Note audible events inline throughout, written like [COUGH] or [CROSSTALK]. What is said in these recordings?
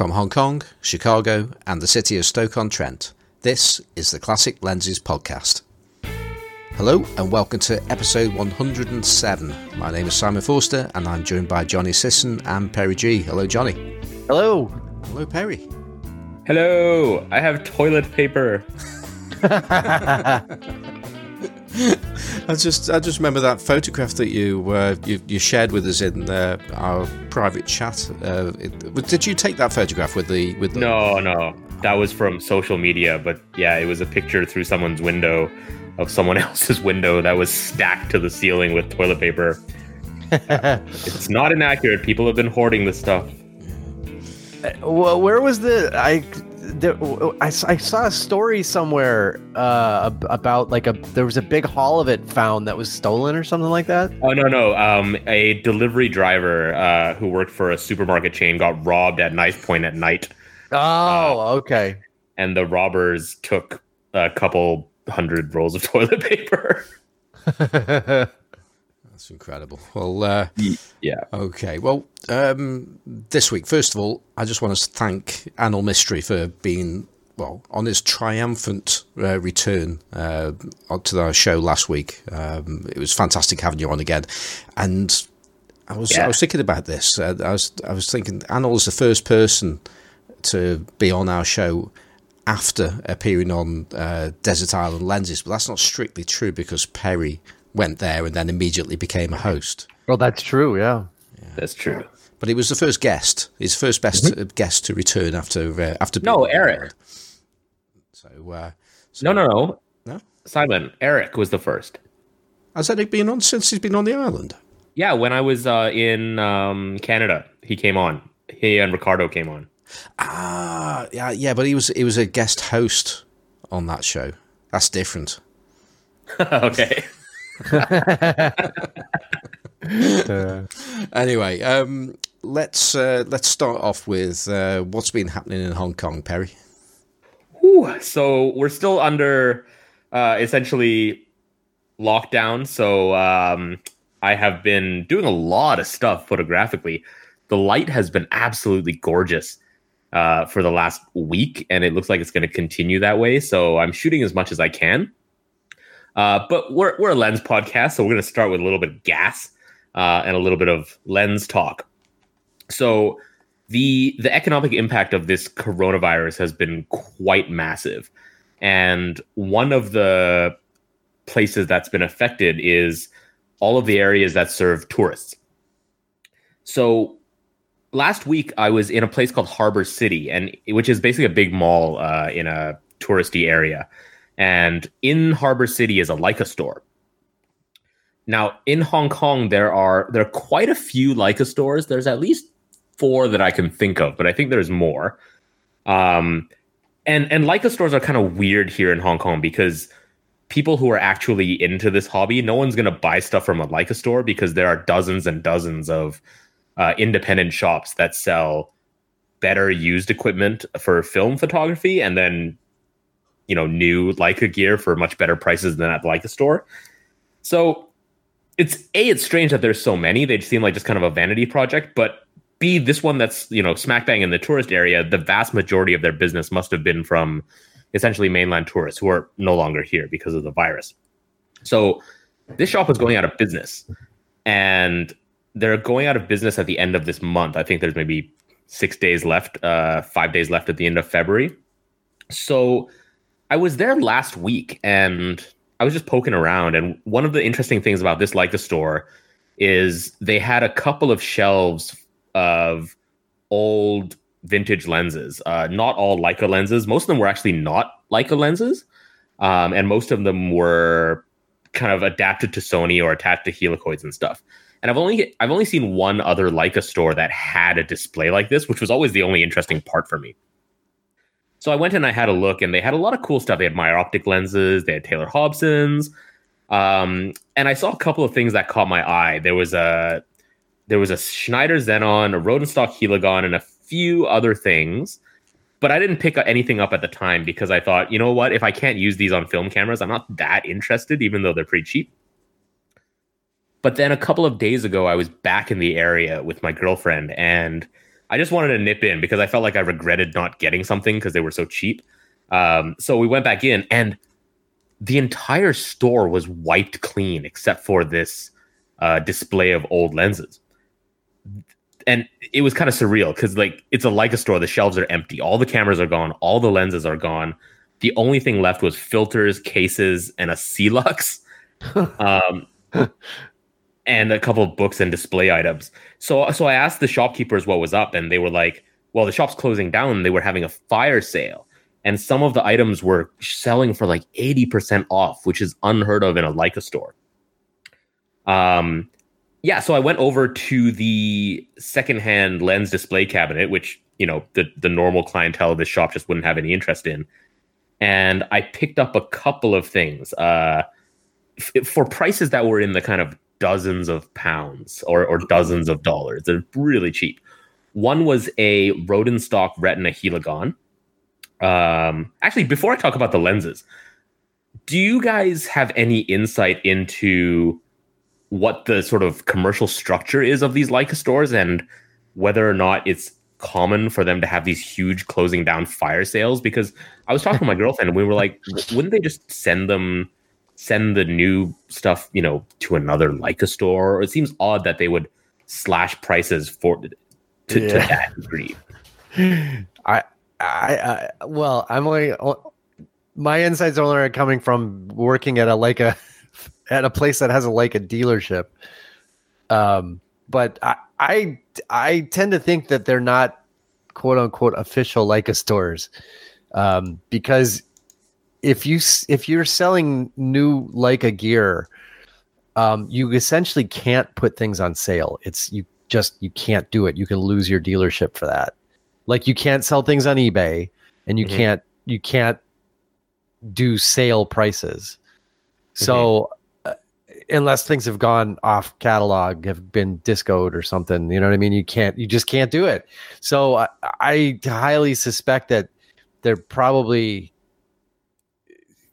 From Hong Kong, Chicago, and the city of Stoke-on-Trent, this is the Classic Lenses Podcast. Hello, and welcome to episode 107. My name is Simon Forster, and I'm joined by Johnny Sisson and Perry G. Hello, Johnny. Hello. Hello, Perry. Hello. I have toilet paper. [LAUGHS] I just I just remember that photograph that you uh, you, you shared with us in uh, our private chat. Uh, it, did you take that photograph with the with the... No, no, that was from social media. But yeah, it was a picture through someone's window of someone [LAUGHS] else's window that was stacked to the ceiling with toilet paper. [LAUGHS] it's not inaccurate. People have been hoarding this stuff. Uh, well, where was the I there, I, I saw a story somewhere uh, about like a there was a big haul of it found that was stolen or something like that. Oh no no, um, a delivery driver uh, who worked for a supermarket chain got robbed at knife point at night. Oh, uh, okay. And the robbers took a couple hundred rolls of [LAUGHS] toilet paper. [LAUGHS] That's incredible. Well, uh, yeah. Okay. Well, um, this week, first of all, I just want to thank Anil Mistry for being well on his triumphant uh, return uh, to our show last week. Um, it was fantastic having you on again, and I was yeah. I was thinking about this. Uh, I was I was thinking Anil is the first person to be on our show after appearing on uh, Desert Island Lenses, but that's not strictly true because Perry went there and then immediately became a host. Well, that's true. Yeah, yeah. that's true. But he was the first guest, his first best mm-hmm. guest to return after uh, after. No, Eric. So, uh, so, no, no, no, no. Simon, Eric was the first. Has Eric been on since he's been on the island? Yeah, when I was uh, in um, Canada, he came on. He and Ricardo came on. Ah, yeah, yeah, but he was he was a guest host on that show. That's different. [LAUGHS] okay. Uh, [LAUGHS] anyway, um, let's uh, let's start off with uh, what's been happening in Hong Kong, Perry. Whew, so we're still under uh, essentially lockdown. So um, I have been doing a lot of stuff photographically. The light has been absolutely gorgeous uh, for the last week, and it looks like it's going to continue that way. So I'm shooting as much as I can. Uh, but we're, we're a lens podcast, so we're going to start with a little bit of gas uh, and a little bit of lens talk. So the the economic impact of this coronavirus has been quite massive, and one of the places that's been affected is all of the areas that serve tourists. So last week I was in a place called Harbor City, and which is basically a big mall uh, in a touristy area. And in Harbor City is a Leica store. Now, in Hong Kong, there are there are quite a few Leica stores. There's at least four that I can think of, but I think there's more. Um, and and Leica stores are kind of weird here in Hong Kong because people who are actually into this hobby, no one's gonna buy stuff from a Leica store because there are dozens and dozens of uh, independent shops that sell better used equipment for film photography, and then you know new Leica gear for much better prices than at the Leica store. So it's a it's strange that there's so many. They seem like just kind of a vanity project, but b this one that's you know smack bang in the tourist area. The vast majority of their business must have been from essentially mainland tourists who are no longer here because of the virus. So this shop is going out of business, and they're going out of business at the end of this month. I think there's maybe six days left, uh, five days left at the end of February. So I was there last week and I was just poking around. And one of the interesting things about this Leica store is they had a couple of shelves of old vintage lenses. Uh, not all Leica lenses. Most of them were actually not Leica lenses. Um, and most of them were kind of adapted to Sony or attached to helicoids and stuff. And I've only I've only seen one other Leica store that had a display like this, which was always the only interesting part for me. So I went and I had a look, and they had a lot of cool stuff. They had Meyer optic lenses, they had Taylor Hobsons, um, and I saw a couple of things that caught my eye. There was a there was a Schneider Xenon, a Rodenstock Heligon, and a few other things. But I didn't pick anything up at the time because I thought, you know what? If I can't use these on film cameras, I'm not that interested, even though they're pretty cheap. But then a couple of days ago, I was back in the area with my girlfriend, and I just wanted to nip in because I felt like I regretted not getting something because they were so cheap. Um, so we went back in, and the entire store was wiped clean except for this uh, display of old lenses. And it was kind of surreal because, like, it's a Leica store. The shelves are empty. All the cameras are gone. All the lenses are gone. The only thing left was filters, cases, and a C-Lux. [LAUGHS] um, and a couple of books and display items. So so I asked the shopkeepers what was up, and they were like, "Well, the shop's closing down. They were having a fire sale, and some of the items were selling for like eighty percent off, which is unheard of in a Leica store." Um, yeah. So I went over to the secondhand lens display cabinet, which you know the the normal clientele of this shop just wouldn't have any interest in, and I picked up a couple of things. Uh, for prices that were in the kind of dozens of pounds or, or dozens of dollars. They're really cheap. One was a Rodenstock Retina Heligon. Um, actually, before I talk about the lenses, do you guys have any insight into what the sort of commercial structure is of these Leica stores and whether or not it's common for them to have these huge closing down fire sales? Because I was talking to my [LAUGHS] girlfriend and we were like, wouldn't they just send them send the new stuff, you know, to another Leica store. It seems odd that they would slash prices for to, yeah. to that degree. [LAUGHS] I, I, I, well, I'm only my insights only are coming from working at a Leica [LAUGHS] at a place that has a Leica dealership. Um, but I, I, I tend to think that they're not quote unquote official Leica stores, um, because if you if you're selling new Leica gear, um, you essentially can't put things on sale. It's you just you can't do it. You can lose your dealership for that. Like you can't sell things on eBay, and you mm-hmm. can't you can't do sale prices. So mm-hmm. uh, unless things have gone off catalog, have been discoed or something, you know what I mean. You can't you just can't do it. So I, I highly suspect that they're probably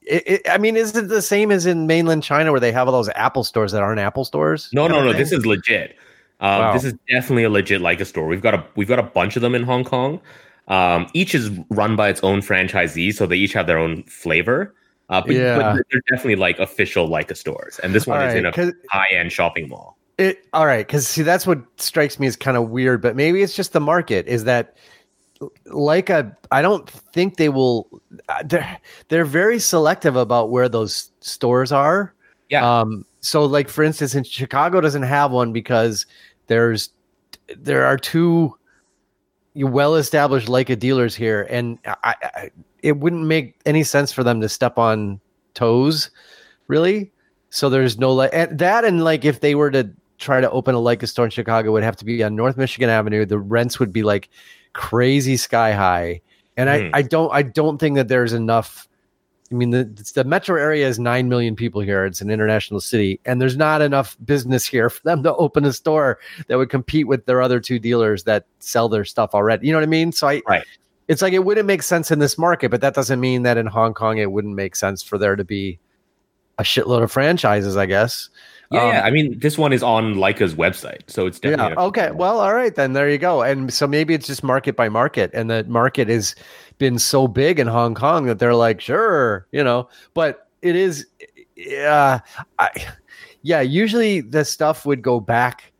it, it, I mean, is it the same as in mainland China where they have all those Apple stores that aren't Apple stores? No, no, no. This is legit. Um, wow. This is definitely a legit Leica store. We've got a we've got a bunch of them in Hong Kong. Um, each is run by its own franchisee, so they each have their own flavor. Uh, but, yeah. but they're definitely like official Leica stores, and this one all is right, in a high end shopping mall. It all right because see that's what strikes me as kind of weird, but maybe it's just the market. Is that like a I don't think they will uh, they're they're very selective about where those stores are. Yeah. Um so like for instance in Chicago doesn't have one because there's there are two well established Leica dealers here and I, I, it wouldn't make any sense for them to step on toes really. So there's no like that and like if they were to try to open a Leica store in Chicago would have to be on North Michigan Avenue. The rents would be like crazy sky high. And mm. I, hmm. I don't I don't think that there's enough. I mean, the the metro area is nine million people here. It's an international city, and there's not enough business here [LAUGHS] for them to open a store that would compete with their other two dealers that sell their stuff already. You know what I mean? So I, right. it's like it wouldn't make sense in this market, but that doesn't mean that in Hong Kong it wouldn't make sense for there to be a shitload of franchises. I guess. Yeah, um, yeah, I mean, this one is on Leica's website, so it's definitely yeah. Okay, well, all right then. There you go. And so maybe it's just market by market, and the market has been so big in Hong Kong that they're like, sure, you know. But it is, yeah, I, yeah. Usually the stuff would go back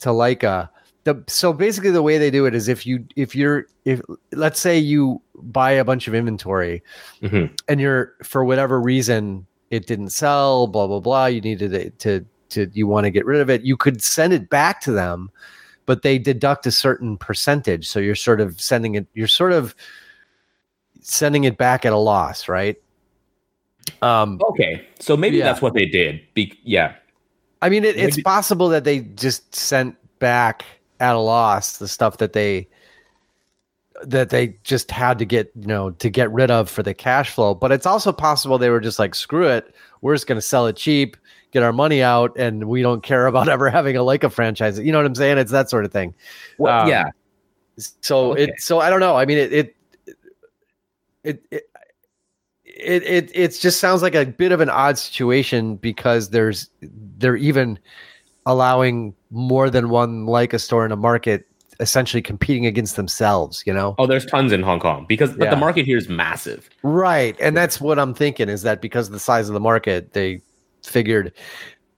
to Leica. The so basically the way they do it is if you if you're if let's say you buy a bunch of inventory, mm-hmm. and you're for whatever reason it didn't sell, blah blah blah. You needed it to to you want to get rid of it. You could send it back to them, but they deduct a certain percentage. So you're sort of sending it. You're sort of sending it back at a loss, right? Um, okay, so maybe yeah. that's what they did. Be- yeah, I mean, it, it's possible that they just sent back at a loss the stuff that they that they just had to get you know to get rid of for the cash flow. But it's also possible they were just like screw it. We're just going to sell it cheap get our money out and we don't care about [LAUGHS] ever having a Leica franchise. You know what i'm saying? It's that sort of thing. Well, um, yeah. so okay. it so i don't know. I mean it it it, it it, it it just sounds like a bit of an odd situation because there's they're even allowing more than one Leica store in a market essentially competing against themselves. You know. Oh, there's tons in Hong Kong because but Yeah. the market here is massive. Right. And that's what I'm thinking is that because of the size of the market, they figured,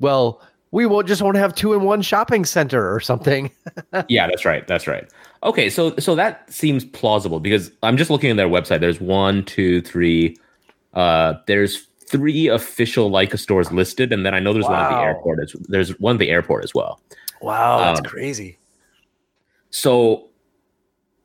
well, we will just won't have two in one shopping center or something. [LAUGHS] yeah, that's right. That's right. Okay, so so that seems plausible because I'm just looking at their website. There's one, two, three. Uh, there's three official Leica stores listed, and then I know there's one at the airport. As, there's one at the airport as well. Wow, that's crazy. So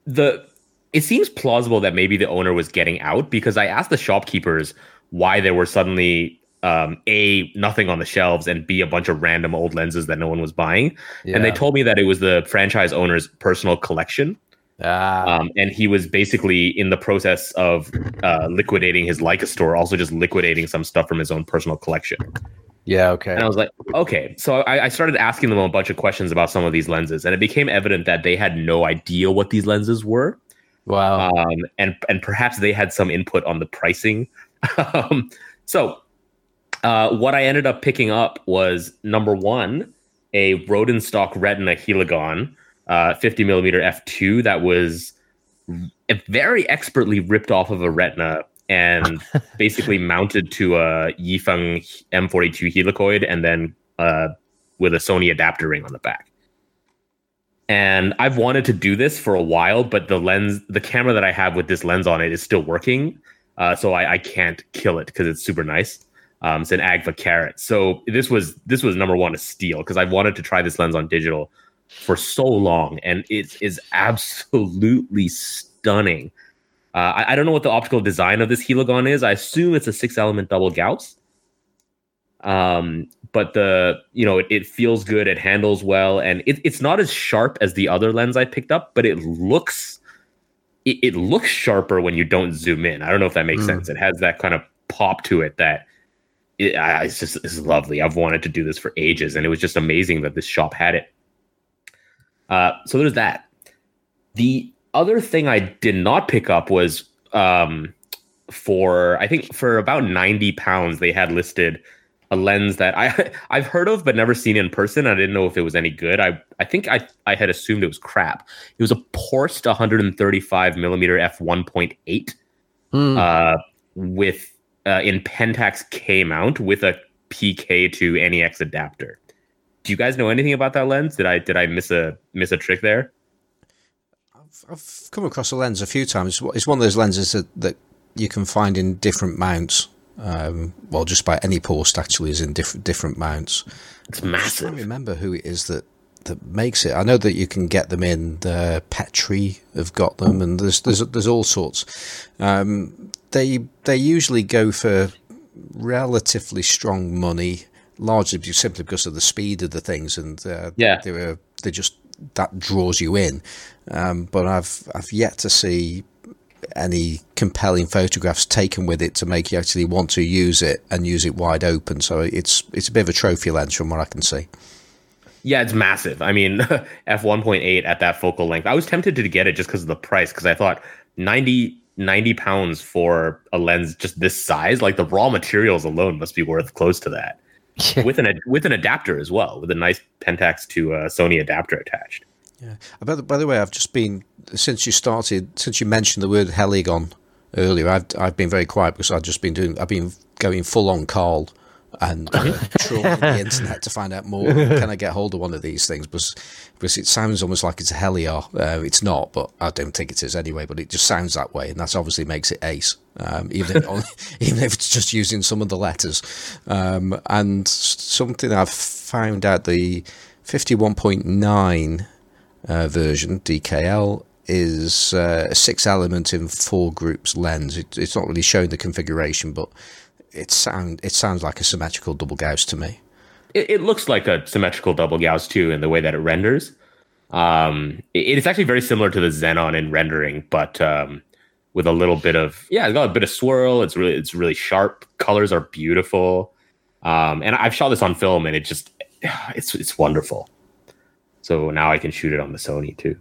the it seems plausible that maybe the owner was getting out because I asked the shopkeepers why there were suddenly um, a nothing on the shelves and b a bunch of random old lenses that no one was buying, and they told me that it was the franchise owner's personal collection. ah, um, and he was basically in the process of uh, liquidating his Leica store, also just liquidating some stuff from his own personal collection. Yeah, okay. And I was like, okay. So I, I started asking them a bunch of questions about some of these lenses, and it became evident that they had no idea what these lenses were, Wow. um, and and perhaps they had some input on the pricing. [LAUGHS] um, so uh, what I ended up picking up was number one, a Rodenstock Retina Heligon, uh, 50 millimeter f2 that was very expertly ripped off of a Retina and [LAUGHS] basically mounted to a Yifeng M42 helicoid and then uh, with a Sony adapter ring on the back. And I've wanted to do this for a while, but the lens, the camera that I have with this lens on it is still working. Uh, so I, I can't kill it because it's super nice. Um, it's an Agfa Karat. So this was this was number one a steal because I've wanted to try this lens on digital for so long, and it is absolutely stunning. Uh, I, I don't know what the optical design of this heligon is. I assume it's a six element double Gauss. Um, but the you know it, it feels good, it handles well, and it, it's not as sharp as the other lens I picked up, but it looks it, it looks sharper when you don't zoom in. I don't know if that makes Mm. sense. It has that kind of pop to it that it, I, it's just it's lovely. I've wanted to do this for ages, and it was just amazing that this shop had it. Uh, so there's that. The other thing I did not pick up was um, for I think for about ninety pounds they had listed a lens that I [LAUGHS] I've heard of but never seen in person. I didn't know if it was any good. I I think I I had assumed it was crap. It was a Porst 135 millimeter f 1.8 Hmm. uh, with uh, in Pentax K mount with a PK to NEX adapter. Do you guys know anything about that lens? Did I did I miss a miss a trick there? I've, come across a lens a few times. It's one of those lenses that, that you can find in different mounts. Um, well, just by any post actually is in different different mounts. It's massive. I can't remember who it is that that makes it. I know that you can get them in the Petri have got them, and there's there's there's all sorts. Um, they they usually go for relatively strong money, largely simply because of the speed of the things, and uh, Yeah. they were they just that draws you in. Um, but I've I've yet to see any compelling photographs taken with it to make you actually want to use it and use it wide open. So it's it's a bit of a trophy lens from what I can see. Yeah, it's massive. I mean, [LAUGHS] f 1.8 at that focal length. I was tempted to get it just because of the price because I thought 90 90 pounds for a lens just this size, like the raw materials alone must be worth close to that. With an with an adapter as well, with a nice Pentax to uh, Sony adapter attached. Yeah. By the, by the way, I've just been since you started since you mentioned the word Heligon earlier. I've I've been very quiet because I've just been doing I've been going full on Carl and [LAUGHS] uh, trawling the internet to find out more. [LAUGHS] Can I get hold of one of these things? Because because it sounds almost like it's a Heliar. Uh, it's not, but I don't think it is anyway. But it just sounds that way, and that obviously makes it ace. Um, [LAUGHS] even if, even if it's just using some of the letters. Um, and something I've found out the fifty one point nine uh, version DKL is uh, a six element in four groups lens. It, it's not really showing the configuration, but it sound it sounds like a symmetrical double Gauss to me. It, it looks like a symmetrical double Gauss too in the way that it renders. Um, it- it's actually very similar to the Xenon in rendering, but um, with a little bit of yeah, it's got a bit of swirl. It's really it's really sharp. Colors are beautiful. Um, and I've shot this on film, and it just [SIGHS] it's it's wonderful. So now I can shoot it on the Sony too.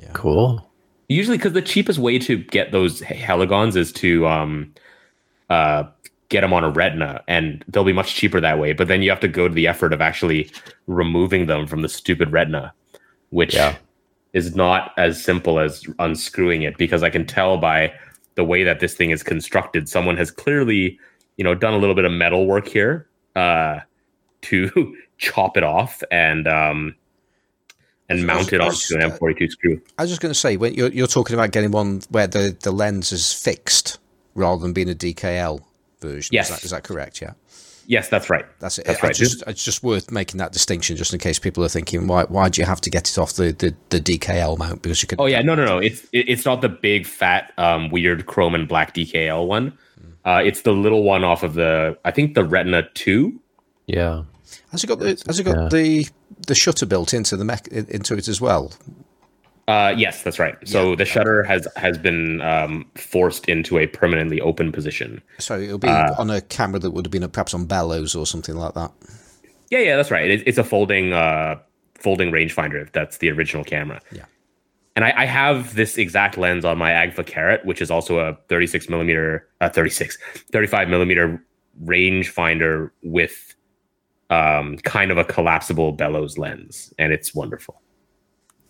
Yeah. Cool. usually because the cheapest way to get those heligons is to um uh get them on a retina and they'll be much cheaper that way but then you have to go to the effort of actually removing them from the stupid retina which Yeah. is not as simple as unscrewing it because I can tell by the way that this thing is constructed, someone has clearly, you know, done a little bit of metal work here uh, [LAUGHS] to chop it off and um, and mount it onto an M42 screw. I was just going to say, when you're, you're talking about getting one where the, the lens is fixed rather than being a DKL version. Yes. Is that, is that correct? Yeah. Yes, that's right. That's it. That's I right. Just, it's just worth making that distinction, just in case people are thinking, why why do you have to get it off the, the, the DKL mount? Because you could. Oh yeah, no, no, no. It's it's not the big fat um, weird chrome and black DKL one. Uh, it's the little one off of the I think the Retina two. Yeah. Has it got the Has it got Yeah. the the shutter built into the mech into it as well? Uh, yes, that's right. So Yeah. the shutter has has been um, forced into a permanently open position. So it'll be Uh, on a camera that would have been perhaps on bellows or something like that. Yeah, yeah, that's right. It, it's a folding uh, folding rangefinder. That's the original camera. Yeah. And I, I have this exact lens on my Agfa Karat, which is also a 36 millimeter, uh, 36, 35 millimeter rangefinder with um, kind of a collapsible bellows lens, and it's wonderful.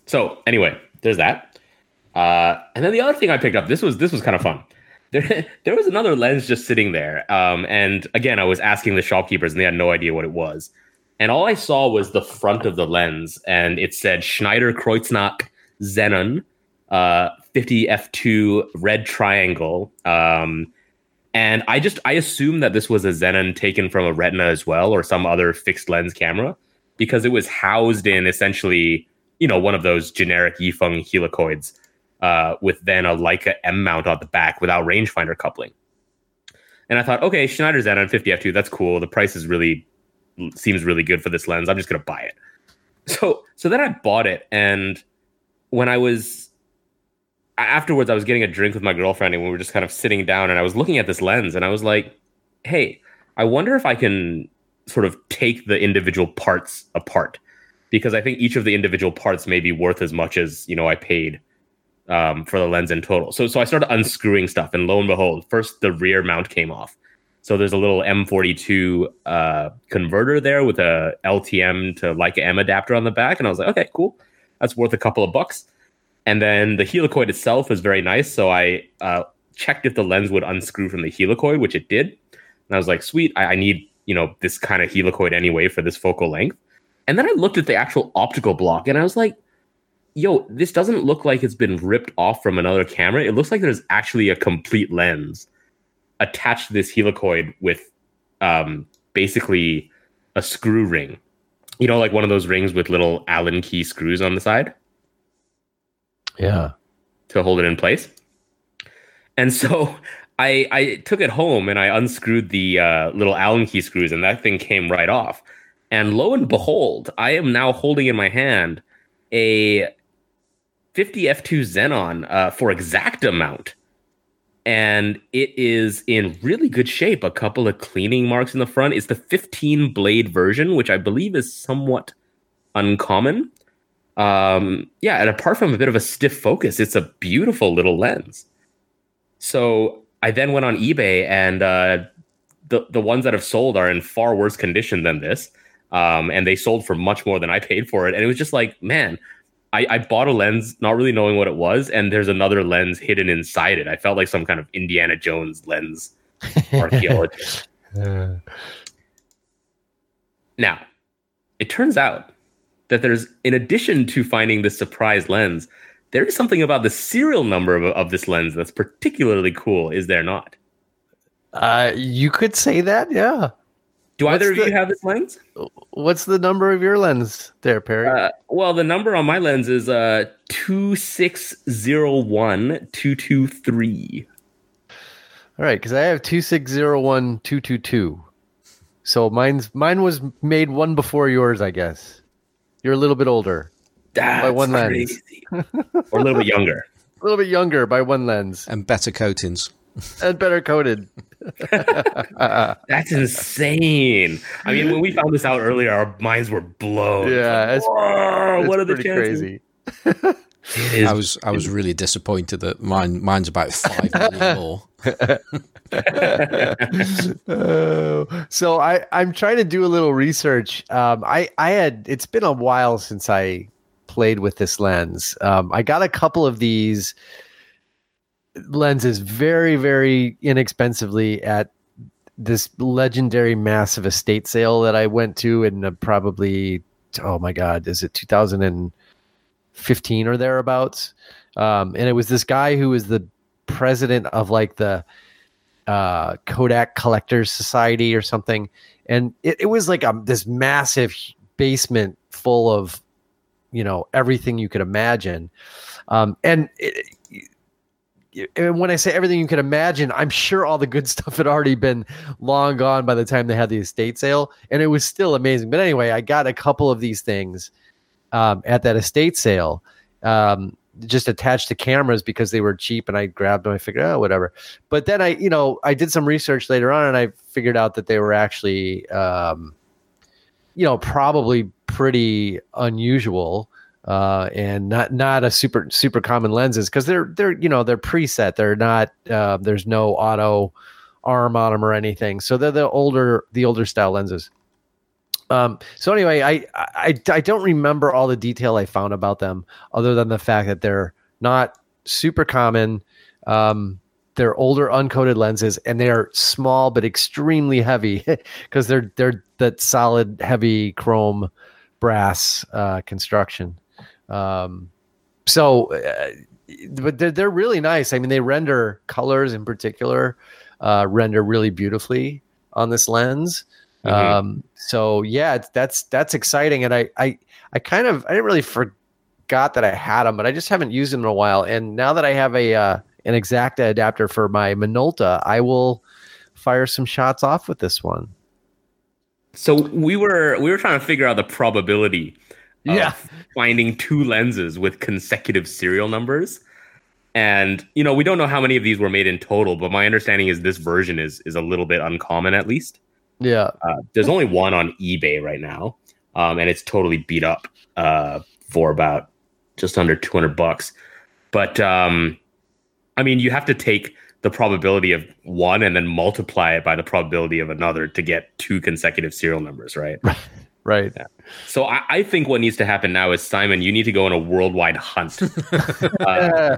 So anyway, there's that. Uh, and then the other thing I picked up, this was this was kind of fun. [LAUGHS] There, there was another lens just sitting there, um, and again, I was asking the shopkeepers, and they had no idea what it was. And all I saw was the front of the lens, and it said Schneider Kreuznach Xenon uh, 50 f2 red triangle. Um, and I just I assumed that this was a Xenon taken from a Retina as well, or some other fixed lens camera, because it was housed in essentially you know one of those generic Yifeng helicoids uh, with then a Leica M mount on the back without rangefinder coupling. And I thought, okay, Schneider Xenon 50 f2, that's cool. The price is really seems really good for this lens. I'm just gonna buy it. [LAUGHS] So so then I bought it, and when I was afterwards, I was getting a drink with my girlfriend, and we were just kind of sitting down, and I was looking at this lens, and I was like, hey, I wonder if I can sort of take the individual parts apart because I think each of the individual parts may be worth as much as you know I paid um, for the lens in total. So so I started unscrewing stuff, and lo and behold, first the rear mount came off. So there's a little M42 uh, converter there with a LTM to Leica M adapter on the back, and I was like, okay, cool, that's worth a couple of bucks. And then the helicoid itself is very nice, so I uh, checked if the lens would unscrew from the helicoid, which it did. And I was like, sweet, I, I need you know this kind of helicoid anyway for this focal length. And then I looked at the actual optical block, and I was like, yo, this doesn't look like it's been ripped off from another camera. It looks like there's actually a complete lens attached to this helicoid with um, basically a screw ring. You know, like one of those rings with little Allen key screws on the side Yeah. to hold it in place. And so [LAUGHS] I I took it home and I unscrewed the uh, little Allen key screws, and that thing came right off. And lo and behold, I am now holding in my hand a 50 f2 Xenon uh, for Exakta mount. And it is in really good shape. A couple of cleaning marks in the front. It's the 15 blade version, which I believe is somewhat uncommon. Um, yeah, and apart from a bit of a stiff focus, it's a beautiful little lens. So I then went on eBay, and uh, the the ones that have sold are in far worse condition than this, um, and they sold for much more than I paid for it. And it was just like, man, I, I bought a lens not really knowing what it was, and there's another lens hidden inside it. I felt like some kind of Indiana Jones lens archaeologist. [LAUGHS] Now, it turns out that there's, in addition to finding this surprise lens, there is something about the serial number of, of this lens that's particularly cool, is there not? Uh, you could say that. Yeah. Do What's either of the- you have this lens? What's the number of your lens there, Perry? Uh, well, the number on my lens is uh, 2601223. All right, because I have two six zero one two two two. So mine's mine was made one before yours, I guess. You're a little bit older, That's one lens. or a little bit younger. [LAUGHS] a little bit younger by one lens, and better coatings. And better coated. [LAUGHS] That's insane. I mean, when we found this out earlier, our minds were blown. Yeah, it's, Whoa, it's what are the pretty chances? crazy. [LAUGHS] It is I was I was really disappointed that mine mine's about five million [LAUGHS] more. Oh, so I I'm trying to do a little research. Um, I I had it's been a while since I played played with this lens. Um, I got a couple of these lenses very, very inexpensively at this legendary massive estate sale that I went to in probably, oh my God, is it 2015 or thereabouts? Um, and it was this guy who was the president of like the uh, Kodak Collectors Society or something. And it, it was like a, this massive basement full of, you know, everything you could imagine. Um, and it, and when I say everything you can imagine, I'm sure all the good [LAUGHS] stuff had already been long gone by the time they had the estate sale, and it was still amazing. But anyway, I got a couple of these things um, at that estate sale, um, just attached to cameras because they were cheap, and I grabbed them. I figured, oh, whatever. But then I, you know, I did some research later on, and I figured out that they were actually, um, you know, probably pretty unusual uh, and not not a super super common lenses because they're they're you know they're preset. They're not uh, there's no auto arm on them or anything. So they're the older the older style lenses. Um, so anyway, I, I I don't remember all the detail I found about them other than the fact that they're not super common. Um, they're older uncoated lenses and they are small but extremely heavy [LAUGHS] because they're they're that solid heavy chrome brass uh, construction. Um, so, uh, but they're, they're really nice. I mean, they render colors in particular, uh, render really beautifully on this lens. Mm-hmm. Um, so yeah, that's that's exciting, and I I I kind of I didn't really forgot that I had them, but I just haven't used them in a while. And now that I have a uh, an Exakta adapter for my Minolta, I will fire some shots off with this one. So we were we were trying to figure out the probability yeah. finding two lenses with consecutive serial numbers. And you know we don't know how many of these were made in total but my understanding is this version is is a little bit uncommon at least. Yeah. Uh, there's only one on ebay right now um, and it's totally beat up uh, for about just under 200 bucks. But um, i mean you have to take the probability of one and then multiply it by the probability of another to get two consecutive serial numbers right Right. Yeah. So I, I, think what needs to happen now is Simon, you need to go on a worldwide hunt [LAUGHS] uh,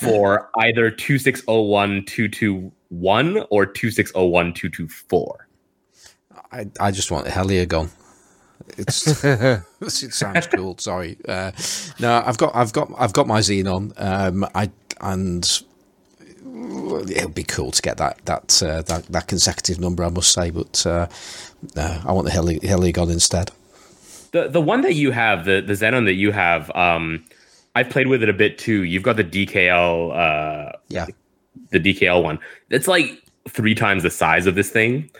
for either 2601221 or 2601224. I, I just want Heliagon. It's [LAUGHS] [LAUGHS] it sounds cool. Sorry, uh, no, I've got I've got I've got my Xenon. Um, I and it would be cool to get that that uh, that, that consecutive number, I must say. But uh, no, I want the Heli- Heliagon instead. The the one that you have, the the Xenon that you have, um, I've played with it a bit too. You've got the DKL, uh, yeah, the DKL one. It's like three times the size of this thing,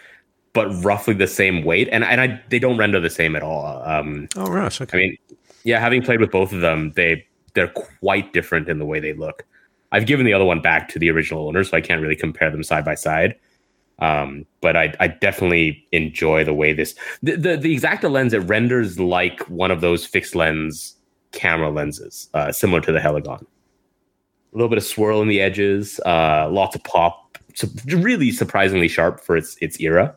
but roughly the same weight, and and I they don't render the same at all. Um, oh right, okay. I mean, yeah, having played with both of them, they they're quite different in the way they look. I've given the other one back to the original owner, so I can't really compare them side by side. Um, but I, I, definitely enjoy the way this the, the, the Exakta lens it renders like one of those fixed lens camera lenses, uh, similar to the Heligon. A little bit of swirl in the edges, uh, lots of pop, so really surprisingly sharp for its its era.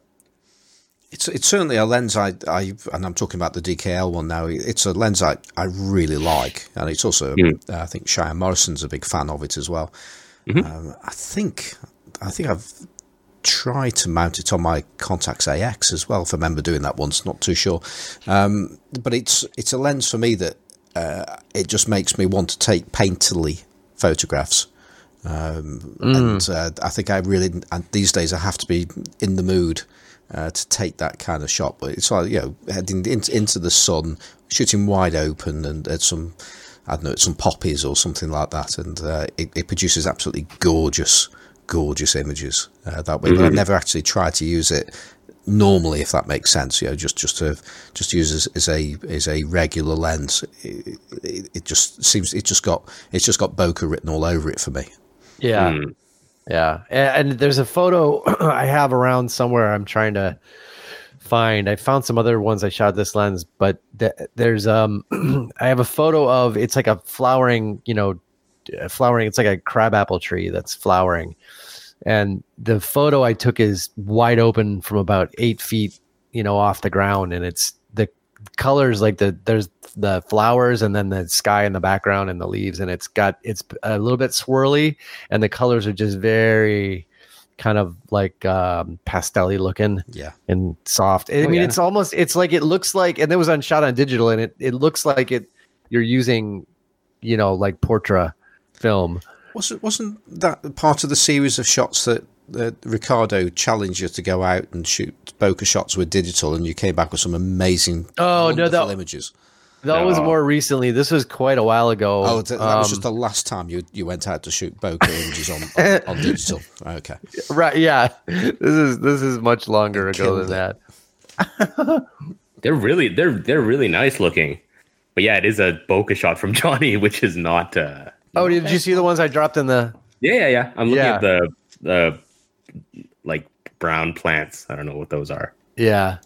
It's it's certainly a lens I I and I'm talking about the DKL one now. It's a lens I, I really like, and it's also mm. uh, I think Cheyenne Morrison's a big fan of it as well. Mm-hmm. Um, I think I think I've tried to mount it on my Contax AX as well. If I remember doing that once, not too sure. Um, but it's it's a lens for me that uh, it just makes me want to take painterly photographs. Um, mm. And uh, I think I really, and these days I have to be in the mood uh, to take that kind of shot. But it's like you know heading into, into the sun, shooting wide open, and at some I don't know some poppies or something like that, and uh, it, it, produces absolutely gorgeous, gorgeous images uh, that way. Mm-hmm. But I've never actually tried to use it normally, if that makes sense. You know, just just to just use as, as a as a regular lens. It, it, it, just seems it just got it's just got bokeh written all over it for me. Yeah. Mm. Yeah, and, and there's a photo [CLEARS THROAT] I have around somewhere. I'm trying to find. I found some other ones I shot this lens, but th- there's um, [CLEARS THROAT] I have a photo of it's like a flowering, you know, flowering. It's like a crabapple tree that's flowering, and the photo I took is wide open from about eight feet, you know, off the ground, and it's colors like the there's the flowers and then the sky in the background and the leaves and it's got it's a little bit swirly and the colors are just very kind of like um pastelly looking Yeah. and soft. I Oh, mean, yeah. it's almost it's like it looks like, and it was on shot on digital, and it it looks like it you're using, you know, like Portra film. Wasn't wasn't that part of the series of shots that, that Ricardo challenged you to go out and shoot bokeh shots with digital, and you came back with some amazing, Oh, no, wonderful that- images. That was more recently. This was quite a while ago. Oh, th- that was Um, just the last time you you went out to shoot bokeh images on, on, [LAUGHS] on digital. Okay, right. Yeah, this is this is much longer ago than it. that. [LAUGHS] They're really they're they're really nice looking. But yeah, it is a bokeh shot from [LAUGHS] Johnny, which is not. uh Oh, did you see the ones I dropped in the? Yeah, yeah, yeah. I'm looking Yeah. at the the like brown plants. I don't know what those are. Yeah.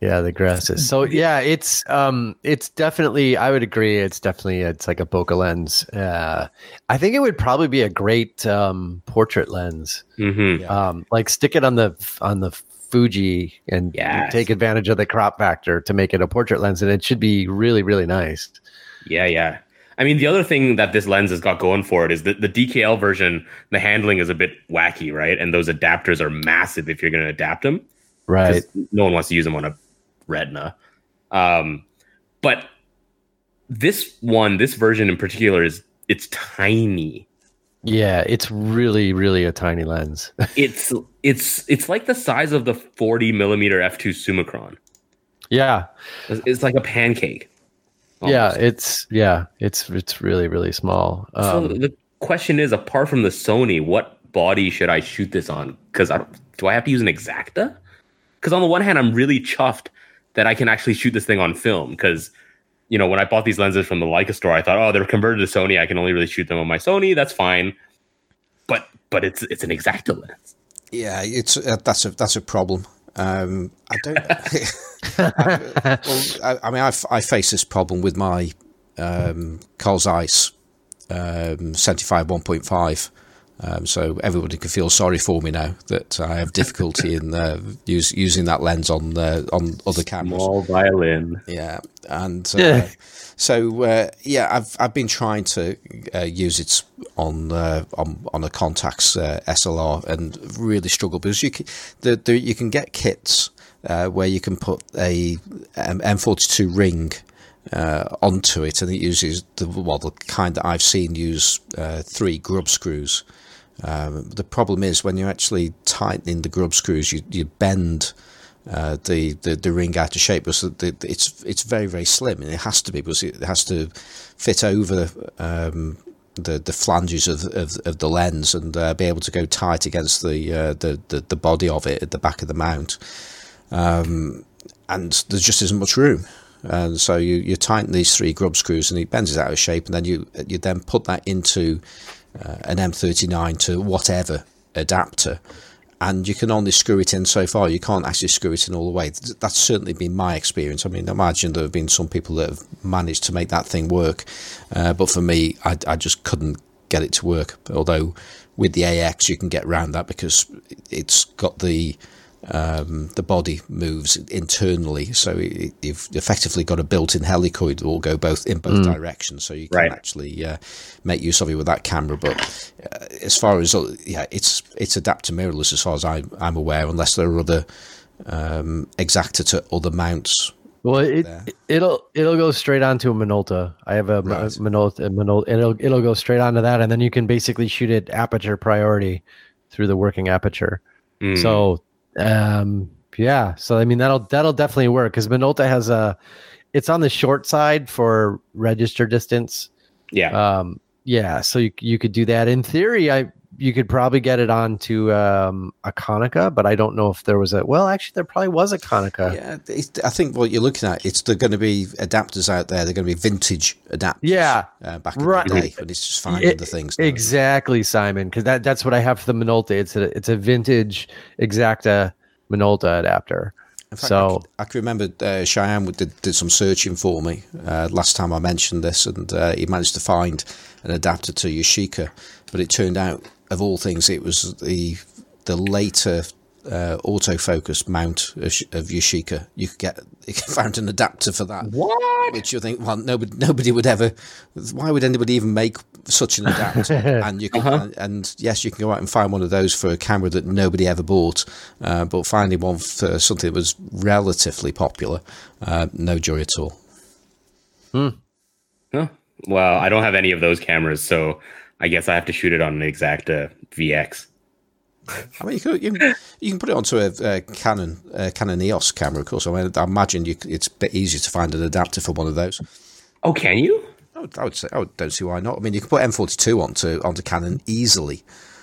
Yeah, the grasses. So yeah, it's um it's definitely I would agree it's definitely it's like a bokeh lens. Uh I think it would probably be a great um portrait lens. Mm-hmm. Um like stick it on the on the Fuji and Yes. take advantage of the crop factor to make it a portrait lens and it should be really really nice. Yeah, yeah. I mean, the other thing that this lens has got going for it is that the DKL version, the handling is a bit wacky, right? And those adapters are massive if you're going to adapt them. Right. No one wants to use them on a retina. Um, but this one, this version in particular, is it's tiny. Yeah, it's really really a tiny lens. [LAUGHS] It's it's it's like the size of the 40 millimeter f2 Summicron. yeah. It's, it's like a pancake. Yeah, it's yeah, it's it's really really small. so Um, the question is, apart from the Sony, what body should I shoot this on? Because I don't, do I have to use an Exakta? Because on the one hand, I'm really chuffed that I can actually shoot this thing on film. Because you know, when I bought these lenses from the Leica store, I thought, oh, they're converted to Sony. I can only really shoot them on my Sony. That's fine. But but it's it's an Exakta lens. yeah, it's uh, that's a that's a problem. Um, I don't. [LAUGHS] well, I, I mean, I, f- I face this problem with my um, Carl Zeiss um, 75 1.5. Um, so everybody can feel sorry for me now that I have difficulty in uh, use, using that lens on uh, on other cameras. Small violin. Yeah, and uh, Yeah. So uh, yeah, I've I've been trying to uh, use it on uh, on on a Contax uh, SLR and really struggle because you can the, the you can get kits uh, where you can put a um, M42 ring. Uh, onto it, and it uses the well the kind that I've seen use uh, three grub screws. Um, the problem is when you're actually tightening the grub screws, you you bend uh, the, the the ring out of shape because the, it's it's very very slim and it has to be because it has to fit over um, the the flanges of, of, of the lens and uh, be able to go tight against the, uh, the the the body of it at the back of the mount. Um, and there just isn't much room. And so you, you tighten these three grub screws and it bends it out of shape, and then you you then put that into uh, an M39 to whatever adapter, and you can only screw it in so far. You can't actually screw it in all the way. That's certainly been my experience. I mean, I imagine there have been some people that have managed to make that thing work, uh, but for me, I, I just couldn't get it to work. Although with the AX, you can get around that because it's got the um, the body moves internally, so it, you've effectively got a built-in helicoid that will go both in both directions, so you can Right. actually uh, make use of it with that camera. But uh, as far as uh, yeah, it's it's adapter mirrorless as far as I, I'm aware, unless there are other um, Exakta to other mounts. Well, it, it'll it'll go straight onto a Minolta. I have a Right. Minolta, a Minolta. It'll it'll go straight onto that, and then you can basically shoot it aperture priority through the working aperture. Mm. So, um, yeah. So I mean that'll that'll definitely work because Minolta has a. It's on the short side for register distance. yeah, Um, yeah. So you you could do that in theory. I you could probably get it onto um, a Konica, but I don't know if there was a. Well, actually, there probably was a Konica. Yeah, I think what you're looking at, it's they're going to be adapters out there. They're going to be vintage adapters. Yeah. uh, back in Right. the day, but it's just finding It- the things. Exactly, Simon, because that, that's what I have for the Minolta. It's a it's a vintage Exakta Minolta adapter. Fact, so I can remember uh, Cheyenne did, did some searching for me uh, last time I mentioned this, and uh, he managed to find an adapter to Yashica. But it turned out, of all things, it was the the later uh, autofocus mount of, Sh- of Yashica. You could get you could find an adapter for that. What? Which you think, well, nobody, nobody would ever. Why would anybody even make such an adapter? [LAUGHS] and you can, and, and yes, you can go out and find one of those for a camera that nobody ever bought. Uh, but finding one for something that was relatively popular, uh, no joy at all. Huh. Well, I don't have any of those cameras, so I guess I have to shoot it on an Exakta VX. I mean, you can you, can- you can put it onto a, a Canon uh, Canon EOS camera, of course. I mean, I imagine you, it's a bit easier to find an adapter for one of those. Oh, can you? I would, I would say I would, don't see why not. I mean, you can put M42 onto onto Canon easily.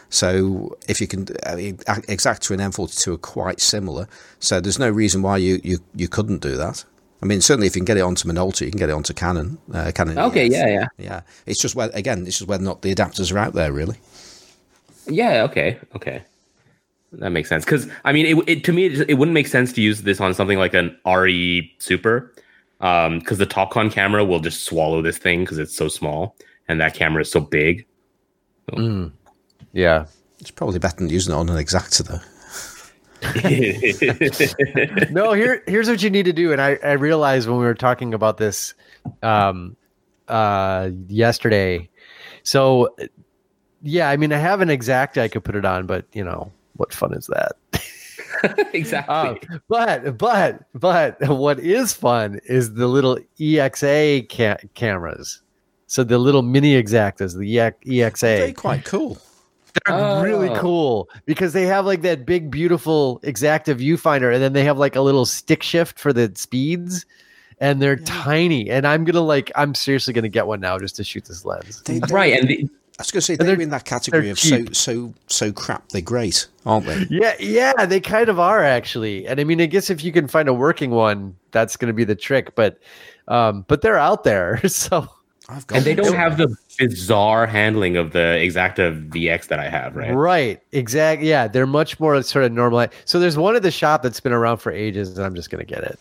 So if you can, I mean, A- Exakta and M42 are quite similar. So there's no reason why you, you, you couldn't do that. I mean, certainly if you can get it onto Minolta, you can get it onto Canon. Uh, Canon. Okay, EOS. yeah, yeah. yeah. It's just whether again, it's just whether or not the adapters are out there really. Yeah, okay, okay. That makes sense. Because, I mean, it, it to me, it, it wouldn't make sense to use this on something like an RE Super. Because the Topcon camera will just swallow this thing because it's so small. And that camera is so big. Mm. Yeah. It's probably better than using it on an Exakta though. [LAUGHS] no, here here's what you need to do. And I, I realized when we were talking about this um uh yesterday. So yeah, I mean I have an exact I could put it on, but you know, what fun is that? [LAUGHS] exactly. Um, but but but what is fun is the little EXA ca- cameras. So the little mini Exaktas, the EX- They're EXA, quite cool. They're really Oh. cool because they have like that big, beautiful Exakta viewfinder, and then they have like a little stick shift for the speeds, and they're tiny. And I'm gonna like, I'm seriously gonna get one now just to shoot this lens. They, they- right. And the, I was going to say they're- they're in that category of so cheap. so so crap. They're great, aren't they? Yeah, yeah, they kind of are actually. And I mean, I guess if you can find a working one, that's going to be the trick. But, um, but they're out there, [LAUGHS] so I've got. And they don't have the bizarre handling of the Exakta VX that I have, right? right, exactly. Yeah, they're much more sort of normal. So there's one at the shop that's been around for ages, and I'm just going to get it.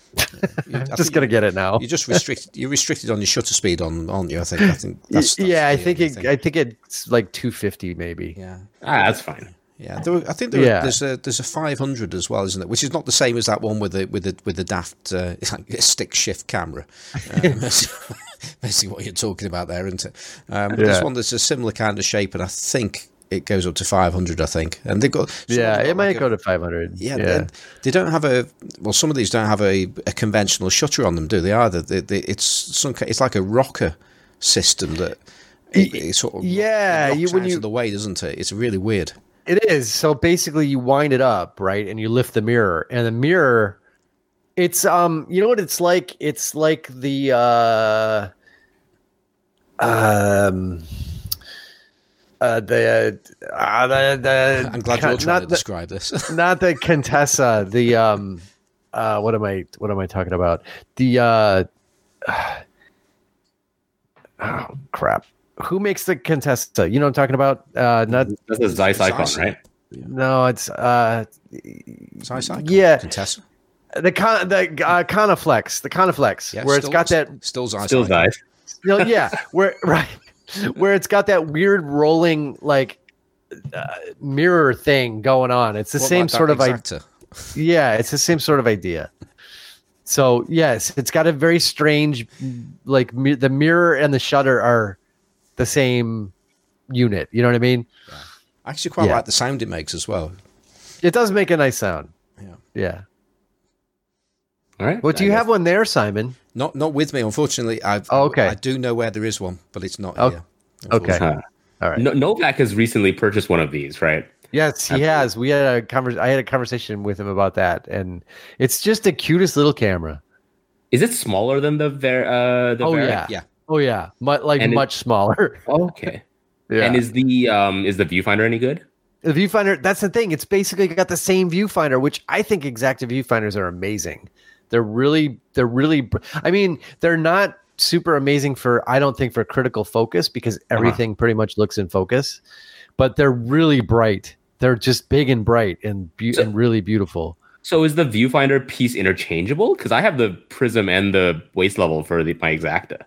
I'm [LAUGHS] just going to get it now. You're just restricted. You're restricted on your shutter speed, on aren't you? I think. I think [LAUGHS] that's, that's yeah, I think it, thing. I think it's like 250 maybe. yeah, Ah, that's fine. Yeah. There, were- I think there, Yeah. there's a there's a 500 as well, isn't it? Which is not the same as that one with the with the with the daft uh, [LAUGHS] it's like a stick shift camera. Um, [LAUGHS] basically, what you're talking about there, isn't it? Um, but There's one that's a similar kind of shape, and I think it goes up to 500. I think, and they've got Yeah, it got might like a- go to 500. Yeah, Yeah, They, don't have a well. Some of these don't have a, a conventional shutter on them, do they? Either they, they, it's some it's like a rocker system that it, it sort of Yeah, you- when out you- of the way, doesn't it? It's really weird. It is. So basically you wind it up, right? And you lift the mirror. And the mirror it's um you know what it's like? It's like the uh um uh the uh, the, the [LAUGHS] I'm glad you're trying not to the, describe this. [LAUGHS] not the Contessa, the um uh what am I what am I talking about? The uh [SIGHS] oh crap. Who makes the Contessa? You know what I'm talking about? Uh not That's a Zeiss Ikon, Zeiss. right? no, it's uh Zeiss Ikon, Yeah. Contessa. the con the uh, Contaflex, the Contaflex, Yeah, where it's got that still Zeiss. Still icon. Zeiss. no, yeah, where [LAUGHS] right, where it's got that weird rolling like uh, mirror thing going on. It's the What, same sort of idea. Yeah, it's the same sort of idea. So yes, it's got a very strange, like mi- the mirror and the shutter are the same unit. You know what I mean? I actually quite Yeah. like the sound it makes as well. It does make a nice sound. Yeah. Yeah. All right. Well, do I you guess- have one there, Simon? Not not with me, unfortunately. I've, Oh, okay. I do know where there is one, but it's not Oh, here. Okay. Huh. All right. No- Novak has recently purchased one of these, right? Yes, he has. We had a convers- I had a conversation with him about that, and it's just the cutest little camera. Is it smaller than the Ver? Uh, the Oh Ver- yeah, Yeah. Oh yeah, Mu- like And it- much smaller. [LAUGHS] Okay. yeah. And is the um is the viewfinder any good? the viewfinder? That's the thing. It's basically got the same viewfinder, which I think Exakta viewfinders are amazing. They're really, they're really. I mean, they're not super amazing for. I don't think for critical focus because everything pretty much looks in focus, but they're really bright. They're just big and bright and be- So- and really beautiful. So is the viewfinder piece interchangeable? Because I have the prism and the waist level for the, my Exakta,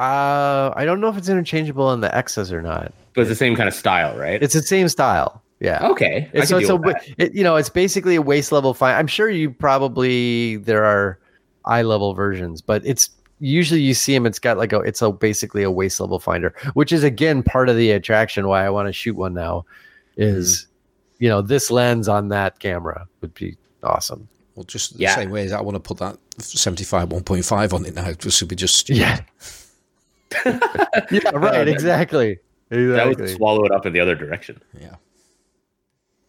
Uh, I don't know if it's interchangeable on the X's or not. but it's the same kind of style, right? It's the same style. Yeah. Okay. I It's, so can it's deal a, with that. it, you know, it's basically a waist level find. I'm sure you probably there are eye level versions, but it's usually you see them. It's got like a it's a basically a waist level finder, which is again part of the attraction why I want to shoot one now. Is Mm-hmm. you know this lens on that camera would be awesome. Well, just the Yeah. same way as I want to put that 75 1.5 on it now. This would be just Yeah. [LAUGHS] yeah. Right. that- Exactly. That would swallow it up in the other direction. yeah.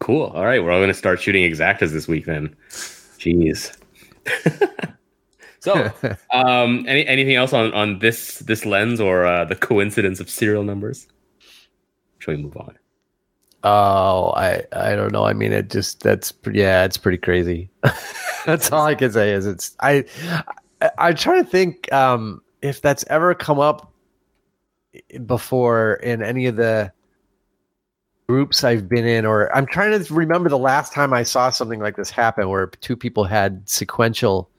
Cool. All right, we're all going to start shooting Exaktas this week then. Jeez. [LAUGHS] so, [LAUGHS] um, any anything else on on this this lens or uh, the coincidence of serial numbers? Shall we move on? Oh, I I don't know. I mean, it just that's. Yeah, it's pretty crazy. that's all I can say is it's. I I, I try to think um, if that's ever come up before in any of the groups I've been in, or I'm trying to remember the last time I saw something like this happen, where two people had sequential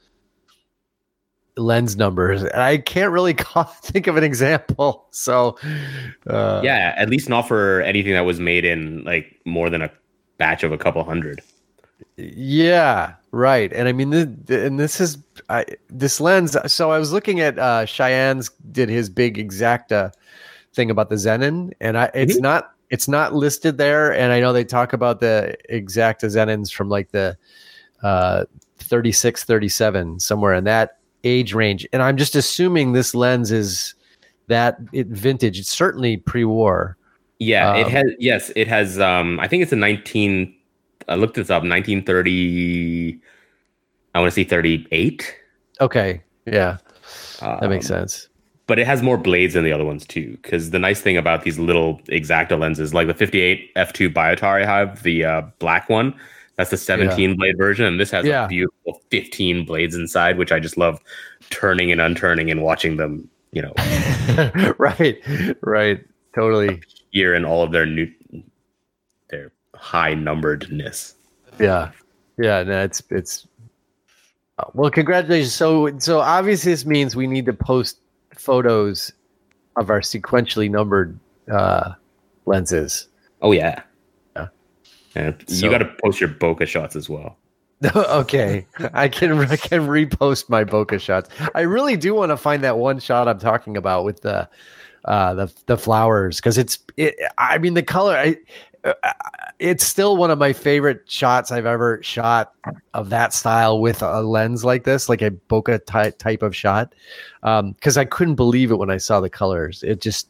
lens numbers, and I can't really [LAUGHS] think of an example. So, uh, yeah, at least not for anything that was made in like more than a batch of a couple hundred. Yeah, right. And I mean, th- and this is I, this lens. So I was looking at uh, Cheyenne's did his big Exakta thing about the Xenon, and I it's Mhm. not it's not listed there. And I know they talk about the exact Xenons from like the uh, 36, 37, somewhere in that age range. And I'm just assuming this lens is that it vintage. It's certainly pre-war. Yeah, it Um, has. Yes, it has. Um, I think it's a nineteen. I looked this up. Nineteen thirty. I want to see thirty-eight. Okay, yeah, that makes Um, sense. But it has more blades than the other ones too. Because the nice thing about these little Exakta lenses, like the 58 f2 Biotar I have, the uh, black one, that's the 17 blade version, and this has Yeah. a beautiful 15 blades inside, which I just love turning and unturning and watching them, you know, [LAUGHS] right, right, totally. here in all of their new, their high numberedness. Yeah, yeah. No, it's it's. uh, Well, congratulations. So, so obviously, this means we need to post photos of our sequentially numbered uh, lenses. Oh yeah, Yeah. So- you got to post your bokeh shots as well. [LAUGHS] okay, I can I can repost my bokeh shots. I really do want to find that one shot I'm talking about with the uh, the the flowers because it's it. I mean, the color. I, uh, it's still one of my favorite shots I've ever shot of that style with a lens like this, like a bokeh type type of shot. Um, because I couldn't believe it when I saw the colors. It just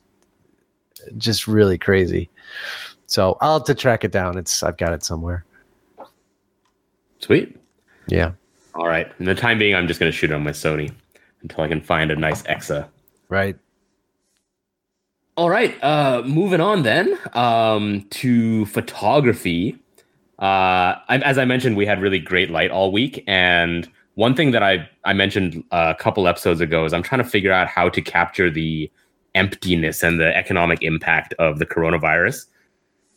just really crazy. So I'll have to track it down. It's I've got it somewhere. Sweet. Yeah. All right. In the time being, I'm just going to shoot it on my Sony until I can find a nice EXA. Right. All right, uh, moving on then um, to photography. Uh, I, as I mentioned, we had really great light all week, and one thing that I I mentioned a couple episodes ago is I'm trying to figure out how to capture the emptiness and the economic impact of the coronavirus.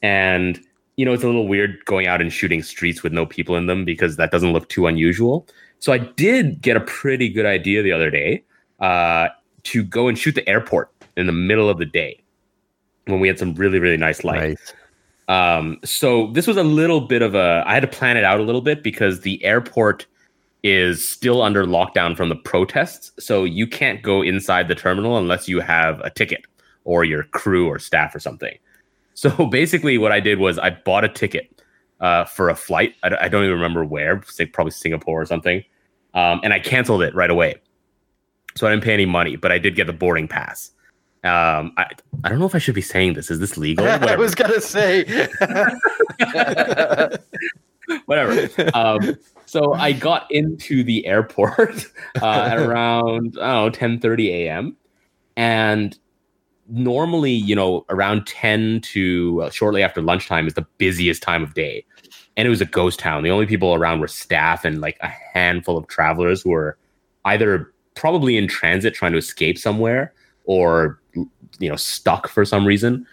And you know, it's a little weird going out and shooting streets with no people in them because that doesn't look too unusual. So I did get a pretty good idea the other day uh, to go and shoot the airport in the middle of the day when we had some really really nice light. Right. Um, so this was a little bit of a I had to plan it out a little bit because the airport is still under lockdown from the protests. So you can't go inside the terminal unless you have a ticket or your crew or staff or something. [LAUGHS] So basically, what I did was I bought a ticket uh, for a flight. I, don't- I don't even remember where, say probably Singapore or something, um, and I canceled it right away. So I didn't pay any money, but I did get the boarding pass. Um, I I don't know if I should be saying this. Is this legal? [LAUGHS] I was gonna say. [LAUGHS] whatever. Um, so I got into the airport [LAUGHS] uh, at around I don't know ten thirty a.m. and normally you know around ten to uh, shortly after lunchtime is the busiest time of day, and it was a ghost town. The only people around were staff and like a handful of travelers who were either probably in transit trying to escape somewhere or you know stuck for some reason.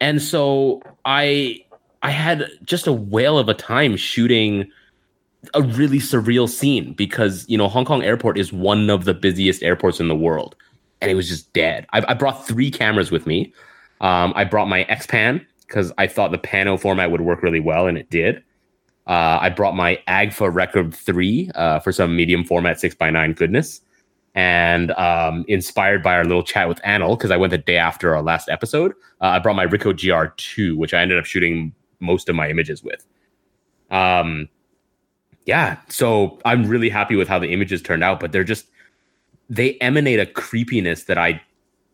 And so I I had just a whale of a time shooting a really surreal scene because you know Hong Kong Airport is one of the busiest airports in the world, and it was just dead. I, I brought three cameras with me. Um, I brought my XPan because I thought the pano format would work really well, and it did. Uh, I brought my Agfa Record 3 uh, for some medium format 6x9 goodness. And um, inspired by our little chat with Anil, because I went the day after our last episode, uh, I brought my Ricoh GR2, which I ended up shooting most of my images with. Um, yeah, so I'm really happy with how the images turned out, but they're just, they emanate a creepiness that I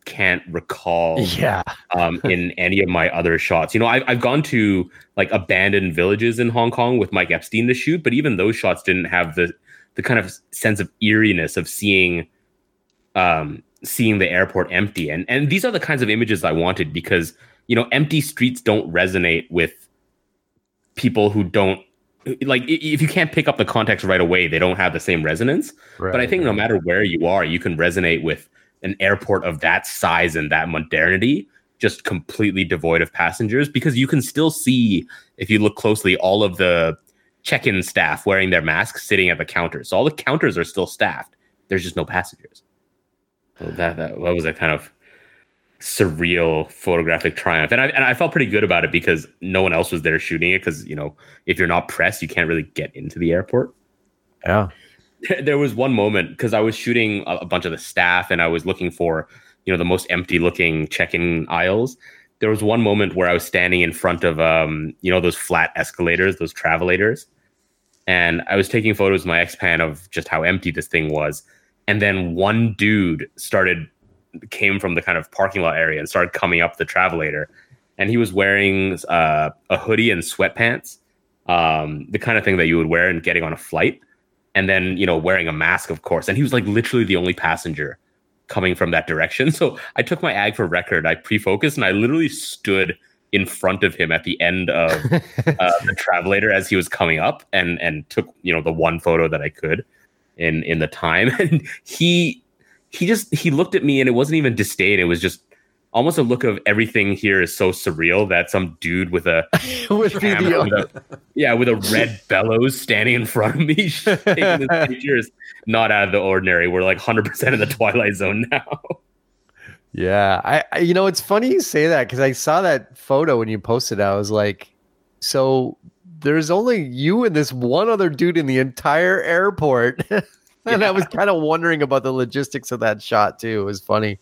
can't recall Yeah. [LAUGHS] um, in any of my other shots. You know, I, I've gone to like abandoned villages in Hong Kong with Mike Epstein to shoot, but even those shots didn't have the the kind of sense of eeriness of seeing um, seeing the airport empty. And and these are the kinds of images I wanted because you know empty streets don't resonate with people who don't like if you can't pick up the context right away, they don't have the same resonance. But I think no matter where you are, you can resonate with an airport of that size and that modernity, just completely devoid of passengers, because you can still see, if you look closely, all of the check-in staff wearing their masks sitting at the counters. So all the counters are still staffed. There's just no passengers. So that, that, that was a kind of surreal photographic triumph. And I, and I felt pretty good about it because no one else was there shooting it. Because, you know, if you're not pressed, you can't really get into the airport Yeah. [LAUGHS] there was one moment because I was shooting a, a bunch of the staff and I was looking for, you know, the most empty looking check-in aisles. There was one moment where I was standing in front of, um, you know, those flat escalators, those travelators, and I was taking photos with my XPan of just how empty this thing was. And then one dude started came from the kind of parking lot area and started coming up the travelator, and he was wearing uh, a hoodie and sweatpants, um, the kind of thing that you would wear and getting on a flight. And then you know wearing a mask of course. And he was like literally the only passenger coming from that direction. [LAUGHS] So i took my Agfa Record. I pre-focused and i literally stood in front of him at the end of [LAUGHS] uh, the travelator as he was coming up and and took you know the one photo that i could in in the time [LAUGHS] and he he just he looked at me and it wasn't even disdain it was just almost a look of everything here is so surreal that some dude with a [LAUGHS] camera with a, yeah, with a red bellows standing in front of me, taking this picture is not out of the ordinary. We're like 100% in the twilight zone now. Yeah. I, I, you know, it's funny you say that because I saw that photo when you posted. it. I was like, so there's only you and this one other dude in the entire airport. [LAUGHS] and I was kind of wondering about the logistics of that shot too. It was funny.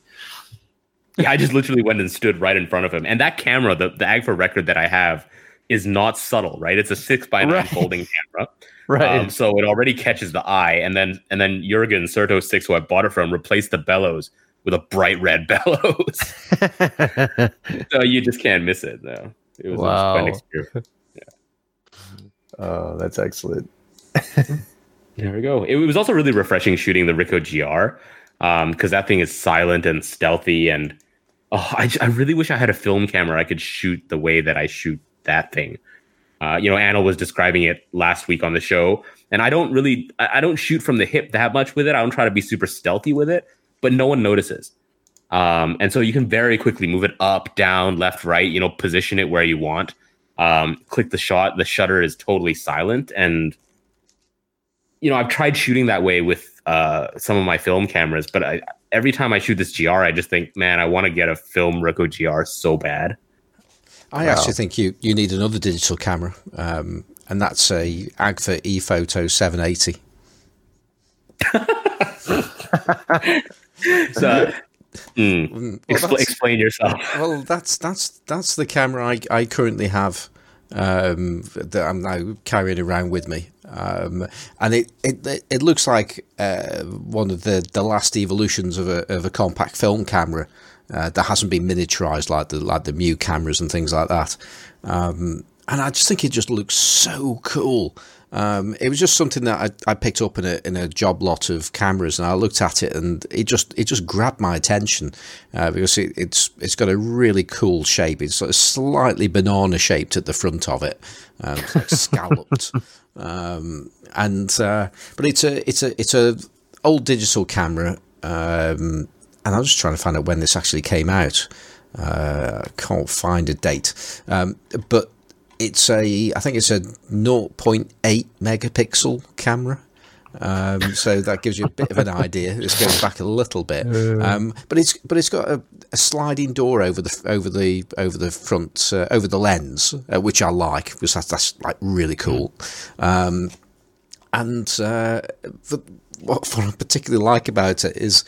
yeah, I just literally went and stood right in front of him. And that camera, the, the Agfa record that I have, is not subtle, right? It's a six by nine Right. folding camera. [LAUGHS] Right. Um, so it already catches the eye. And then and then Jurgen Serto 6, who I bought it from, replaced the bellows with a bright red [LAUGHS] bellows. [LAUGHS] so you just can't miss it though. It was, it was quite an Wow. [LAUGHS] oh, that's excellent. There we go. It was also really refreshing shooting the Ricoh GR because that thing is silent and stealthy. And oh, I, I really wish I had a film camera I could shoot the way that I shoot that thing. Uh, you know, Anna was describing it last week on the show, and I don't really, I, I don't shoot from the hip that much with it. I don't try to be super stealthy with it, but no one notices. Um, and so you can very quickly move it up, down, left, right. You know, position it where you want. Um, click the shot. The shutter is totally silent, and you know, I've tried shooting that way with uh, some of my film cameras, but I, every time I shoot this GR, I just think, man, I want to get a film Ricoh GR so bad. I Wow. actually think you, you need another digital camera, um, and that's a Agfa ePhoto 780. [LAUGHS] [LAUGHS] So, [LAUGHS] mm, Well, expl- explain yourself. Well, that's that's that's the camera I, I currently have um, that I'm now carrying around with me, um, and it, it it looks like uh, one of the, the last evolutions of a of a compact film camera uh, that hasn't been miniaturized like the like the Mew cameras and things like that. Um, and I just think it just looks so cool. Um, it was just something that I, I picked up in a in a job lot of cameras, and I looked at it, and it just it just grabbed my attention uh, because it, it's it's got a really cool shape. It's sort of slightly banana shaped at the front of it, um, it's like scalloped, [LAUGHS] um, and uh, but it's a it's a it's a old digital camera, um, and I'm just trying to find out when this actually came out. Uh, I can't find a date, um, but it's a I think it's a 0.8 megapixel camera. Um, so that gives you a bit of an idea. This goes back a little bit, [LAUGHS] um, but it's but it's got a, a, sliding door over the over the over the front uh, over the lens, uh, which I like because that's, that's like really cool. Um, and uh, the, what, what I particularly like about it is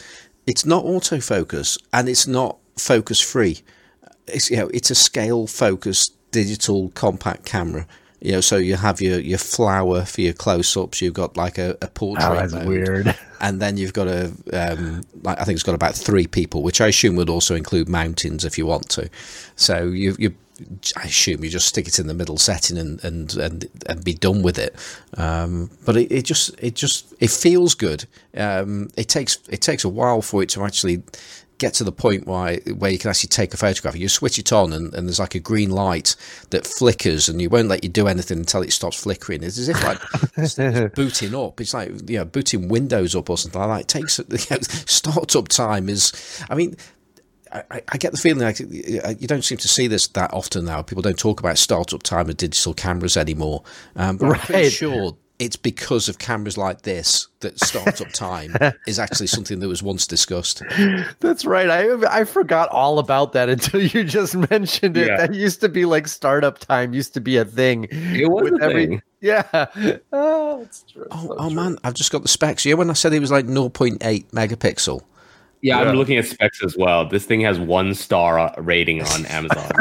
it's not autofocus and it's not focus free. It's you know it's a scale focused digital compact camera. You know, so you have your, your flower for your close ups. You've got like a, a portrait. Oh, that's mode, weird. [LAUGHS] And then you've got a, um, like I think it's got about three people, which I assume would also include mountains if you want to. So you you I assume you just stick it in the middle setting and and and, and be done with it. Um, but it, it just it just it feels good. Um, it takes it takes a while for it to actually get to the point where where you can actually take a photograph. You switch it on, and, and there's like a green light that flickers, and you won't let you do anything until it stops flickering. It's as if like it's [LAUGHS] booting up. It's like you know booting Windows up or something like that. It takes you know, startup time is. I mean. I, I, get the feeling like you don't seem to see this that often now. People don't talk about startup time of digital cameras anymore. Um, but right. I'm pretty sure it's because of cameras like this that startup time [LAUGHS] is actually something that was once discussed. That's right. I I forgot all about that [LAUGHS] until you just mentioned it. Yeah. That used to be like startup time used to be a thing. It was a every, thing. [LAUGHS] Yeah. Oh, it's true. Oh, so oh true. man, I've just got the specs. Yeah, when I said it was like 0.8 megapixel. Yeah, yeah, I'm looking at specs as well. This thing has one star rating on Amazon.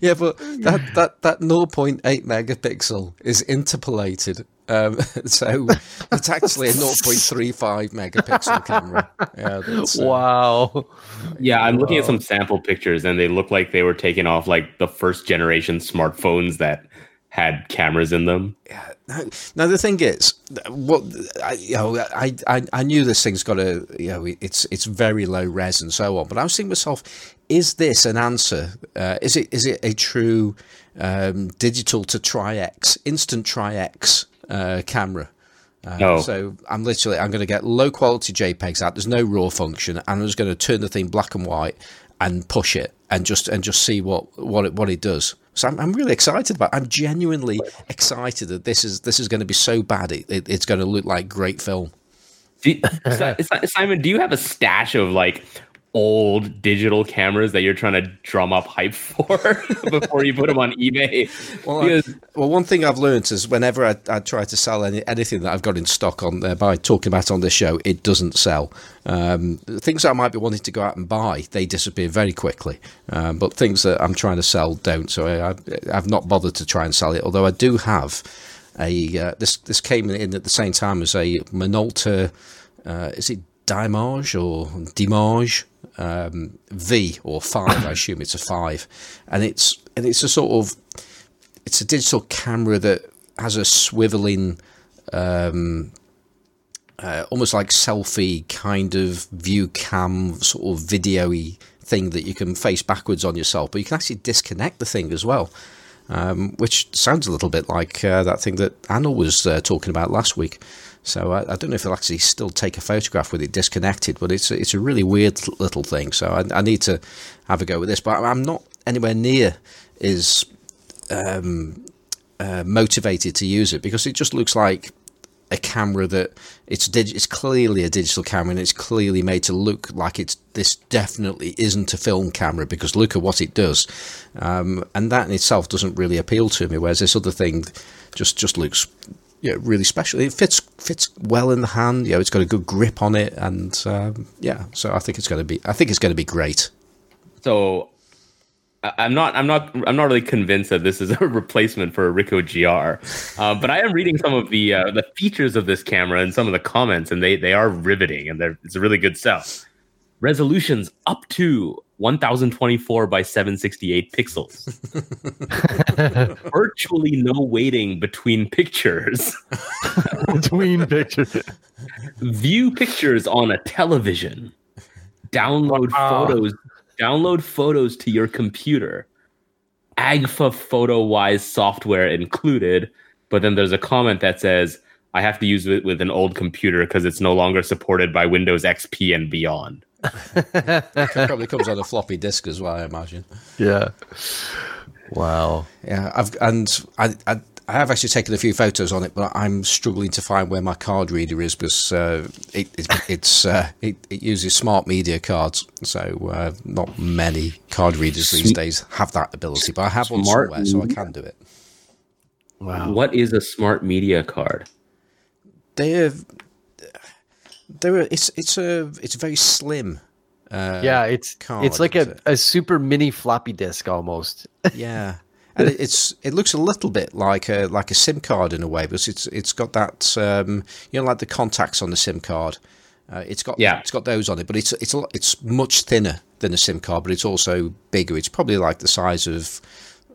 Yeah, but that that that 0.8 megapixel is interpolated. Um, [LAUGHS] so it's actually a 0.35 megapixel camera. Yeah, uh, wow. Yeah, I'm looking at some sample pictures, and they look like they were taken off like the first generation smartphones that had cameras in them. Yeah. Now, the thing is, what I, you know, I, I I knew this thing's got a you know it's it's very low res and so on, but I was thinking to myself, is this an answer? Uh, is it is it a true um, digital to Tri-X, instant Tri-X uh, camera? Uh, no. So I'm literally I'm going to get low quality JPEGs out. There's no RAW function, and I'm just going to turn the thing black and white and push it and just and just see what what it what it does. So I'm, I'm really excited about. It. I'm genuinely excited that this is this is going to be so bad. It, it, it's going to look like great film. Do you, [LAUGHS] Simon, do you have a stash of like old digital cameras that you're trying to drum up hype for [LAUGHS] before you put them on eBay. Well, because- well, one thing I've learned is whenever I, I, try to sell any, anything that I've got in stock on there by talking about on this show, it doesn't sell. Um, things that I might be wanting to go out and buy, they disappear very quickly. Um, but things that I'm trying to sell don't. So I, have not bothered to try and sell it. Although I do have a uh, this this came in at the same time as a Minolta. Uh, is it Dimage or Dimage um, V or five. I assume it's a five, and it's and it's a sort of it's a digital camera that has a swiveling, um, uh, almost like selfie kind of view cam sort of videoy thing that you can face backwards on yourself, but you can actually disconnect the thing as well. Um, which sounds a little bit like uh, that thing that Anna was uh, talking about last week. So I, I, don't know if they'll actually still take a photograph with it disconnected, but it's it's a really weird little thing. So I, I need to have a go with this, but I'm not anywhere near as um, uh, motivated to use it because it just looks like a camera that it's dig- it's clearly a digital camera and it's clearly made to look like it's this definitely isn't a film camera because look at what it does, um, and that in itself doesn't really appeal to me. Whereas this other thing just just looks yeah, really special. It fits fits well in the hand. You know, it's got a good grip on it, and um, yeah, so I think it's going to be. I think it's going to be great. So, I'm not. I'm not. I'm not really convinced that this is a [LAUGHS] replacement for a Ricoh GR, uh, but I am reading some of the uh, the features of this camera and some of the comments, and they they are riveting, and it's a really good sell. Resolutions up to 1024 by 768 pixels. [LAUGHS] Virtually no waiting between pictures. [LAUGHS] between pictures. View pictures on a television. Download photos. Download photos to your computer. Agfa PhotoWise software included. But then there's a comment that says, I have to use it with an old computer because it's no longer supported by Windows XP and beyond. Probably comes on a floppy disk as well, I imagine. Yeah. Wow. Yeah, I've and I, I I have actually taken a few photos on it, but I'm struggling to find where my card reader is because uh, it, it, it's uh, it, it, uses smart media cards, so uh, not many card readers these days have that ability. But I have one Smart somewhere, so I can do it. Wow. What is a smart media card? They're they're it's it's a it's very slim. Uh, yeah, it's card, it's like a, it? a super mini floppy disk almost. [LAUGHS] yeah, and it, it's it looks a little bit like a like a SIM card in a way, because it's it's got that um, you know like the contacts on the SIM card. Uh, it's got Yeah. it's got those on it, but it's it's a lot, it's much thinner than a SIM card, but it's also bigger. It's probably like the size of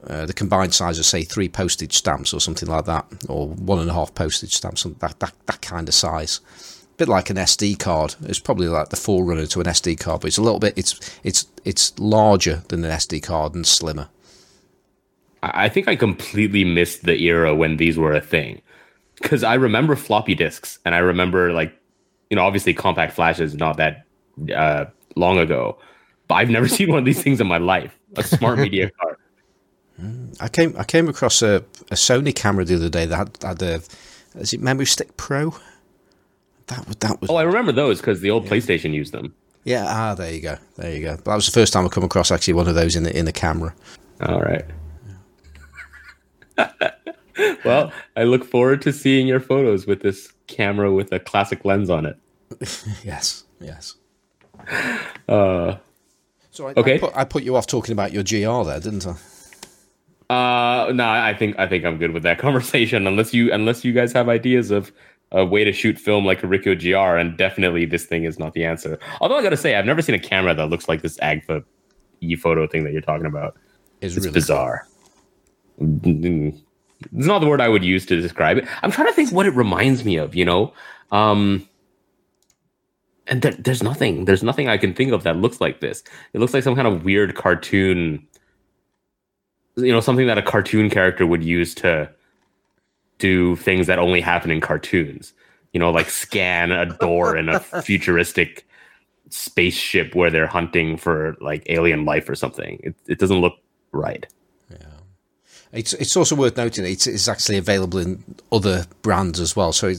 uh, the combined size of say three postage stamps or something like that, or one and a half postage stamps, that that that kind of size. Bit like an SD card. It's probably like the forerunner to an SD card, but it's a little bit it's it's it's larger than an SD card and slimmer. I think I completely missed the era when these were a thing. Because I remember floppy disks, and I remember like, you know, obviously compact flash is not that uh, long ago, but I've never [LAUGHS] seen one of these things in my life. A smart [LAUGHS] media card. I came I came across a, a Sony camera the other day that had, had a is it Memory Stick Pro? That was that was Oh, I remember those because the old PlayStation used them. yeah ah there you go there you go. That was the first time I come across actually one of those in the in the camera. All right. [LAUGHS] well, I look forward to seeing your photos with this camera with a classic lens on it. [LAUGHS] Yes yes. Uh, So I, Okay. I, put, I put you off talking about your GR there, didn't I? Uh, no, I think I think I'm good with that [LAUGHS] conversation. Unless you unless you guys have ideas of a way to shoot film like a Ricoh GR, and definitely this thing is not the answer. Although I gotta say, I've never seen a camera that looks like this Agfa e photo thing that you're talking about. It's, It's really bizarre. Mm, It's not the word I would use to describe it. I'm trying to think what it reminds me of. You know, um, and there, there's nothing. There's nothing I can think of that looks like this. It looks like some kind of weird cartoon. You know, something that a cartoon character would use to do things that only happen in cartoons. You know, like scan a door in a [LAUGHS] futuristic spaceship where they're hunting for like alien life or something. It, it doesn't look right. It's it's also worth noting it's, it's actually available in other brands as well. So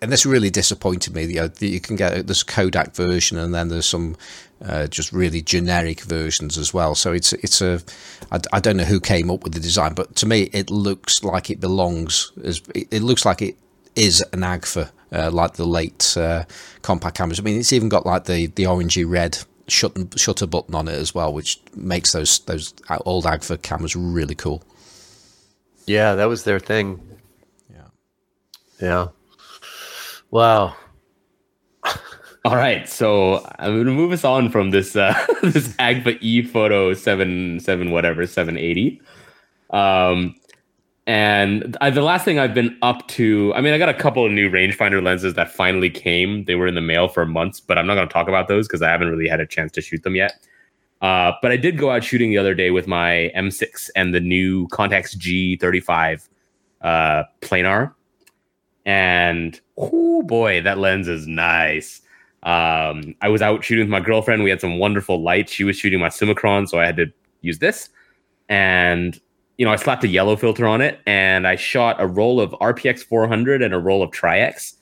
and this really disappointed me. You, know, you can get this Kodak version, and then there's some uh, just really generic versions as well. So it's it's a I, I don't know who came up with the design, but to me it looks like it belongs. As it, looks like it is an Agfa, uh, like the late uh, compact cameras. I mean, it's even got like the the orangey red shut shutter button on it as well, which makes those those old Agfa cameras really cool. Yeah, that was their thing. Yeah. Yeah. Wow. [LAUGHS] All right, so I'm going to move us on from this uh, [LAUGHS] this Agfa E Photo seven seven whatever seven eighty, um, and I, the last thing I've been up to. I mean, I got a couple of new rangefinder lenses that finally came. They were in the mail for months, but I'm not going to talk about those because I haven't really had a chance to shoot them yet. Uh, but I did go out shooting the other day with my M6 and the new Contax G35 uh, planar, and oh boy, that lens is nice. Um, I was out shooting with my girlfriend. We had some wonderful light. She was shooting my Summicron, so I had to use this. And you know, I slapped a yellow filter on it, and I shot a roll of RPX 400 and a roll of Tri-X.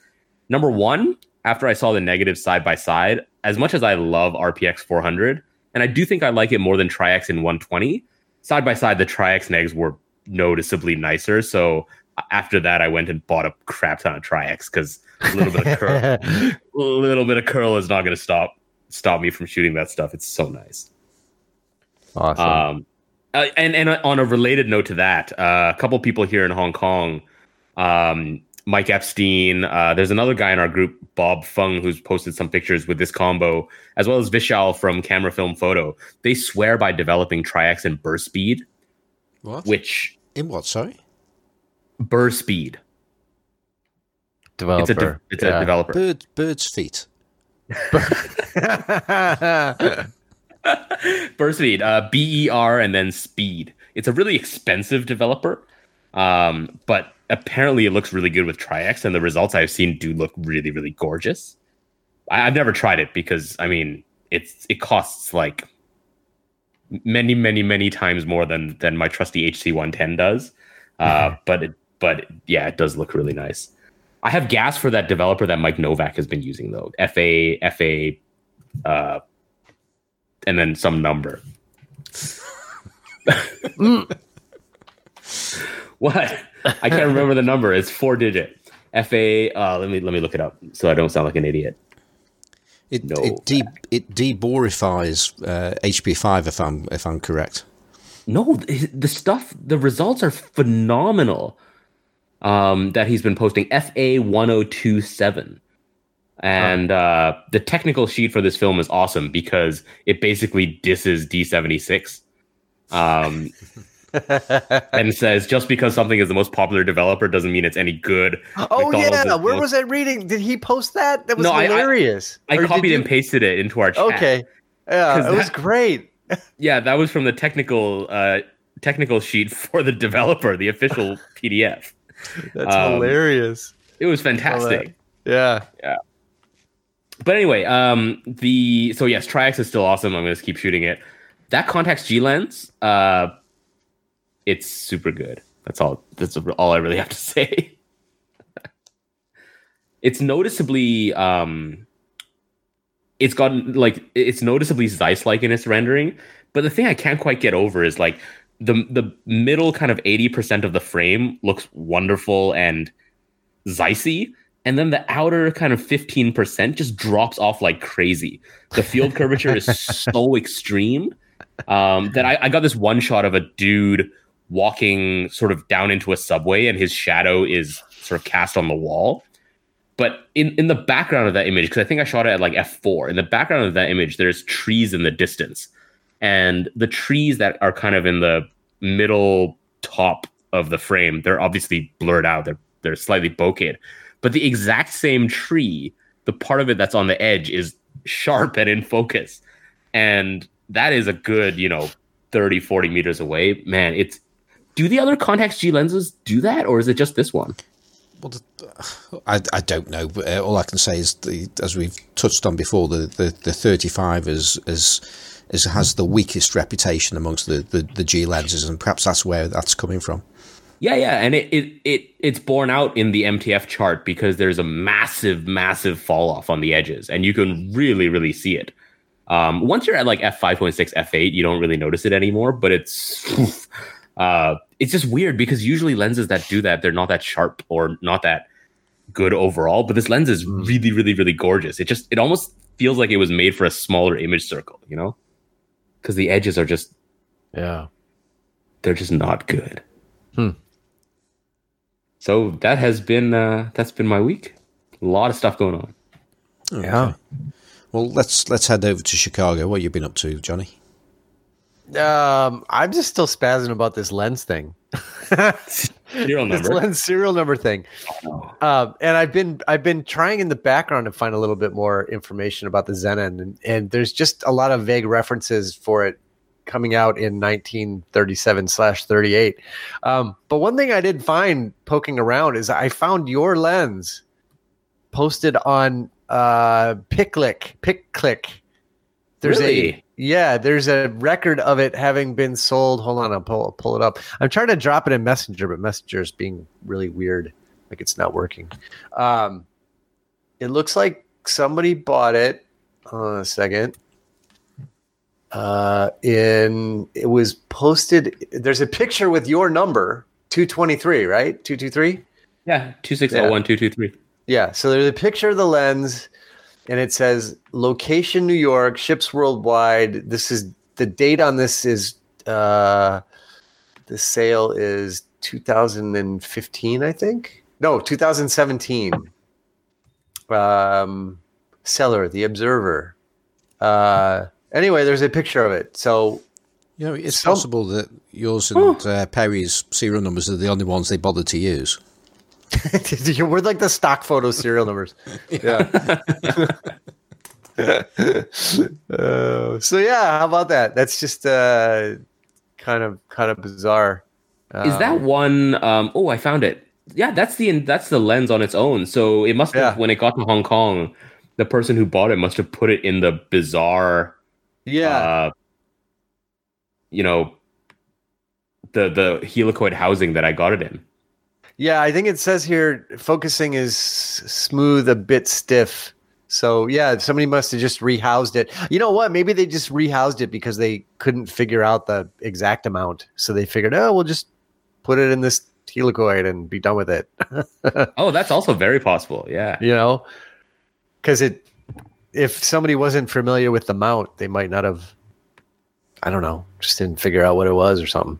Number one, after I saw the negatives side by side, as much as I love RPX 400, and I do think I like it more than Tri-X in 120, side by side, the Tri-X negs were noticeably nicer. So after that, I went and bought a crap ton of Tri-X because a little bit of curl, [LAUGHS] a little bit of curl is not going to stop stop me from shooting that stuff. It's so nice. Awesome. Um, uh, and and on a related note to that, uh, a couple people here in Hong Kong, um, Mike Epstein. Uh, there's another guy in our group, Bob Fung, who's posted some pictures with this combo, as well as Vishal from Camera Film Photo. They swear by developing Tri-X and BerSpeed, What? which In what? Sorry. BerSpeed. developer. It's a de- it's a developer. Bird. Bird's feet. [LAUGHS] BerSpeed, uh, B E R, and then speed. It's a really expensive developer, um, but apparently it looks really good with Tri-X, and the results I've seen do look really, really gorgeous. I, I've never tried it because I mean it's it costs like many, many, many times more than than my trusty HC one ten does. Uh, but it but yeah, it does look really nice. I have gas for that developer that Mike Novak has been using though. FA FA uh and then some number. [LAUGHS] [LAUGHS] what? I can't remember the number. It's four digit. FA uh let me let me look it up so I don't sound like an idiot. It No. it de it deborifies uh, HP5 if I'm if I'm correct. No, the stuff, the results are phenomenal. Um, that he's been posting FA one zero two seven, and uh, the technical sheet for this film is awesome because it basically disses D seventy six, um, [LAUGHS] [LAUGHS] and says just because something is the most popular developer doesn't mean it's any good. Oh McDonald's yeah, where most- was I reading? Did he post that? That was No, I- I- hilarious. I copied you- and pasted it into our chat. Okay, yeah, it was great. [LAUGHS] Yeah, that was from the technical uh, technical sheet [LAUGHS] for the developer, the official PDF. That's Um, hilarious. It was fantastic. Yeah. Yeah. But anyway, um, the so yes, Tri-X is still awesome. I'm gonna keep shooting it. That Contax G lens, uh, it's super good. That's all. That's all I really have to [LAUGHS] say. it's noticeably, um, it's gotten like it's noticeably Zeiss like in its rendering. But the thing I can't quite get over is like the the middle kind of eighty percent of the frame looks wonderful and Zeissy, and then the outer kind of 15% just drops off like crazy. The field curvature is so [LAUGHS] extreme um, that I, I got this one shot of a dude walking sort of down into a subway and his shadow is sort of cast on the wall. But in, in the background of that image, because I think I shot it at like f4, in the background of that image, there's trees in the distance. And the trees that are kind of in the middle top of the frame, they're obviously blurred out. They're they're slightly bokeh. But the exact same tree, the part of it that's on the edge is sharp and in focus. And that is a good, you know, 30, 40 meters away. Man, it's do the other Contax G lenses do that, or is it just this one? Well, the, I, I don't know. But uh, all I can say is, the, as we've touched on before, the, the, the 35 is, is, is has the weakest reputation amongst the, the, the G lenses, and perhaps that's where that's coming from. Yeah, yeah, and it, it it it's borne out in the MTF chart because there's a massive, massive fall off on the edges, and you can really, really see it. Um, once you're at like f five point six, f eight, you don't really notice it anymore. But it's uh, it's just weird because usually lenses that do that, they're not that sharp or not that good overall. But this lens is really, really, really gorgeous. It just it almost feels like it was made for a smaller image circle, you know, because the edges are just Yeah. they're just not good. Hmm. So that has been uh, that's been my week. A lot of stuff going on. Yeah. Well, let's let's head over to Chicago. What you been up to, Johnny? Um, I'm just still spazzing about this lens thing. [LAUGHS] Serial [LAUGHS] this number. lens serial number thing. Um, and I've been I've been trying in the background to find a little bit more information about the Xenon, and, and there's just a lot of vague references for it coming out in 1937 slash 38. Um, but one thing I did find poking around is I found your lens posted on uh, PicClick. PicClick. There's a yeah, there's a record of it having been sold. Hold on, I'll pull, pull it up. I'm trying to drop it in Messenger, but Messenger is being really weird. Like it's not working. Um, it looks like somebody bought it. Hold on a second. Uh, in it was posted. There's a picture with your number, 223, right? 223. Yeah, two six zero one two two three. Yeah. So there's a picture of the lens, and it says location New York, ships worldwide. This is the date on this is uh, the sale is 2015, I think. No, 2017. Um, seller, the Observer. Uh, anyway, there's a picture of it. So You know, it's Some- possible that yours and uh, Perry's serial numbers are the only ones they bothered to use. [LAUGHS] we're like the stock photo serial numbers. [LAUGHS] Yeah. [LAUGHS] Uh, so yeah, how about that? That's just uh, kind of kind of bizarre. Is Um, that one? Um, oh, I found it. Yeah, that's the that's the lens on its own. So it must have Yeah. when it got to Hong Kong, the person who bought it must have put it in the bizarre. Yeah, Uh, you know, the the helicoid housing that I got it in. Yeah, I think it says here focusing is smooth, a bit stiff. So yeah, somebody must have just rehoused it. You know what? Maybe they just rehoused it because they couldn't figure out the Exakta mount. So they figured, oh, we'll just put it in this helicoid and be done with it. [LAUGHS] oh, that's also very possible. Yeah. You know, because it, if somebody wasn't familiar with the mount, they might not have. I don't know, just didn't figure out what it was or something.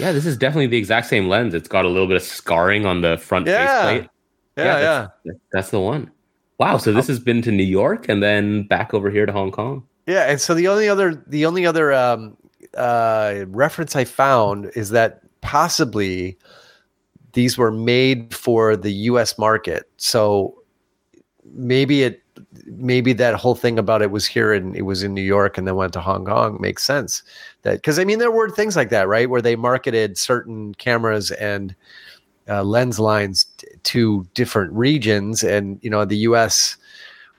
Yeah, this is definitely the exact same lens. It's got a little bit of scarring on the front Yeah. faceplate. Yeah, Yeah, yeah. That's, that's the one. Wow. So this has been to New York and then back over here to Hong Kong. Yeah, and so the only other the only other um, uh, reference I found is that possibly these were made for the U.S. market. So maybe it maybe that whole thing about it was here and it was in New York and then went to Hong Kong makes sense. That because I mean there were things like that, right, where they marketed certain cameras and uh, lens lines t- to different regions, and you know the U.S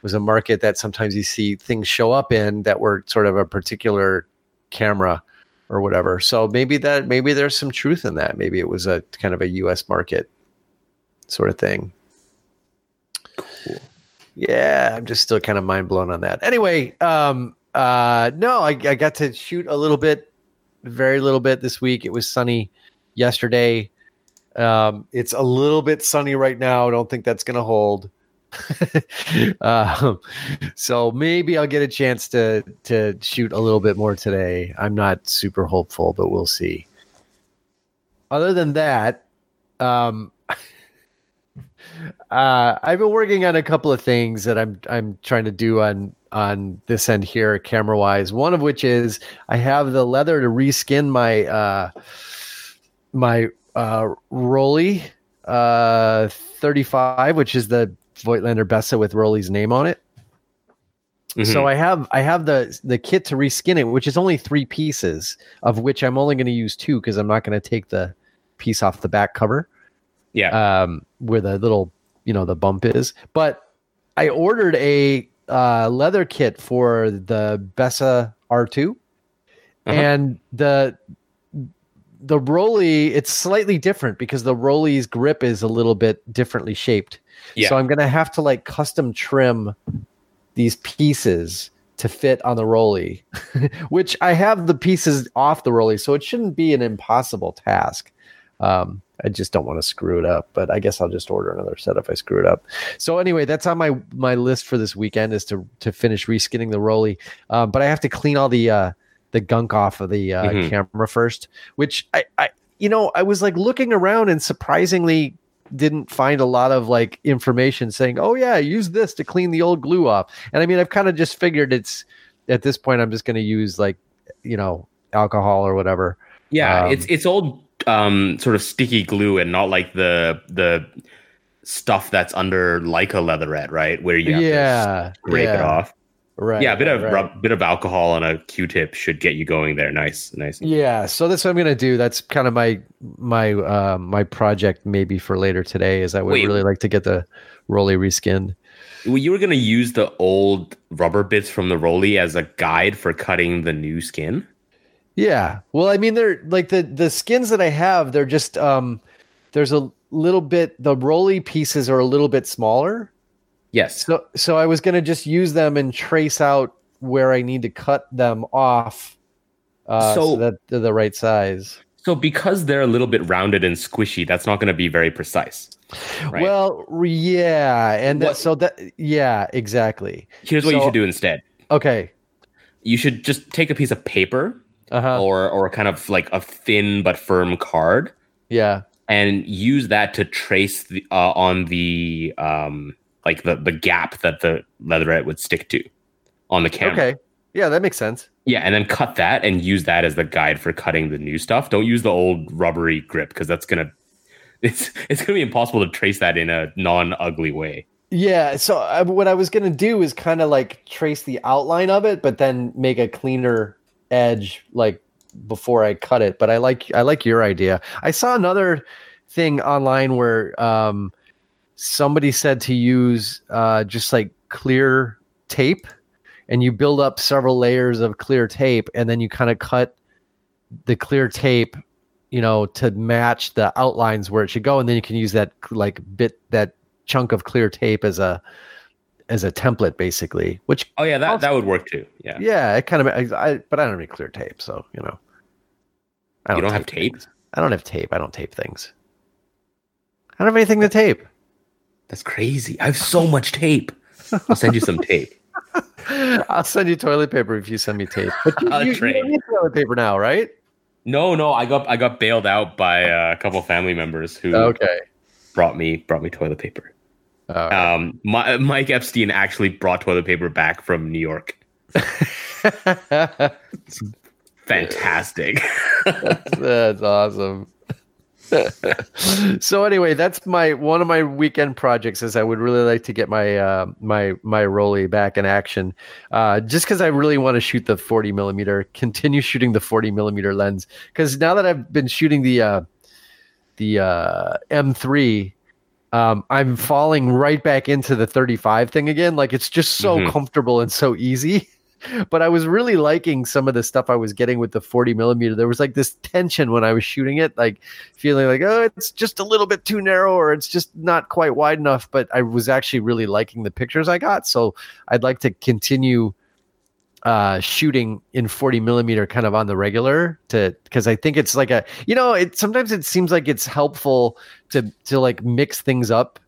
was a market that sometimes you see things show up in that were sort of a particular camera or whatever. So maybe that maybe there's some truth in that. Maybe it was a kind of a US market sort of thing. Yeah, I'm just still kind of mind blown on that. Anyway, um uh no, I, I got to shoot a little bit, very little bit this week. It was sunny yesterday. Um it's a little bit sunny right now. I don't think that's gonna hold. [LAUGHS] um, so maybe I'll get a chance to to shoot a little bit more today. I'm not super hopeful, but we'll see. Other than that, um, uh, I've been working on a couple of things that I'm I'm trying to do on on this end here, camera wise. One of which is I have the leather to reskin my uh, my uh, Rollei uh, 35, which is the Voigtlander Bessa with Rollei's name on it. Mm-hmm. So I have I have the the kit to reskin it, which is only three pieces, of which I'm only going to use two because I'm not going to take the piece off the back cover, yeah. um, where the little you know the bump is. But I ordered a uh, leather kit for the Bessa R2, Uh-huh. and the the Rollei it's slightly different because the Rollei's grip is a little bit differently shaped. Yeah. So I'm gonna have to like custom trim these pieces to fit on the Rollei, [LAUGHS] which I have the pieces off the Rollei, so it shouldn't be an impossible task. Um, I just don't want to screw it up, but I guess I'll just order another set if I screw it up. So anyway, that's on my my list for this weekend is to to finish reskinning the Rollei. Um, but I have to clean all the uh, the gunk off of the uh, Mhm. camera first, which I, I you know I was like looking around and surprisingly didn't find a lot of like information saying, "Oh yeah, use this to clean the old glue off." And I mean, I've kind of just figured it's at this point I'm just going to use like you know alcohol or whatever. Yeah, Um, it's it's old um sort of sticky glue and not like the the stuff that's under Leica leatherette, right? Where you have to yeah, scrape it off. Right. yeah, a bit of right. rub, bit of alcohol on a Q-tip should get you going there. Nice, nice. Yeah, so that's what I'm gonna do. That's kind of my my uh, my project maybe for later today. Is I would Wait. really like to get the Rollei reskinned. Well, you were gonna use the old rubber bits from the Rollei as a guide for cutting the new skin. Yeah. Well, I mean, they're like the the skins that I have. They're just um, there's a little bit. The Rollei pieces are a little bit smaller. Yes. So so I was gonna just use them and trace out where I need to cut them off, uh, so, So- that they're the right size. So because they're a little bit rounded and squishy, that's not going to be very precise. Right. Well, yeah, and that, so that yeah, exactly. Here's what you should do instead. Okay. You should just take a piece of paper Uh huh. or or kind of like a thin but firm card Yeah. and use that to trace the uh, on the um like the the gap that the leatherette would stick to on the camera. Okay. Yeah, that makes sense. Yeah, and then cut that and use that as the guide for cutting the new stuff. Don't use the old rubbery grip because that's gonna [LAUGHS] it's it's gonna be impossible to trace that in a non ugly way. Yeah. So I, what I was gonna do is kind of like trace the outline of it, but then make a cleaner edge like before I cut it. But I like I like your idea. I saw another thing online where um, somebody said to use uh, just like clear tape, and you build up several layers of clear tape, and then you kind of cut the clear tape you know, to match the outlines where it should go, and then you can use that like bit that chunk of clear tape as a as a template, basically. Which Oh yeah, that Also- that would work too. Yeah. yeah, it kind of I, I but I don't have any clear tape, so you know. I You don't have tape? things. I don't have tape. I don't tape things. I don't have anything to tape. That's crazy. I have so much tape. I'll send you some tape. [LAUGHS] I'll send you toilet paper if you send me tape. But you, [LAUGHS] I'll you, trade. don't need toilet paper now, right? No, no, I got I got bailed out by uh, a couple family members who Okay. brought me brought me toilet paper. Uh, Um, my, Mike Epstein actually brought toilet paper back from New York. [LAUGHS] Fantastic. That's awesome. so anyway, that's my one of my weekend projects. Is I would really like to get my uh, my my Rollei back in action, uh, just because I really want to shoot the 40 millimeter, continue shooting the 40 millimeter lens. Because now that I've been shooting the uh, the uh, M3, um, I'm falling right back into the 35 thing again. Like it's just so Mhm. comfortable and so easy. [LAUGHS] But I was really liking some of the stuff I was getting with the 40 millimeter. There was like this tension when I was shooting it, like feeling like, oh, it's just a little bit too narrow or it's just not quite wide enough. But I was actually really liking the pictures I got. So I'd like to continue uh shooting in 40 millimeter kind of on the regular to because i think it's like a you know it sometimes it seems like it's helpful to to like mix things up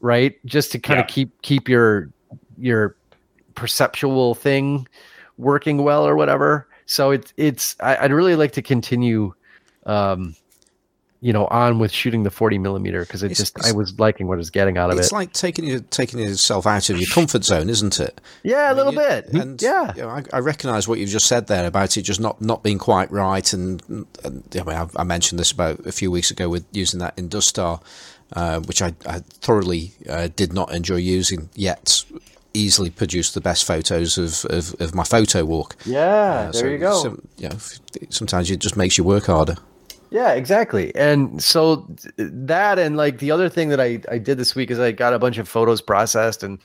right just to kind Yeah. of keep keep your your perceptual thing working well or whatever so it's it's I, i'd really like to continue um you know on with shooting the 40 millimeter because it It's- just i was liking what i was getting out of It's it It's like taking you taking yourself out of your comfort zone, isn't it? yeah a I mean, little you- bit And yeah you know, I, I recognise what you've just said there about it just not, not being quite right. And, and I, mean, I, I mentioned this about a few weeks ago with using that Industar, uh, which I, I thoroughly uh, did not enjoy using, yet easily produced the best photos of, of, of my photo walk. yeah Uh, there so you go some- you know, sometimes it just makes you work harder. Yeah, exactly. And so that and like the other thing that I, I did this week is I got a bunch of photos processed and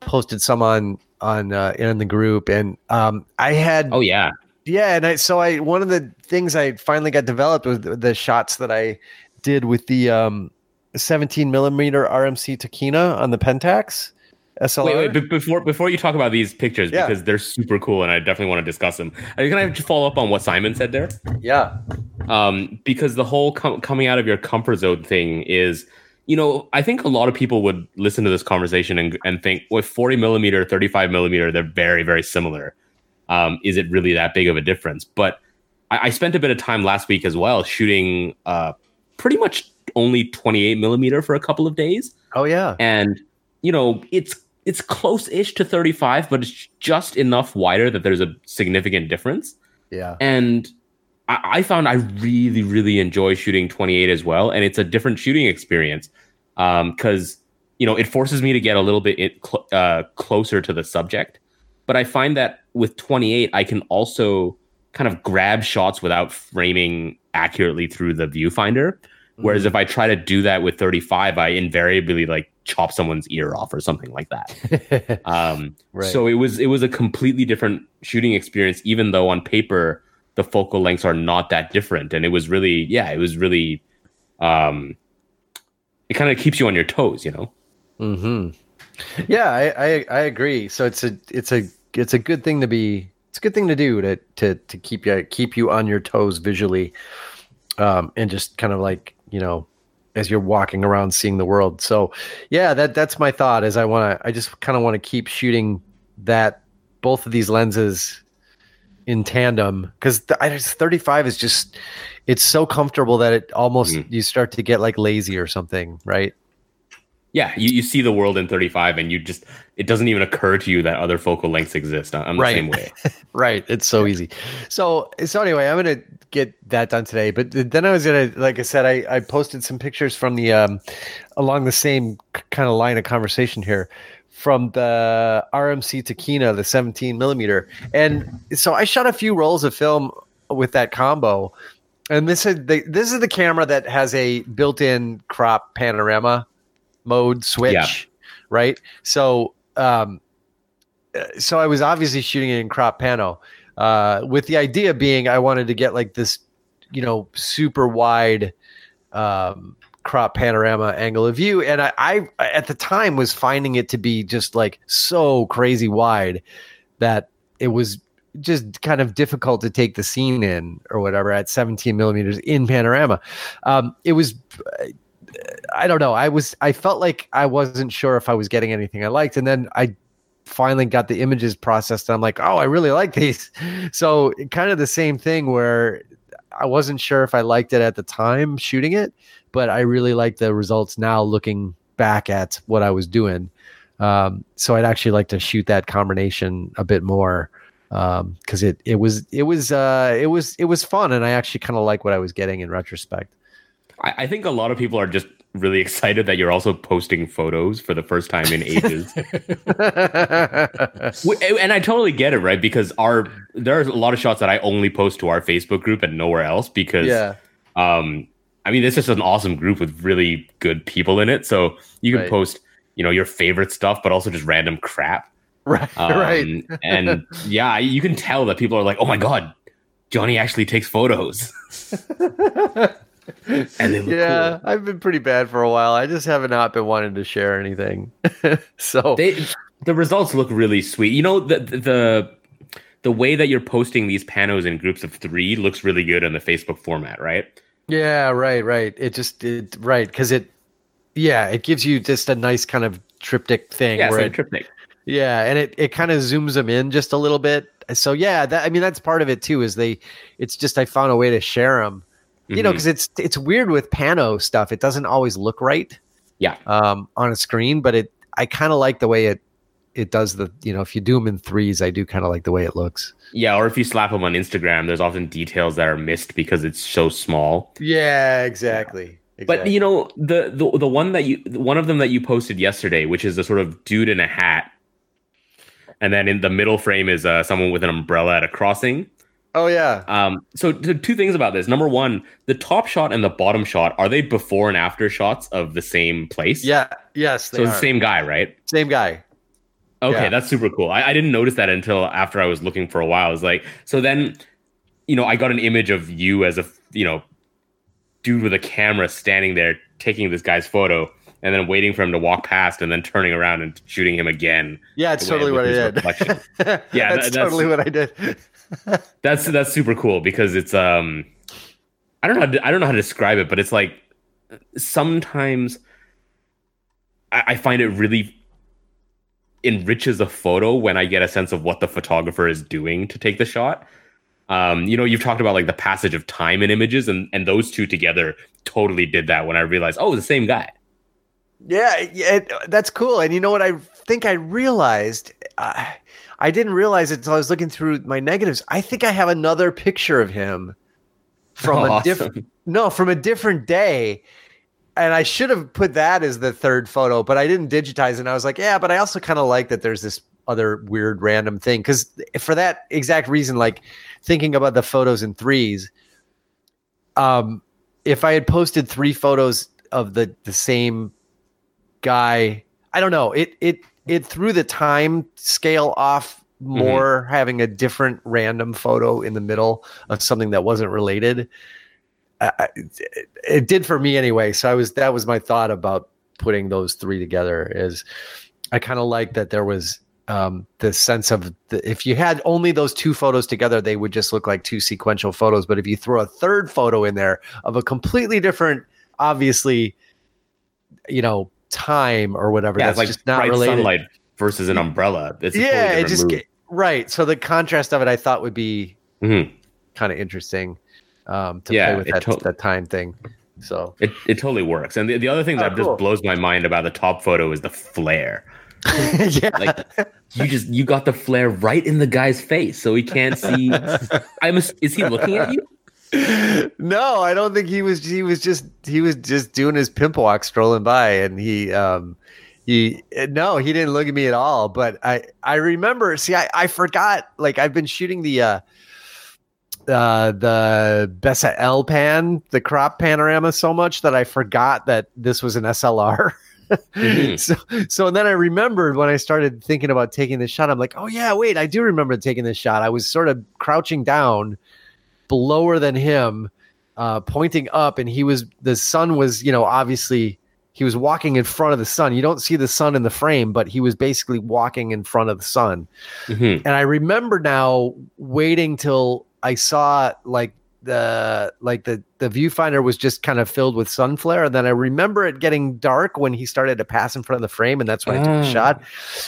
posted some on on uh, in the group and um I had oh yeah. yeah and I so I one of the things I finally got developed was the, the shots that I did with the um 17 millimeter RMC Tokina on the Pentax SLR. Wait, wait, be- before before you talk about these pictures Yeah. because they're super cool and I definitely want to discuss them. Are you gonna follow up on what Simon said there? yeah. um, because the whole com- coming out of your comfort zone thing is, you know, I think a lot of people would listen to this conversation and, and think, with 40 millimeter, 35 millimeter, they're very, very similar. Um, is it really that big of a difference? But I, I spent a bit of time last week as well shooting uh, pretty much only 28 millimeter for a couple of days Oh yeah. and you know it's it's close-ish to 35 but it's just enough wider that there's a significant difference Yeah. and I, I found I really, really enjoy shooting 28 as well, and it's a different shooting experience because you know it forces me to get a little bit it, cl- uh, closer to the subject. But I find that with 28, I can also kind of grab shots without framing accurately through the viewfinder. Whereas if I try to do that with 35, I invariably like chop someone's ear off or something like that. [LAUGHS] Um, Right. So it was it was a completely different shooting experience, even though on paper the focal lengths are not that different. And it was really, yeah, it was really, um, it kind of keeps you on your toes, you know. Hmm. Yeah, I, I I agree. So it's a it's a it's a good thing to be. It's a good thing to do to to to keep you keep you on your toes visually, um, and just kind of like you know, as you're walking around seeing the world. So, yeah, that that's my thought. Is I want to I just kind of want to keep shooting that both of these lenses in tandem because the I just 35 is just it's so comfortable that it almost Mhm. you start to get like lazy or something, right? Yeah, you, you see the world in 35 and you just, it doesn't even occur to you that other focal lengths exist. I'm the Right. same way. [LAUGHS] Right. It's so easy. So so anyway, I'm gonna get that done today. But then I was gonna, like I said, I, I posted some pictures from the um along the same kind of line of conversation here from the RMC Tokina, the 17 millimeter. And so I shot a few rolls of film with that combo. And this is the this is the camera that has a built-in crop panorama mode switch, Yeah. right? So um so I was obviously shooting it in crop pano, uh, with the idea being I wanted to get like this you know, super wide um, crop panorama angle of view. And I, I, at the time, was finding it to be just like so crazy wide that it was just kind of difficult to take the scene in or whatever at 17 millimeters in panorama. Um, it was. I don't know. I was I felt like I wasn't sure if I was getting anything I liked, and then I finally got the images processed. And I'm like, oh, I really like these. [LAUGHS] So kind of the same thing where I wasn't sure if I liked it at the time shooting it, but I really like the results now looking back at what I was doing. Um, so I'd actually like to shoot that combination a bit more because um, it it was it was uh, it was it was fun, and I actually kind of like what I was getting in retrospect. I, I think a lot of people are just really excited that you're also posting photos for the first time in ages. [LAUGHS] and I totally get it, right? Because our there's a lot of shots that I only post to our Facebook group and nowhere else because yeah. um I mean this is an awesome group with really good people in it. So you can right. post, you know, your favorite stuff, but also just random crap. Right. [LAUGHS] Um, right. and yeah, you can tell that people are like, oh my god, Johnny actually takes photos and [LAUGHS] yeah, cool. I've been pretty bad for a while. I just have not been wanting to share anything. [LAUGHS] so they, the results look really sweet. You know the the the way that you're posting these panos in groups of three looks really good in the Facebook format, right? Yeah, right, right. It just it right because it yeah it gives you just a nice kind of triptych thing. Yeah, where it, triptych. Yeah, and it it kind of zooms them in just a little bit. So yeah, that I mean that's part of it too. Is they it's just I found a way to share them you mm-hmm. know, because it's it's weird with pano stuff. It doesn't always look right. Yeah. Um, on a screen, but it I kind of like the way it it does the you know if you do them in threes, I do kind of like the way it looks. Yeah, or if you slap them on Instagram, there's often details that are missed because it's so small. Yeah, exactly. Exactly. But you know the, the the one that you one of them that you posted yesterday, which is a sort of dude in a hat, and then in the middle frame is uh, someone with an umbrella at a crossing. Oh yeah. Um. So, so, two things about this. Number one, the top shot and the bottom shot are they before and after shots of the same place? Yeah. Yes. So the same guy, right? Same guy. Okay, yeah. that's super cool. I, I didn't notice that until after I was looking for a while. I was like, so then, you know, I got an image of you as a you know, dude with a camera standing there taking this guy's photo and then waiting for him to walk past and then turning around and shooting him again. Yeah, it's totally what I did. [LAUGHS] yeah, that's, that's totally what I did that's that's super cool because it's um I don't know to, I don't know how to describe it, but it's like sometimes I, I find it really enriches a photo when I get a sense of what the photographer is doing to take the shot. Um, you know, you've talked about like the passage of time in images, and and those two together totally did that. When I realized, oh, the same guy. Yeah, yeah, that's cool. And you know what? I think I realized. Uh, I didn't realize it until I was looking through my negatives. I think I have another picture of him from oh, a awesome. different [LAUGHS] no from a different day and I should have put that as the third photo, but I didn't digitize it. And I was like, yeah, but I also kind of like that there's this other weird random thing. Cause for that exact reason, like thinking about the photos in threes, um, if I had posted three photos of the the same guy, I don't know, it it it threw the time scale off mm-hmm. more mm-hmm. having a different random photo in the middle of something that wasn't related uh, it, it did for me anyway so i was that was my thought about putting those three together is i kind of like that there was um, the sense of the, if you had only those two photos together, they would just look like two sequential photos. But if you throw a third photo in there of a completely different, obviously, you know, time or whatever. Yeah, That's like just not bright related. sunlight versus an umbrella. It's yeah, it just get, right. So the contrast of it, I thought would be mm-hmm. kind of interesting um, to yeah, play with that, to- that time thing. So it, it totally works. And the, the other thing that oh, cool. just blows my mind about the top photo is the flare. [LAUGHS] yeah. Like you just you got the flare right in the guy's face, so he can't see. [LAUGHS] I'm. Is he looking at you? No, I don't think he was. He was just he was just doing his pimp walk, strolling by, and he um he no, he didn't look at me at all. But I I remember. See, I I forgot. Like I've been shooting the uh uh the Bessa L pan, the crop panorama, so much that I forgot that this was an SLR. mm-hmm. [LAUGHS] So so then I remembered when I started thinking about taking this shot. I'm like, oh yeah, wait, I do remember taking this shot. I was sort of crouching down lower than him uh, pointing up, and he was the sun was you know obviously he was walking in front of the sun. You don't see the sun in the frame, but he was basically walking in front of the sun. Mhm. And I remember now waiting till I saw like the like the the viewfinder was just kind of filled with sun flare and then i remember it getting dark when he started to pass in front of the frame and that's when i took the Ah. shot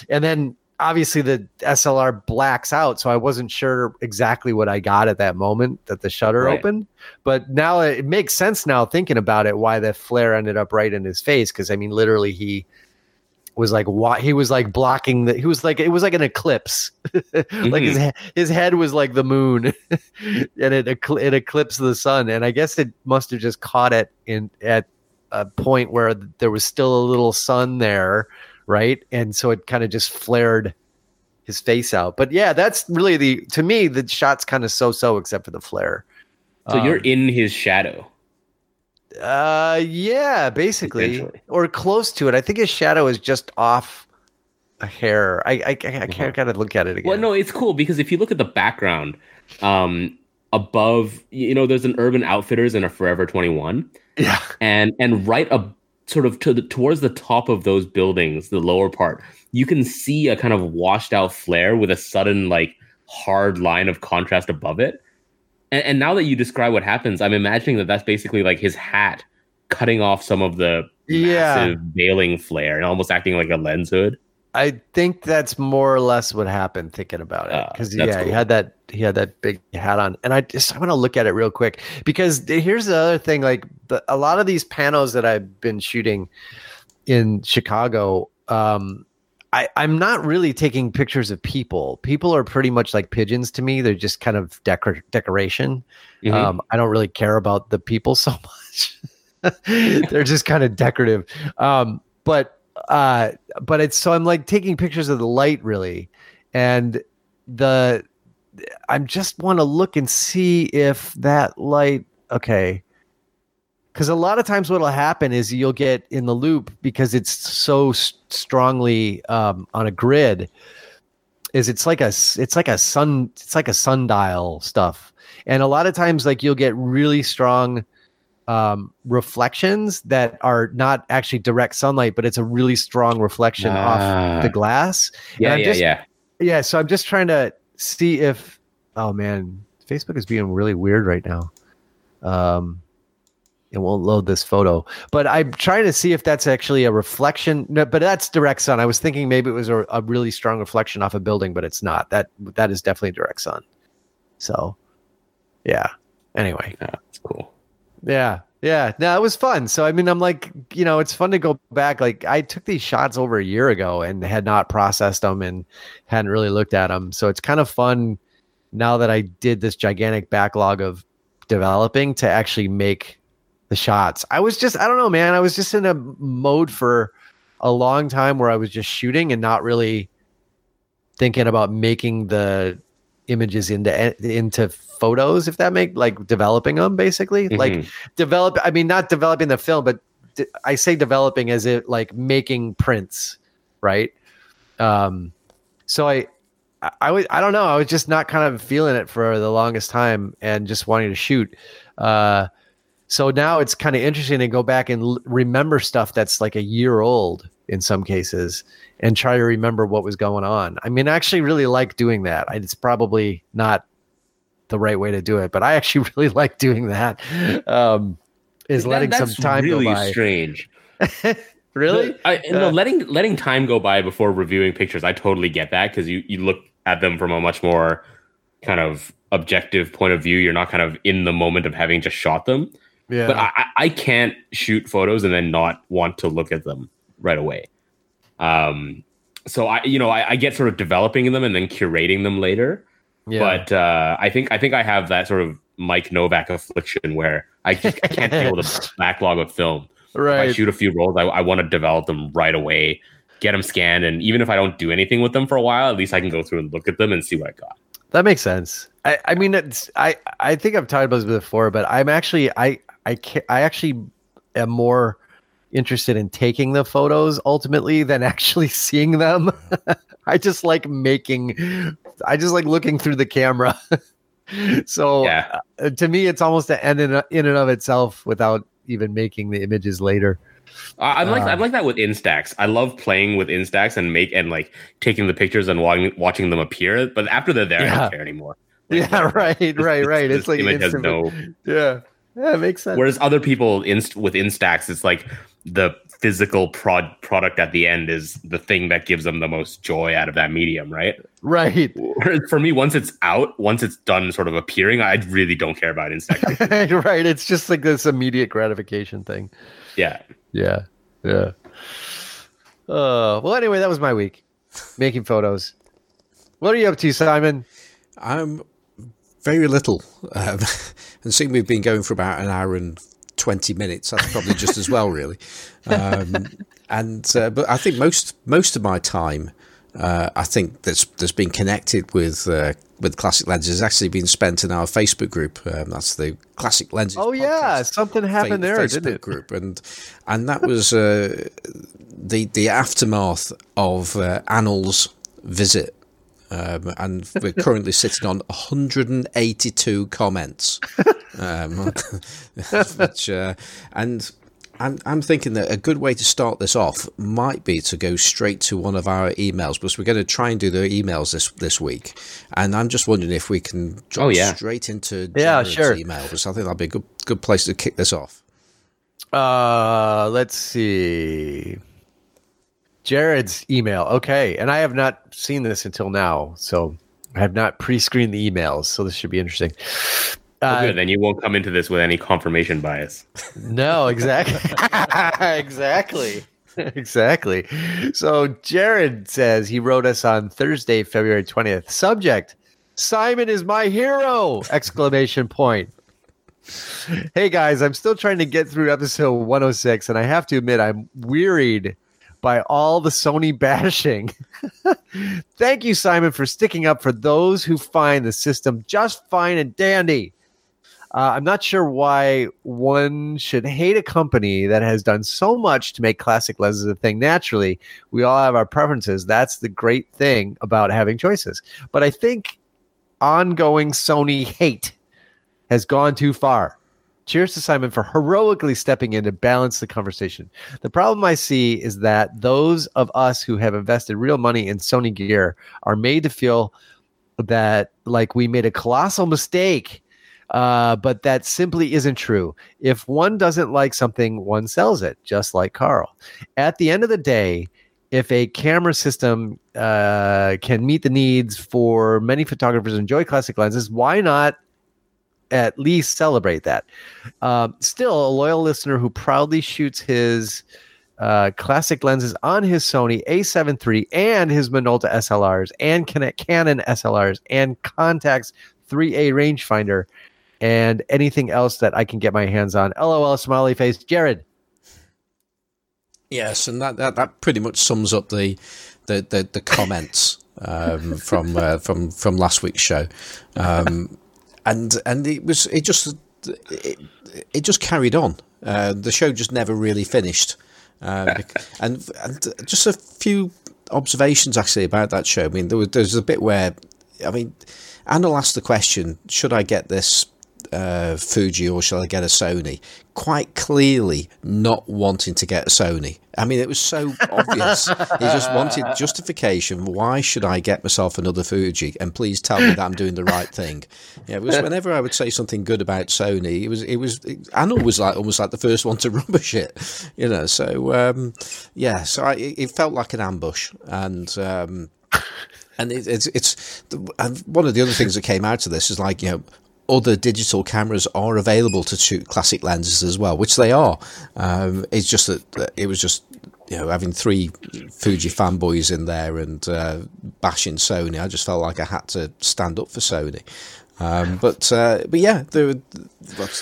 and then obviously the slr blacks out so i wasn't sure exactly what i got at that moment that the shutter Right. opened. But now it makes sense now thinking about it why the flare ended up right in his face because i mean literally he was like wa- he was like blocking the he was like it was like an eclipse. [LAUGHS] Like his mm-hmm. his head was like the moon [LAUGHS] and it it eclipsed the sun and i guess it must have just caught it in at a point where there was still a little sun there right? And so it kind of just flared his face out. But yeah that's really the to me the shot's kind of so so except for the flare. So you're Um, in his shadow. uh yeah basically. Or close to it. I think his shadow is just off a hair. I i, I, I Uh-huh. can't gotta look at it again. Well, no, it's cool because if you look at the background, um, above, you know, there's an Urban Outfitters and a Forever 21, yeah. And and right up, sort of to the towards the top of those buildings, the lower part, you can see a kind of washed out flare with a sudden like hard line of contrast above it. And, and now that you describe what happens, I'm imagining that that's basically like his hat cutting off some of the Yeah. massive veiling flare and almost acting like a lens hood. I think that's more or less what happened. Thinking about it, Ah, because that's yeah, he had that he had that big hat on, and I just I'm gonna look at it real quick because here's the other thing. Like the, a lot of these panels that I've been shooting in Chicago, um, I I'm not really taking pictures of people. People are pretty much like pigeons to me. They're just kind of decor- decoration. Mhm. Um, I don't really care about the people [LAUGHS] so much. [LAUGHS] They're just kind of decorative. Um, but uh, but it's so I'm like taking pictures of the light really, and the I'm just want to look and see if that light okay. Because a lot of times what'll happen is you'll get in the loop because it's so strongly um, on a grid. Is it's like a it's like a sun it's like a sundial stuff and a lot of times like you'll get really strong um reflections that are not actually direct sunlight but it's a really strong reflection off Ah. the glass yeah, I'm yeah, just- yeah. yeah so i'm just trying to see if oh man facebook is being really weird right now. Um it won't load this photo. But i'm trying to see if that's actually a reflection. No, but that's direct sun. I was thinking maybe it was a, a really strong reflection off a building but it's not. That that is definitely direct sun. So yeah. Anyway. That's cool. Yeah. Yeah. No, it was fun. So I mean, I'm like, you know, it's fun to go back. Like I took these shots over a year ago and had not processed them and hadn't really looked at them. So it's kind of fun now that I did this gigantic backlog of developing to actually make the shots. I was just, I don't know, man. I was just in a mode for a long time where I was just shooting and not really thinking about making the images into into photos if that make like developing them basically like Mhm. develop i mean not developing the film but de- i say developing as it like making prints right um so i I- I was I don't know I was just not kind of feeling it for the longest time and just wanting to shoot. Uh, so now it's kind of interesting to go back and l- remember stuff that's like a year old in some cases and try to remember what was going on. I mean, I actually really like doing that. I, it's probably not the right way to do it, but I actually [LAUGHS] really like doing that. Um, is That- letting some time really go by. strange. [LAUGHS] really? The- I, no, Uh, letting letting time go by before reviewing pictures, I totally get that because you you look at them from a much more kind of objective point of view. You're not kind of in the moment of having just shot them. Yeah. But I, I- I can't shoot photos and then not want to look at them right away. Um, so I, you know, I, I get sort of developing them and then curating them later. Yeah. But uh, I think I think I have that sort of Mike Novak affliction where I, just, I can't deal with [LAUGHS] a backlog of film. If I shoot a few rolls, I, I want to develop them right away, get them scanned, and even if I don't do anything with them for a while, at least I can go through and look at them and see what I got. That makes sense. I, I mean, it's I I think I've talked about this before, but I'm actually I I ca- I actually am more interested in taking the photos ultimately than [LAUGHS] actually seeing them. [LAUGHS] I just like making. I just like looking through the camera. [LAUGHS] So Yeah. uh, to me, it's almost an end in, in and of itself without even making the images later. I- I'm like Uh, I'm like that with Instax. I love playing with Instax and make and like taking the pictures and watching watching them appear. But after they're there, I Yeah. don't care anymore. [LAUGHS] Like, Yeah, right, right, right. this It's like image has no. [LAUGHS] yeah, yeah, it makes sense. Whereas other people inst- with Instax, it's like the physical prod product at the end is the thing that gives them the most joy out of that medium, right? right, For me, once it's out, once it's done, sort of appearing, I really don't care about Instax. [LAUGHS] right. It's just like this immediate gratification thing. yeah. Yeah, yeah. Uh, well, anyway, that was my week making photos. What are you up to, Simon? I'm very little. Um, [LAUGHS] and seeing we've been going for about an hour and 20 minutes, that's probably just as well, really. Um, [LAUGHS] and uh, But I think most most of my time, uh, I think that's that's been connected with uh, with Classic Lenses has actually been spent in our Facebook group. Um, that's the Classic Lenses. Oh yeah, something happened Fa- there, Facebook didn't it? group, and and that was uh, the the aftermath of uh, Anil's visit, um, and we're currently sitting on 182 comments, [LAUGHS] um, [LAUGHS] which uh, and. I'm, I'm thinking that a good way to start this off might be to go straight to one of our emails because we're going to try and do the emails this this week, and I'm just wondering if we can drop Oh, yeah. straight into Yeah, Jared's sure. email because I think that'd be a good good place to kick this off. Uh, let's see. Jared's email. Okay, and I have not seen this until now, so I have not pre-screened the emails. So this should be interesting. Well, Uh, good. Then you won't come into this with any confirmation bias. No, exactly. [LAUGHS] exactly. [LAUGHS] Exactly. So Jared says he wrote us on Thursday, February 20th. Subject Simon is my hero! Exclamation point. Hey guys, I'm still trying to get through episode 106, and I have to admit I'm wearied by all the Sony bashing. [LAUGHS] Thank you, Simon, for sticking up for those who find the system just fine and dandy. Uh, I'm not sure why one should hate a company that has done so much to make classic lenses a thing. Naturally, we all have our preferences. That's the great thing about having choices. But I think ongoing Sony hate has gone too far. Cheers to Simon for heroically stepping in to balance the conversation. The problem I see is that those of us who have invested real money in Sony gear are made to feel that like we made a colossal mistake uh, but that simply isn't true. If one doesn't like something, one sells it, just like Carl. At the end of the day, if a camera system uh, can meet the needs for many photographers enjoy classic lenses, why not at least celebrate that? Um, still, a loyal listener who proudly shoots his uh, classic lenses on his Sony A7 III and his Minolta SLRs and Canon SLRs and Contax 3A rangefinder and anything else that I can get my hands on. LOL, smiley face. Jared. Yes, and that, that, that pretty much sums up the the the, the comments um, [LAUGHS] from uh, from from last week's show, um, and and it was it just it, it just carried on. Uh, the show just never really finished, uh, and and just a few observations actually about that show. I mean, there was there's a bit where I mean, Anil asked the question: Should I get this uh, Fuji or shall I get a Sony? Quite clearly, not wanting to get a Sony. I mean, it was so obvious. he just wanted justification. Why should I get myself another Fuji? And please tell me that I'm doing the right thing. Yeah, it was whenever I would say something good about Sony, it was it was Anil was like almost like the first one to [LAUGHS] rubbish it. You know, so um, yeah, so I, it felt like an ambush, and. Um, and it, it's it's and one of the other things that came out of this is like you know other digital cameras are available to shoot classic lenses as well, which they are. Um, it's just that it was just you know having three Fuji fanboys in there and uh, bashing Sony. I just felt like I had to stand up for Sony. Um, but uh, but yeah, there,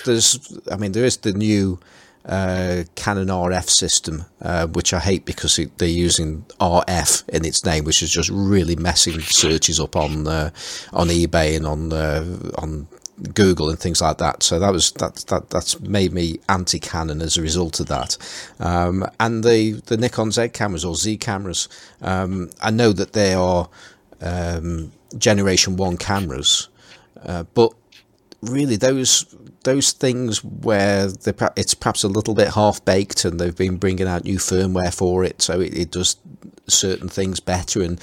there's I mean there is the new uh, Canon RF system, uh, which I hate because it, they're using RF in its name, which is just really messing searches up on uh, on eBay and on uh, on Google and things like that. So that was that that that's made me anti Canon as a result of that. Um, and the the Nikon Z cameras or Z cameras, um, I know that they are um, generation one cameras. Uh, but really, those those things where it's perhaps a little bit half baked, and they've been bringing out new firmware for it, so it, it does certain things better and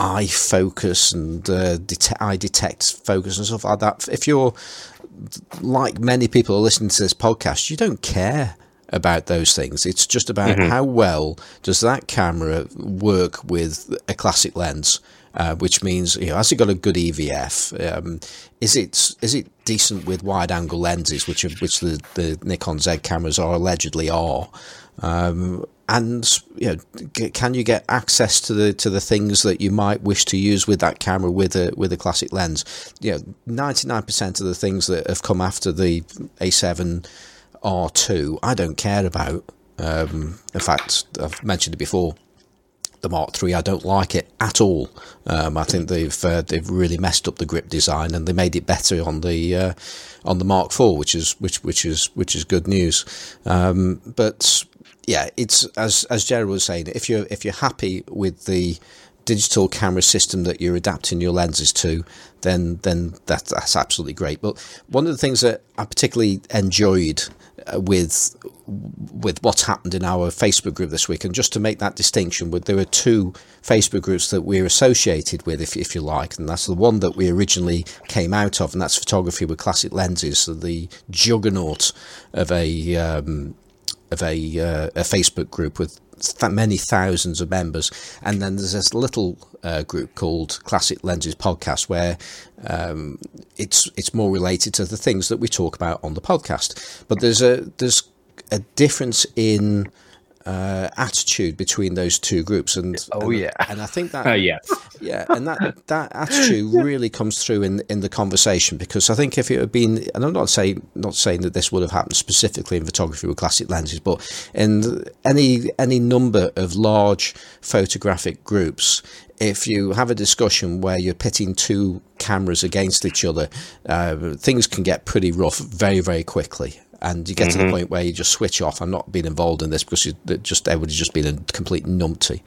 eye focus and uh, det- eye detect focus and stuff like that. If you're like many people listening to this podcast, you don't care about those things. It's just about mm-hmm. how well does that camera work with a classic lens. Uh, which means you know has it got a good EVF? Um, is it is it decent with wide angle lenses, which are, which the, the Nikon Z cameras are allegedly are? Um, and you know, can you get access to the to the things that you might wish to use with that camera with a with a classic lens? You know, ninety nine percent of the things that have come after the A7 R2, I don't care about. Um, in fact, I've mentioned it before. The Mark III, I don't like it at all. Um, I think they've uh, they've really messed up the grip design, and they made it better on the uh, on the Mark IV, which is which which is which is good news. Um, but yeah, it's as as Jared was saying. If you're if you're happy with the digital camera system that you're adapting your lenses to, then then that, that's absolutely great. But one of the things that I particularly enjoyed uh, with with what's happened in our Facebook group this week, and just to make that distinction, with there are two Facebook groups that we're associated with, if if you like, and that's the one that we originally came out of, and that's photography with classic lenses, so the juggernaut of a um, of a, uh, a Facebook group with th- many thousands of members, and then there's this little uh, group called Classic Lenses Podcast where um, it's it's more related to the things that we talk about on the podcast. But there's a there's a difference in uh, attitude between those two groups, and oh and, yeah, and I think that uh, [LAUGHS] yeah, yeah, and that that attitude [LAUGHS] really comes through in in the conversation because I think if it had been, and I'm not saying not saying that this would have happened specifically in photography with classic lenses, but in any any number of large photographic groups, if you have a discussion where you're pitting two cameras against each other, uh, things can get pretty rough very very quickly and you get mm-hmm. to the mm-hmm. point where you just switch off. I'm not being involved in this because you, just everybody's just been a complete numpty,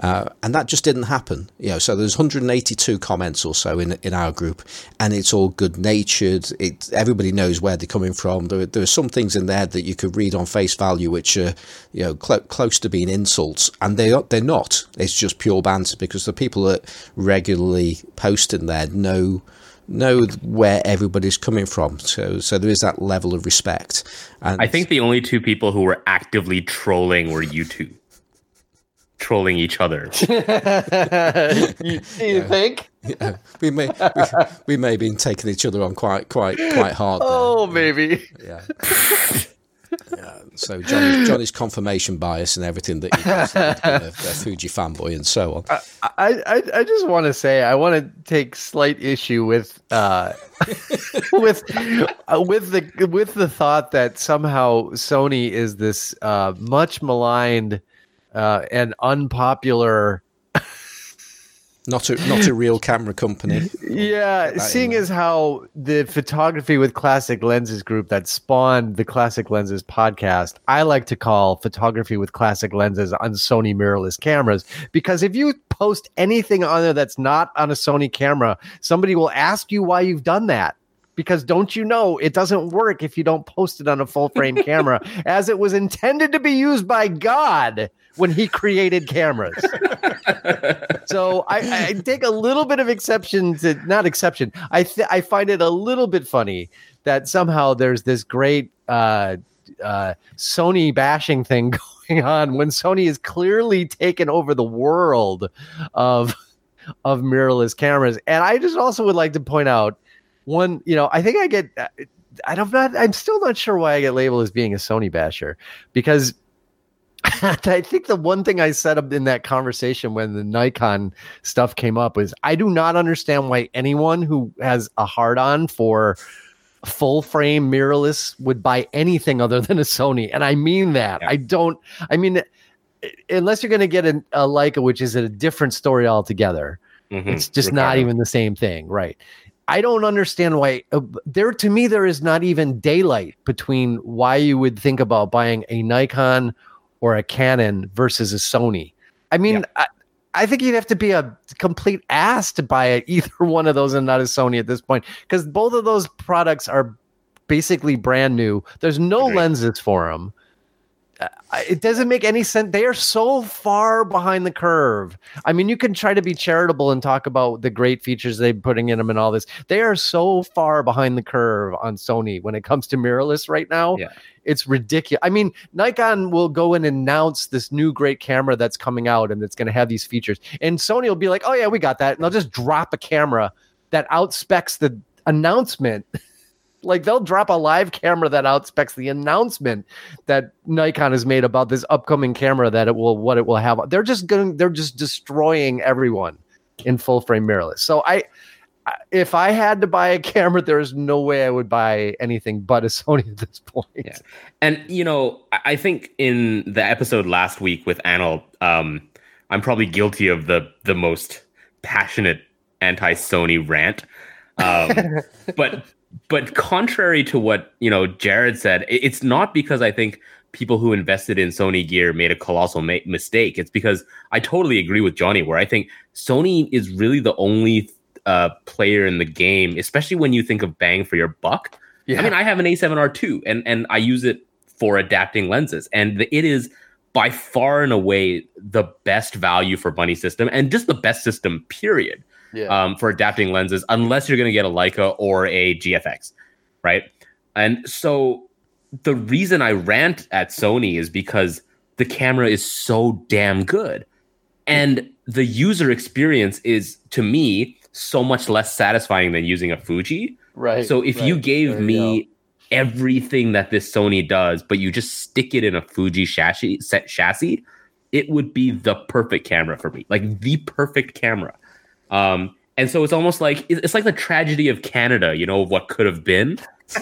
uh, and that just didn't happen. You know, so there's 182 comments or so in in our group, and it's all good natured. It everybody knows where they're coming from. There, there are some things in there that you could read on face value which are you know cl- close to being insults, and they are, they're not. It's just pure banter because the people that regularly post in there know know where everybody's coming from. So so there is that level of respect. And I think the only two people who were actively trolling were you two. Trolling each other. [LAUGHS] you, you think? Yeah. We may we, we may have been taking each other on quite quite quite hard. Oh, maybe. Yeah. [LAUGHS] So Johnny, Johnny's confirmation bias and everything that he does, a, a Fuji fanboy and so on. I, I, I just want to say I want to take slight issue with uh, [LAUGHS] with uh, with the with the thought that somehow Sony is this uh, much maligned uh, and unpopular not a not a real camera company. [LAUGHS] Yeah, seeing as how the photography with classic lenses group that spawned the classic lenses podcast, I like to call photography with classic lenses on Sony mirrorless cameras. Because if you post anything on there that's not on a Sony camera, somebody will ask you why you've done that because don't you know it doesn't work if you don't post it on a full frame [LAUGHS] camera as it was intended to be used by God when he created cameras. [LAUGHS] so I, I, take a little bit of exception to not exception. I th- I find it a little bit funny that somehow there's this great uh, uh, Sony bashing thing [LAUGHS] going on when Sony has clearly taken over the world of of mirrorless cameras. And I just also would like to point out one. You know, I think I get. I don't not. I'm still not sure why I get labeled as being a Sony basher because [LAUGHS] I think the one thing I said up in that conversation when the Nikon stuff came up was I do not understand why anyone who has a hard on for full frame mirrorless would buy anything other than a Sony. And I mean that. Yeah. I don't, I mean, unless you're going to get a, a Leica, which is a different story altogether, mm-hmm. it's just not even the same thing. Right. I don't understand why uh, there to me there is not even daylight between why you would think about buying a Nikon or a Canon versus a Sony. I mean, yeah. I, I think you'd have to be a complete ass to buy [LAUGHS] either one of those and not a Sony at this point because both of those products are basically brand new. There's no lenses for them. It doesn't make any sense. They are so far behind the curve. I mean, you can try to be charitable and talk about the great features they're putting in them and all this. They are so far behind the curve on Sony when it comes to mirrorless right now. Yeah. It's ridiculous. I mean, Nikon will go and announce this new great camera that's coming out and it's going to have these features. And Sony will be like, oh, yeah, we got that. And they'll just drop a camera that outspecs the announcement. [LAUGHS] like they'll drop a live camera that outspecs the announcement that Nikon has made about this upcoming camera that it will what it will have. They're just going they're just destroying everyone in full frame mirrorless. So I if I had to buy a [LAUGHS] camera, there's no way I would buy anything but a Sony at this point. Yeah. And you know, I think in the episode last week with Anil, um, I'm probably guilty of the the most passionate anti-Sony rant. Um, [LAUGHS] but but contrary to what you know Jared said, it's not because I think people who invested in Sony gear made a colossal ma- mistake. It's because I totally agree with Johnny, where I think Sony is really the only uh, player in the game, especially when you think of bang for your buck. Yeah. I mean, I have an A7R2 and and I use it for adapting lenses, and the, it is by far and away the best value for money system, and just the best system. Period. Yeah. Um, for adapting lenses, unless you're going to get a Leica or a GFX, right? And so the reason I rant at Sony is because the camera is so damn good, and the user experience is to me so much less satisfying than using a Fuji. right. So if you gave There you me everything that this Sony does, but you just stick it in a Fuji chassis, set chassis, it would be the perfect camera for me, like the perfect camera. Um, and so it's almost like it's like the tragedy of Canada, you know, of what could have been,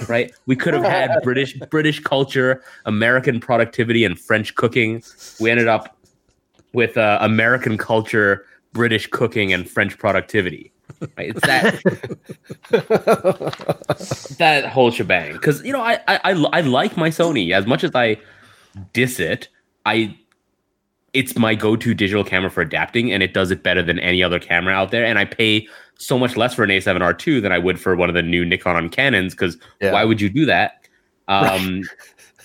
right? We could have had [LAUGHS] British British culture, American productivity, and French cooking. We ended up with uh, American culture, British cooking, and French productivity. Right? It's that [LAUGHS] that whole shebang. Because you know, I, I I I like my Sony as much as I diss it. I it's my go-to digital camera for adapting, and it does it better than any other camera out there. And I pay so much less for an A7R2 than I would for one of the new Nikon on Canons. Because Yeah. why would you do that? Um,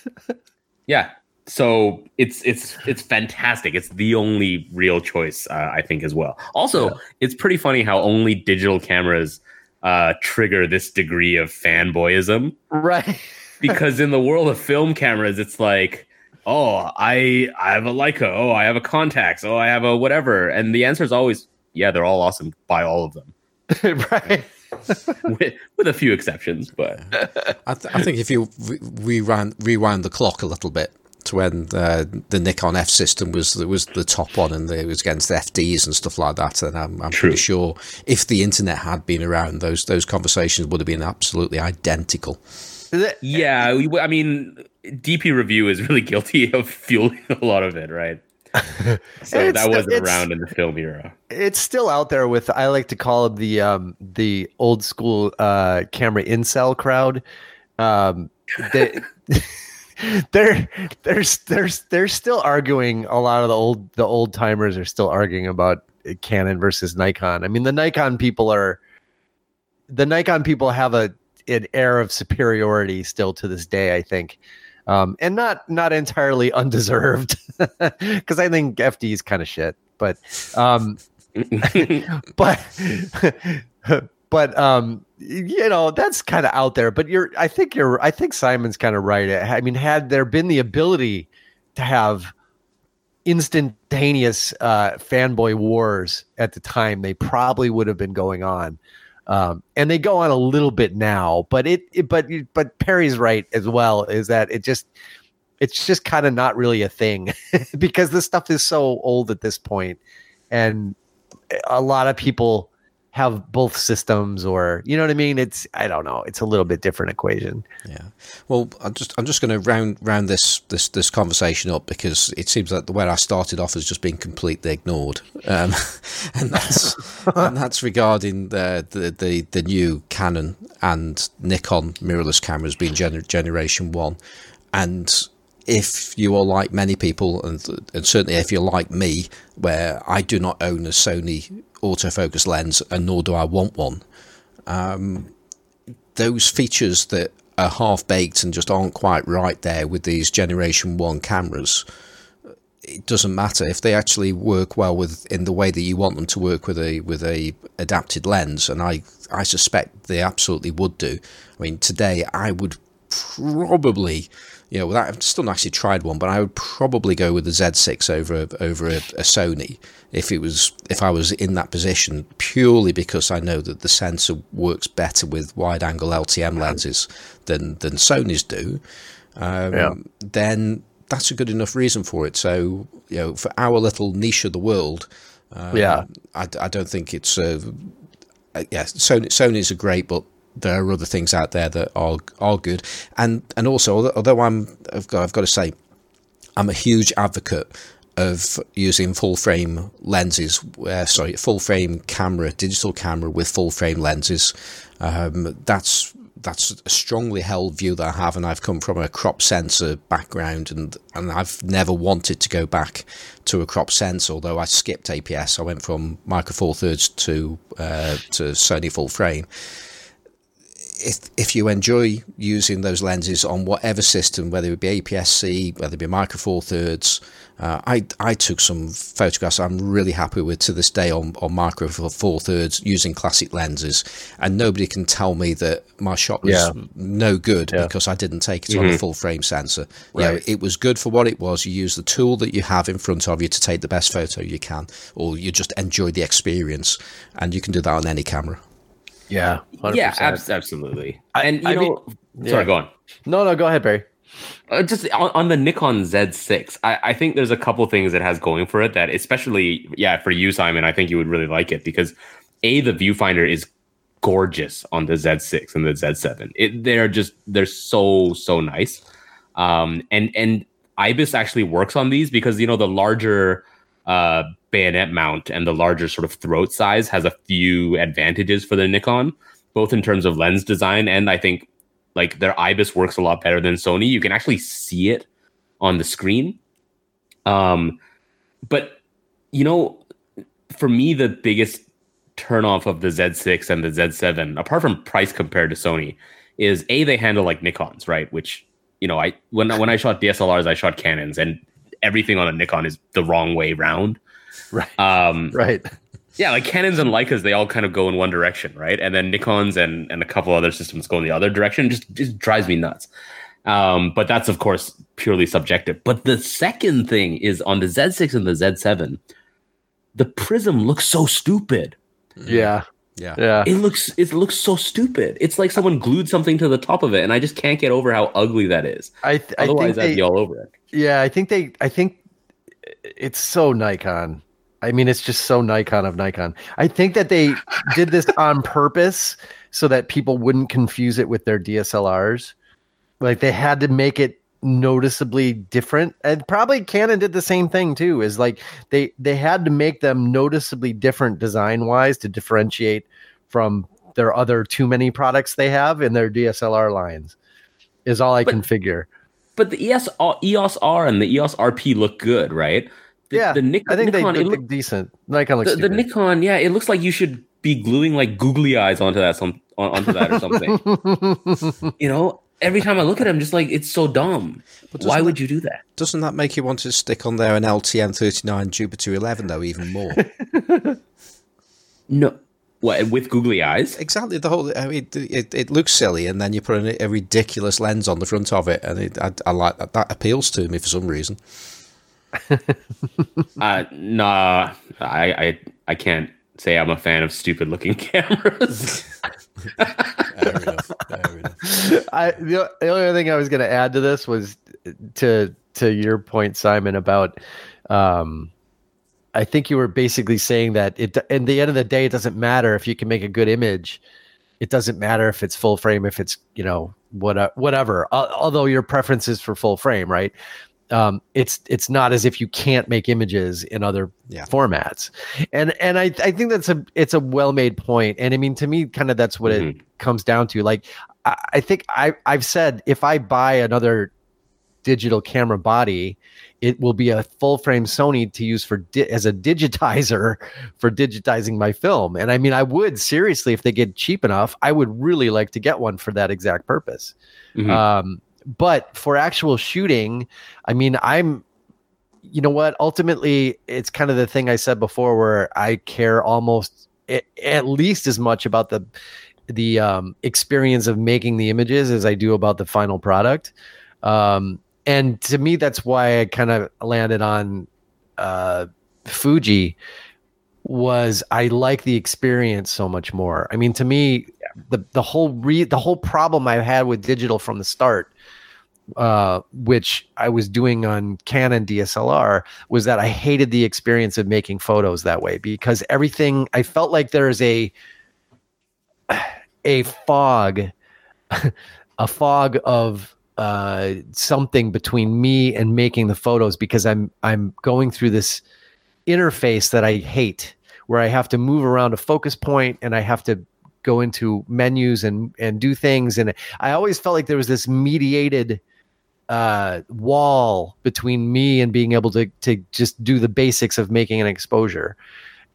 [LAUGHS] yeah. So it's it's it's fantastic. It's the only real choice, uh, I think, as well. Also, it's pretty funny how only digital cameras uh, trigger this degree of fanboyism. right. [LAUGHS] Because in the world of film cameras, it's like, oh, I I have a Leica, oh, I have a Contax, oh, I have a whatever, and the answer is always, yeah, they're all awesome. Buy all of them, [LAUGHS] right. [LAUGHS] with, with a few exceptions. But [LAUGHS] I, th- I think if you re- rewind, rewind the clock a little bit to when uh, the Nikon F system was was the top one and it was against FDs and stuff like that, and I'm, I'm pretty sure if the internet had been around, those those conversations would have been absolutely identical. Yeah, we, I mean, DP Review is really guilty [LAUGHS] of fueling a lot of it, right? [LAUGHS] So that wasn't around in the film era. it's still out there with I like to call it the um the old school uh camera incel crowd. Um they [LAUGHS] they're they're they're they're still arguing a lot of the old the old timers are still arguing about Canon versus Nikon. I mean the Nikon people are the Nikon people have a an air of superiority still to this day, I think. Um, and not not entirely undeserved [LAUGHS] because I think FD is kind of shit. But um, [LAUGHS] but [LAUGHS] but um you know that's kind of out there but you're i think you're i think simon's kind of right i mean had there been the ability to have instantaneous uh fanboy wars at the time they probably would have been going on um and they go on a little bit now but it, it but but perry's right as well is that it just it's just kind of not really a thing [LAUGHS] because this stuff is so old at this point and a lot of people have both systems or you know what i mean? It's i don't know. It's a little bit different equation. Yeah. Well, I'm just I'm just going to round round this this this conversation up because it seems like the where I started off has just been completely ignored, um, [LAUGHS] and that's [LAUGHS] and that's regarding the, the the the new Canon and Nikon mirrorless cameras being gener- generation one, and if you are like many people, and, and certainly if you're like me, where I do not own a Sony autofocus lens, and nor do I want one, um, those features that are half baked and just aren't quite right there with these Generation One cameras. It doesn't matter if they actually work well with in the way that you want them to work with a with a adapted lens, and I I suspect they absolutely would do. I mean, today I would probably you know, without, I've still not actually tried one, but I would probably go with the Z6 over over a, a, Sony if it was if I was in that position purely because I know that the sensor works better with wide angle LTM lenses than than Sony's do. Um, yeah. Then that's a good enough reason for it. So you know, for our little niche of the world, um, yeah, I, I don't think it's. Uh, yeah, Sony Sony's are great, but there are other things out there that are are good, and and also although I'm I've got I've got to say I'm a huge advocate of using full frame lenses, uh, sorry, full frame camera, digital camera with full frame lenses. Um, that's that's a strongly held view that I have, and I've come from a crop sensor background, and and I've never wanted to go back to a crop sensor. Although I skipped APS, I went from Micro Four Thirds to uh, to Sony full frame if if you enjoy using those lenses on whatever system, whether it be APS-C, whether it be Micro Four Thirds, uh, I I took some photographs I'm really happy with to this day on on Micro Four Thirds using classic lenses, and nobody can tell me that my shot was yeah. no good yeah. because I didn't take it mm-hmm. on a mm-hmm. full frame sensor. Right. You know, it was good for what it was. You use the tool that you have in front of you to take the best photo you can, or you just enjoy the experience, and you can do that on any camera. Yeah, 100%. yeah, ab- absolutely. and you I know, mean, sorry, go on. No, no, go ahead, Perry. Uh, just on, on, the Nikon Z6, I, I, think there's a couple things it has going for it that, especially, yeah, for you, Simon, I think you would really like it because a the viewfinder is gorgeous on the Z6 and the Z7. It, they're just they're so so nice, um, and and IBIS actually works on these because you know the larger uh, bayonet mount and the larger sort of throat size has a few advantages for the Nikon, both in terms of lens design and I think like their IBIS works a lot better than Sony. You can actually see it on the screen. Um, but you know, for me, the biggest turnoff of the Z6 and the Z7, apart from price compared to Sony, is a they handle like Nikon's, right? Which you know, I when when I shot DSLRs, I shot Canons, and everything on a Nikon is the wrong way round. Right. Um, right. Yeah, like Canons and Leicas, they all kind of go in one direction, right? And then Nikon's and, and a couple other systems go in the other direction. Just just drives me nuts. Um, but that's of course purely subjective. But the second thing is on the Z6 and the Z7, the prism looks so stupid. Yeah. Yeah. Yeah. It looks it looks so stupid. It's like someone glued something to the top of it, and I just can't get over how ugly that is. I th- otherwise I would be all over it. Yeah, I think they I think it's so Nikon. I mean, it's just so Nikon of Nikon. I think that they did this on purpose so that people wouldn't confuse it with their DSLRs. Like they had to make it noticeably different and probably canon did the same thing too is like they they had to make them noticeably different design wise to differentiate from their other too many products they have in their dslr lines is all i but, can figure but the EOS, EOS R and the EOS RP look good right the, yeah, the Nik- I think Nikon, they look, look decent. Nikon looks the, the, Nikon, yeah, it looks like you should be gluing like googly eyes onto that some onto that or something. [LAUGHS] you know, every time I look at it, I'm just like, it's so dumb. Why would that, you do that? Doesn't that make you want to stick on there an LTM 39 Jupiter 11 though, even more? [LAUGHS] no. What with googly eyes? Exactly. The whole I mean, it, it looks silly, and then you put a, a ridiculous lens on the front of it, and it, I, I like that. That appeals to me for some reason. [LAUGHS] uh, nah, I, I I can't say I'm a fan of stupid looking [LAUGHS] cameras. fair enough, fair enough. [LAUGHS] I the, the only thing I was going to add to this was to to your point, Simon, about um, I think you were basically saying that it. In the end of the day, it doesn't matter if you can make a good image. It doesn't matter if it's full frame, if it's you know what whatever. Although your preference is for full frame, right? Um, it's it's not as if you can't make images in other yeah. formats, and and I I think that's a it's a well made point, and I mean to me kind of that's what mm-hmm. it comes down to. Like I, I think I I've said if I buy another digital camera body, it will be a full frame Sony to use for di- as a digitizer for digitizing my film. And I mean, I would seriously, if they get cheap enough, I would really like to get one for that exact purpose. Mhm. Um, but for actual shooting, I mean, I'm, you know what? Ultimately, it's kind of the thing I said before, where I care almost at least as much about the the um, experience of making the images as I do about the final product. Um, and to me, that's why I kind of landed on uh, Fuji. Was I like the experience so much more? I mean, to me, the the whole re- the whole problem I had with digital from the start, uh, which I was doing on Canon DSLR, was that I hated the experience of making photos that way because everything I felt like there's a a fog, [LAUGHS] a fog of uh, something between me and making the photos because I'm I'm going through this interface that I hate, where I have to move around a focus point and I have to go into menus and and do things, and I always felt like there was this mediated uh, wall between me and being able to to just do the basics of making an exposure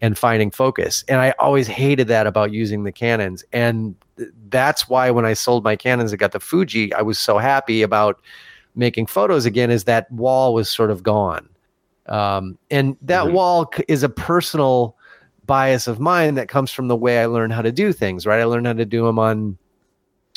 and finding focus. And I always hated that about using the Canons. And th- that's why when I sold my Canons and got the Fuji, I was so happy about making photos again, is that wall was sort of gone. Um, and that Mhm. wall c- is a personal bias of mine that comes from the way I learned how to do things, right? I learned how to do them on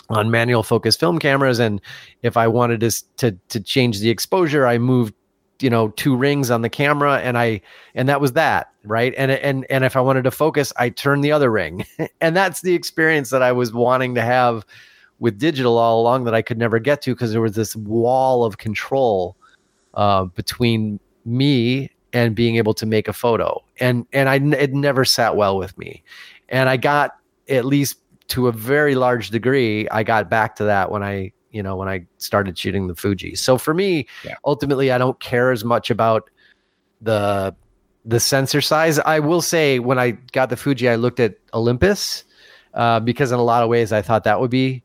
on manual focus film cameras and if I wanted to to to change the exposure, I moved you know two rings on the camera and i and that was that right and and and if i wanted to focus i turned the other ring [LAUGHS] and that's the experience that i was wanting to have with digital all along that i could never get to because there was this wall of control uh, between me and being able to make a photo. And and i it never sat well with me. And i got at least to a very large degree i got back to that when i you know when i started shooting the fuji. So for me Yeah. ultimately i don't care as much about the the sensor size. I will say when i got the fuji i looked at olympus uh, because in a lot of ways i thought that would be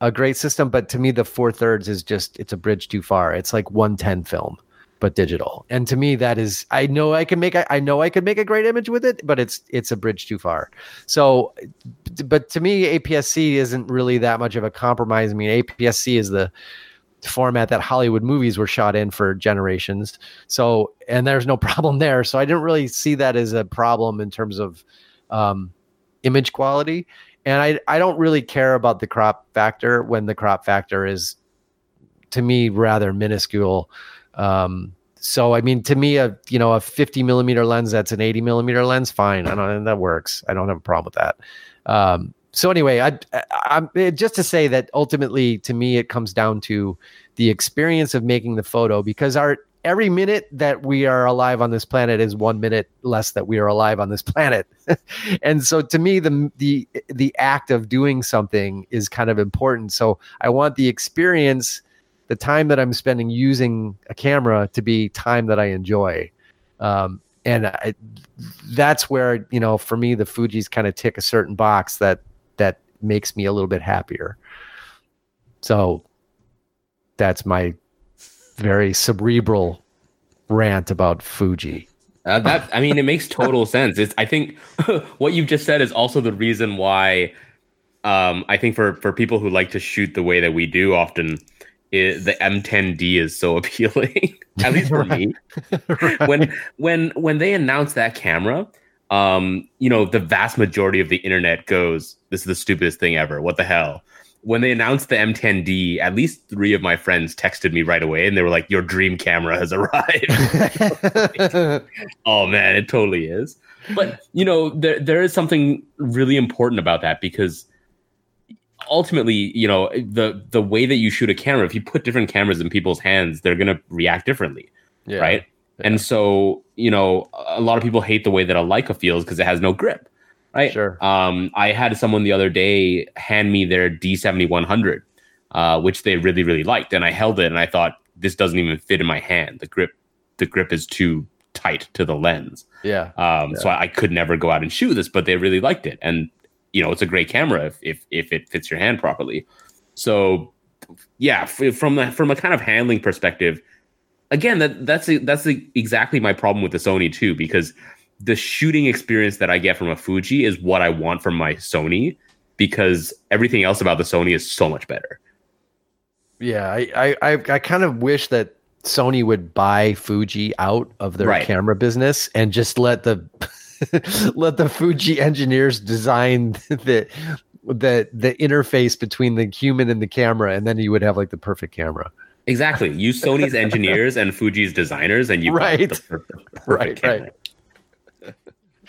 a great system. But to me the four thirds is just it's a bridge too far. It's like 110 film but digital. And to me that is i know i can make i know i could make a great image with it but it's it's a bridge too far. So but to me apsc isn't really that much of a compromise. I mean apsc is the format that hollywood movies were shot in for generations. So and there's no [LAUGHS] problem there. So i didn't really see that as a problem in terms of um, image quality. And I, I don't really care about the crop factor when the crop factor is to me rather minuscule um, so I mean, to me, a you know a 50 millimeter lens that's an 80 millimeter lens, fine. I don't that works. I don't have a problem with that. Um, so anyway, I, I, I'm eh, just to say that ultimately, to me, it comes down to the experience of making the photo because our every minute that we are alive on this planet is one minute less that we are alive on this [LAUGHS] planet. and so to me the the the act of doing something is kind of important. So I want the experience the time that I'm spending using a camera to be time that I enjoy. Um, and I, that's where, you know, for me, the Fuji's kind of tick a certain box that, that makes me a little bit happier. So that's my very cerebral rant about Fuji. Uh, that I mean, it makes total sense. It's I think [LAUGHS] what you've just said is also the reason why um, I think for for people who like to shoot the way that we do, often it, the M10D is so [LAUGHS] appealing. At least for me, [LAUGHS] when when when they announced that camera, um, you know, the vast majority of the internet goes, "This is the stupidest thing ever. What the hell." When they announced the M10D, at least three of my friends texted me right away, and they were like, "Your dream camera has arrived." [LAUGHS] Oh man, it totally is. But you know, there there is something really important about that because ultimately, you know, the the way that you shoot a camera, if you put different cameras in people's hands, they're gonna react differently, yeah. right? And so, you know, a lot of people hate the way that a Leica feels because it has no grip, right? Sure. Um, I had someone the other day hand me their D7100, uh, which they really really liked, and I held it and I thought this doesn't even fit in my hand. The grip, the grip is too tight to the lens. Yeah. Um, So I, I could never go out and shoot this, but they really liked it, and you know it's a great camera if if if it fits your hand properly. So yeah, f- from the, from a kind of handling perspective, again, that that's a, that's a, exactly my problem with the Sony too, because the shooting experience that I get from a Fuji is what I want from my Sony, because everything else about the Sony is so much better. Yeah, I, I, I, I kind of wish that Sony would buy Fuji out of their Right. camera business and just let the [LAUGHS] let the Fuji engineers design [LAUGHS] the the the interface between the human and the camera, and then you would have like the perfect camera. Exactly. Use Sony's engineers and Fuji's designers, and you [LAUGHS] Right. got the per- perfect Right, camera. right.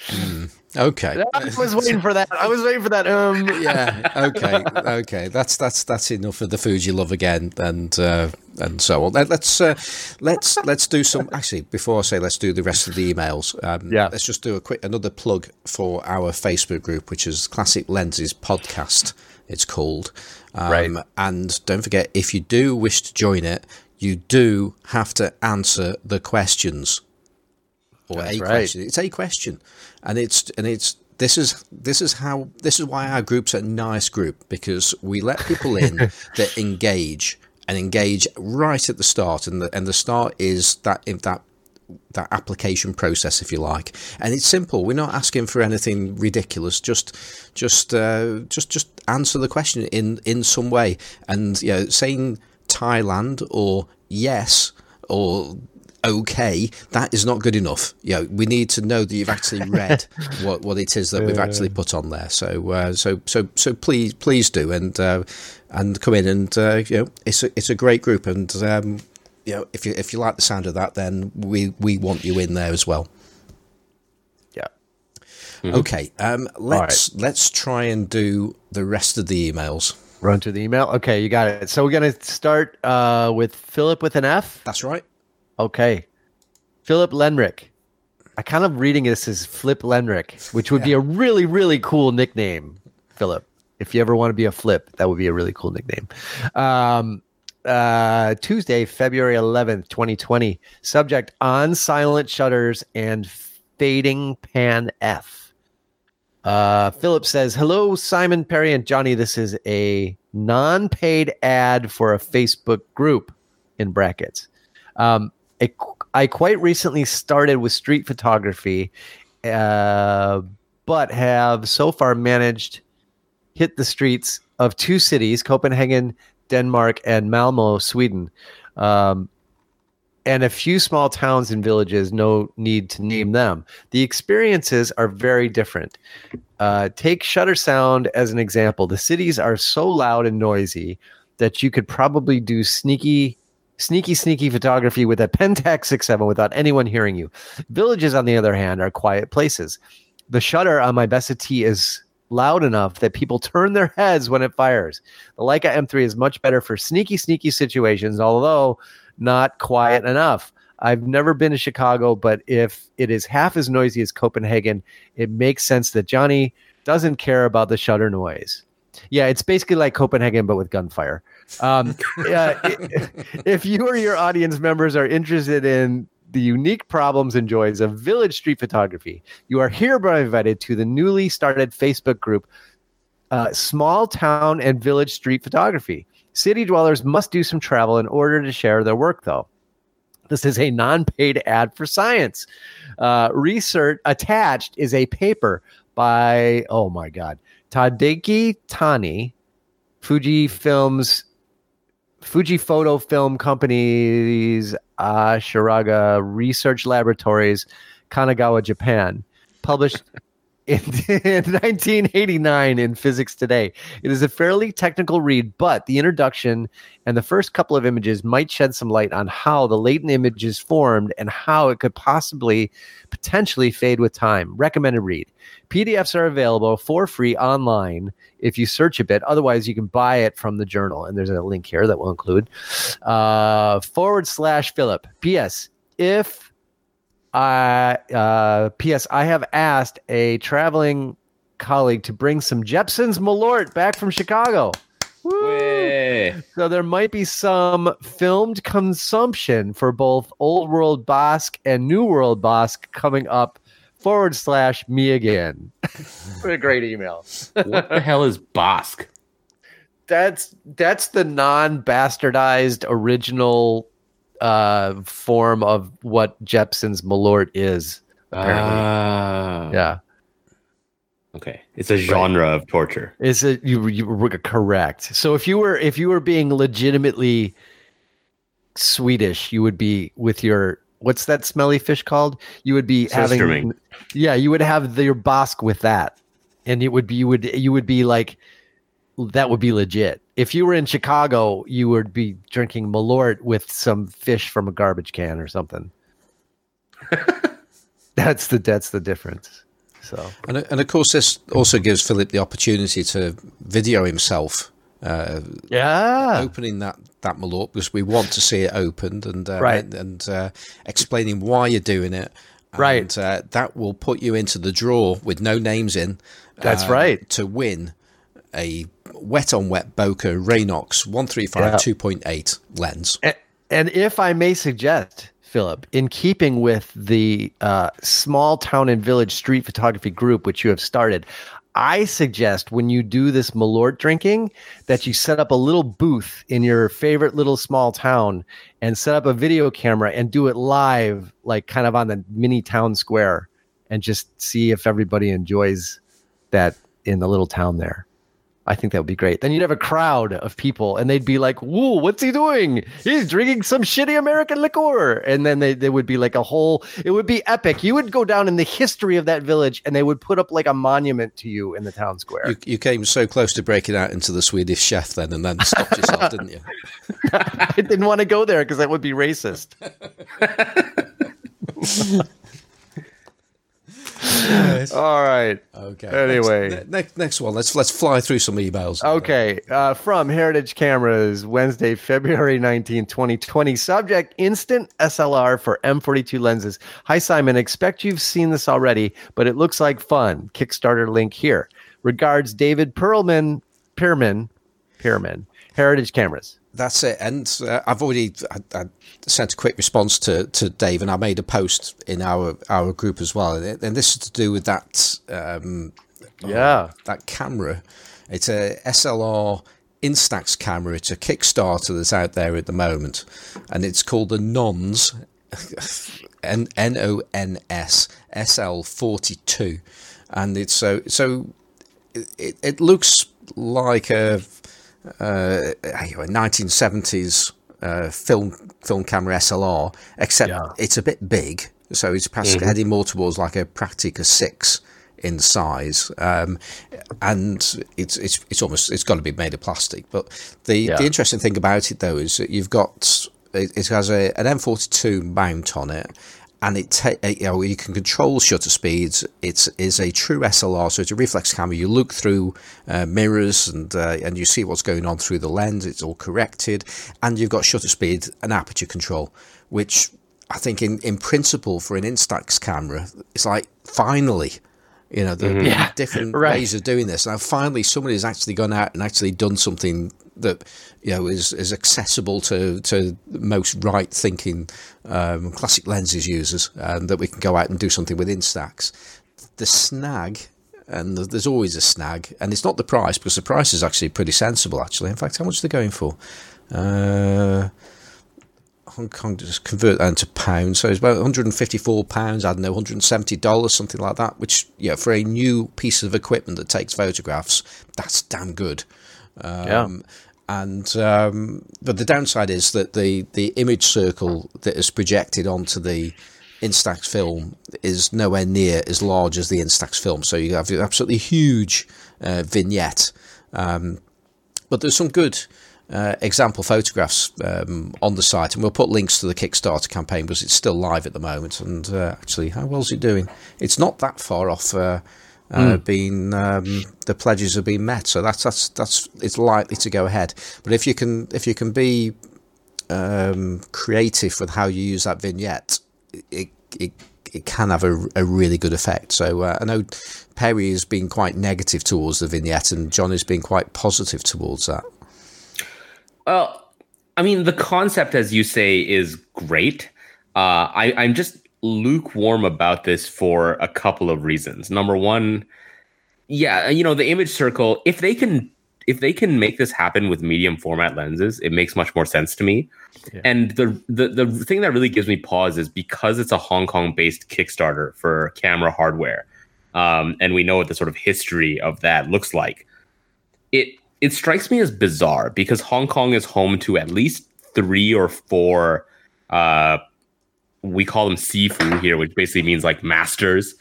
Hmm. Okay. I was waiting for that. I was waiting for that. Um, [LAUGHS] yeah. Okay. Okay. That's that's that's enough of the food you love again, and uh, and so on. Let, let's uh, let's let's do some. Actually, before I say let's do the rest of the emails. Um, Yeah. Let's just do a quick another plug for our Facebook group, which is Classic Lenses Podcast. It's called. Um, Right. And don't forget, if you do wish to join it, you do have to answer the questions or That's a right. question. It's a question, and it's and it's this is this is how this is why our group's a nice group because we let people in [LAUGHS] that engage and engage right at the start, and the and the start is that if that that application process, if you like, and it's simple. We're not asking for anything ridiculous. Just, just, uh, just, just answer the question in in some way. And you know, saying Thailand or yes or okay, that is not good enough. You know, we need to know that you've actually read [LAUGHS] what, what it is that we've actually put on there. So, uh, so, so, so please, please do, and uh, and come in, and uh, you know, it's a it's a great group, and um, you know, if you if you like the sound of that, then we we want you in there as well. yeah. Okay, um, let's let's try and do the rest of the emails. Run to the email. Okay, you got it. So we're gonna start uh, with Philip with an F. That's right. Okay. Philip Lenrick. I kind of reading this as Flip Lenrick, which would be a really, really cool nickname, Philip. If you ever want to be a flip, that would be a really cool nickname. Um, uh, Tuesday, February 11th, 2020. Subject on silent shutters and fading pan F. Uh, Philip says, Hello, Simon, Perry, and Johnny. This is a non paid ad for a Facebook group in brackets. Um, I, I quite recently started with street photography, uh, but have so far managed hit the streets of two cities, Copenhagen, Denmark, and Malmo, Sweden. Um, and a few small towns and villages, no need to name them. The experiences are very different. Uh, take Shutter Sound as an example. The cities are so loud and noisy that you could probably do sneaky, sneaky, sneaky photography with a Pentax 67 without anyone hearing you. Villages, on the other hand, are quiet places. The shutter on my Bessa T is loud enough that people turn their heads when it fires. The Leica M3 is much better for sneaky, sneaky situations, although not quiet enough. I've never been to Chicago, but if it is half as noisy as Copenhagen, it makes sense that Johnny doesn't care about the shutter noise. Yeah, it's basically like Copenhagen, but with gunfire. Um, i- if you or your audience members are interested in the unique problems and joys of village street photography, you are hereby invited to the newly started Facebook group, uh, Small Town and Village Street Photography. City dwellers must do some travel in order to share their work, though. This is a non paid ad for science. Uh, research attached is a paper by, oh my God, Tadaaki Tani, Fuji Films, Fuji Photo Film Company's uh, Ashigara Research Laboratories, Kanagawa, Japan, published [LAUGHS] in, in 1989 in Physics Today. It is a fairly technical read, but the introduction and the first couple of images might shed some light on how the latent image is formed and how it could possibly potentially fade with time. Recommended read. PDFs are available for free online if you search a bit. Otherwise, you can buy it from the journal. And there's a link here that will include uh, forward slash Philip. P.S. If I uh, P.S. I have asked a traveling colleague to bring some Jeppson's Malort back from Chicago. So there might be some filmed consumption for both Old World Bosk and New World Bosk coming up. Forward slash me again. what a great email. What the hell is Bosk? that's that's the non-bastardized original uh form of what Jeppson's Malort is. Apparently. Ah. yeah. Okay. It's a genre of torture. Is it you you were correct. So if you were if you were being legitimately Swedish, you would be with your what's that smelly fish called? You would be having. Yeah, you would have the, your Bosk with that. And it would be you would you would be like that would be legit. If you were in Chicago, you would be drinking Malort with some fish from a garbage can or something. [LAUGHS] that's the that's the difference. So And, and of course, this also gives Philip the opportunity to video himself uh, yeah, opening that that malort because we want to see it opened and uh, Right. and, and uh, explaining why you're doing it. And, Right. uh, that will put you into the draw with no names in. That's uh, right. To win a wet on wet Boca Raynox 135 Yeah. 2.8 lens. A- And if I may suggest, Philip, in keeping with the uh, small town and village street photography group which you have started, I suggest when you do this Malort drinking that you set up a little booth in your favorite little small town and set up a video camera and do it live, like kind of on the mini town square, and just see if everybody enjoys that in the little town there. I think that would be great. Then you'd have a crowd of people and they'd be like, Whoa, what's he doing? He's drinking some shitty American liquor. And then they, they would be like a whole, it would be epic. You would go down in the history of that village and they would put up like a monument to you in the town square. You, you came so close to breaking out into the Swedish chef then and then stopped yourself, didn't you? [LAUGHS] I didn't want to go there because that would be racist. [LAUGHS] [LAUGHS] All right. Okay. Anyway. Next, next, next one. Let's let's fly through some emails. Okay, uh, from Heritage Cameras, Wednesday, February 19, 2020. Subject Instant SLR for M42 lenses. Hi, Simon. Expect you've seen this already, but it looks like fun. Kickstarter link here. Regards, David Perlman, Pearman, Pearman, Heritage Cameras. That's it. And uh, I've already I, I sent a quick response to, to Dave, and I made a post in our our group as well. And, this is to do with that um, Yeah. that camera. It's a SLR Instax camera. It's a Kickstarter that's out there at the moment, and it's called the Nons, [LAUGHS] N N O N S SL forty two, and it's so so. It, it looks like a uh, a 1970s uh, film film camera SLR, except Yeah. it's a bit big, so it's perhaps heading more towards like a Praktica six in size, um, and it's it's it's almost it's got to be made of plastic. But the Yeah. the interesting thing about it though is that you've got it, it has a an M42 mount on it. And it, ta- uh, you know, you can control shutter speeds. It is a true SLR, so it's a reflex camera. You look through uh, mirrors and uh, and you see what's going on through the lens. It's all corrected, and you've got shutter speed and aperture control, which I think in, in principle for an Instax camera, it's like finally, you know, there Yeah, are different [LAUGHS] right. ways of doing this. Now finally, somebody has actually gone out and actually done something that you know is is accessible to to most right thinking um, classic lenses users, and that we can go out and do something with Instax. The snag. And th- there's always a snag, and it's not the price because the price is actually pretty sensible. Actually, in fact, how much are they going for? Uh, Hong Kong just convert that into pounds, so it's about 154 pounds. I don't know, 170 dollars, something like that. Which, yeah, for a new piece of equipment that takes photographs, that's damn good. Um, Yeah. And um, but the downside is that the the image circle that is projected onto the Instax film is nowhere near as large as the Instax film. So you have an absolutely huge uh, vignette. Um, but there's some good uh, example photographs um, on the site, and we'll put links to the Kickstarter campaign because it's still live at the moment. And uh, actually, how well's it doing? It's not that far off uh, uh, being um, the pledges have been met, so that's that's that's it's likely to go ahead. But if you can if you can be um, creative with how you use that vignette, it it, it can have a, a really good effect. So uh, I know Perry has been quite negative towards the vignette, and John has been quite positive towards that. Well, I mean, the concept, as you say, is great. Uh, I, I'm just lukewarm about this for a couple of reasons. Number one, yeah, you know, the image circle, if they can if they can make this happen with medium format lenses, it makes much more sense to me. Yeah. And the, the the thing that really gives me pause is because it's a Hong Kong based Kickstarter for camera hardware, um, and we know what the sort of history of that looks like. It it strikes me as bizarre because Hong Kong is home to at least three or four. Uh, we call them sifu here, which basically means like masters,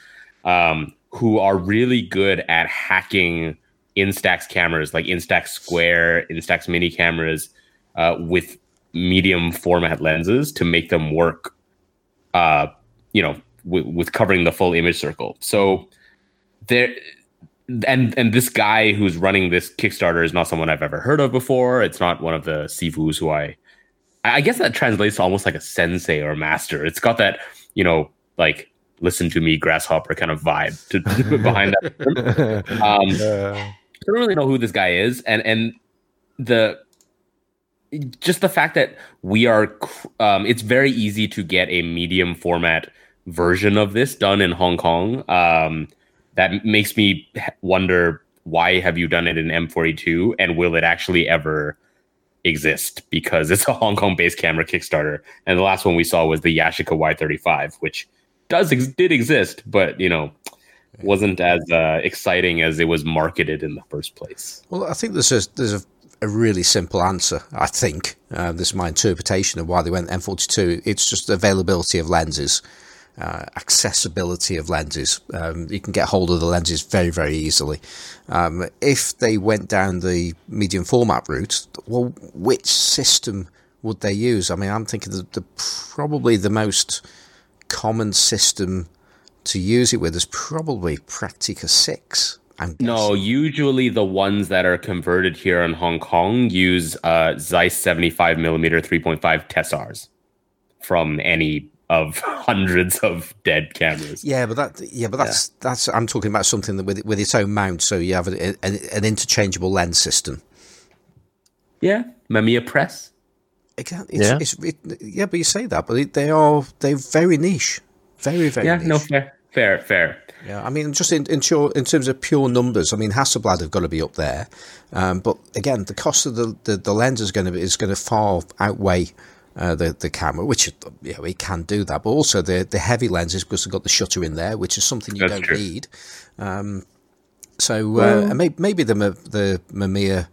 um, who are really good at hacking Instax cameras, like Instax Square, Instax Mini cameras, uh, with medium format lenses to make them work. Uh, you know, w- with covering the full image circle. So there, and and this guy who's running this Kickstarter is not someone I've ever heard of before. It's not one of the sifus who I. I guess that translates to almost like a sensei or a master. It's got that, you know, like listen to me, grasshopper kind of vibe to, to [LAUGHS] behind that. Um, Uh, I don't really know who this guy is, and and the just the fact that we are, um, it's very easy to get a medium format version of this done in Hong Kong. Um, that makes me wonder why have you done it in M42, and will it actually ever exist? Because it's a Hong Kong based camera Kickstarter, and the last one we saw was the Yashica Y35, which does ex- did exist, but you know wasn't as uh, exciting as it was marketed in the first place. Well, I think there's a there's a, a really simple answer. I think uh, this is my interpretation of why they went M42. It's just availability of lenses, uh, accessibility of lenses. Um, you can get hold of the lenses very very easily. Um, if they went down the medium format route, well, which system would they use? I mean, I'm thinking the, the probably the most common system to use it with is probably Praktica 6. I'm No, usually the ones that are converted here in Hong Kong use uh, Zeiss 75 millimeter 3.5 Tessars from any of [LAUGHS] hundreds of dead cameras. Yeah, but that yeah, but that's that's I'm talking about something that with with its own mount, so you have a, an, an interchangeable lens system. Yeah, Mamiya Press. Exactly. It's, Yeah. It's, it, yeah, but you say that, but it, they are they're very niche, very very Yeah, niche. no, fair, fair, fair. Yeah, I mean, just in in, pure, in terms of pure numbers, I mean, Hasselblad have got to be up there, um, but again, the cost of the, the, the lens is going to be is going to far outweigh uh, the the camera, which you know, it can do that, but also the the heavy lenses because they've got the shutter in there, which is something you That's don't true. need. Um, so uh, maybe, maybe the Ma- the Mamiya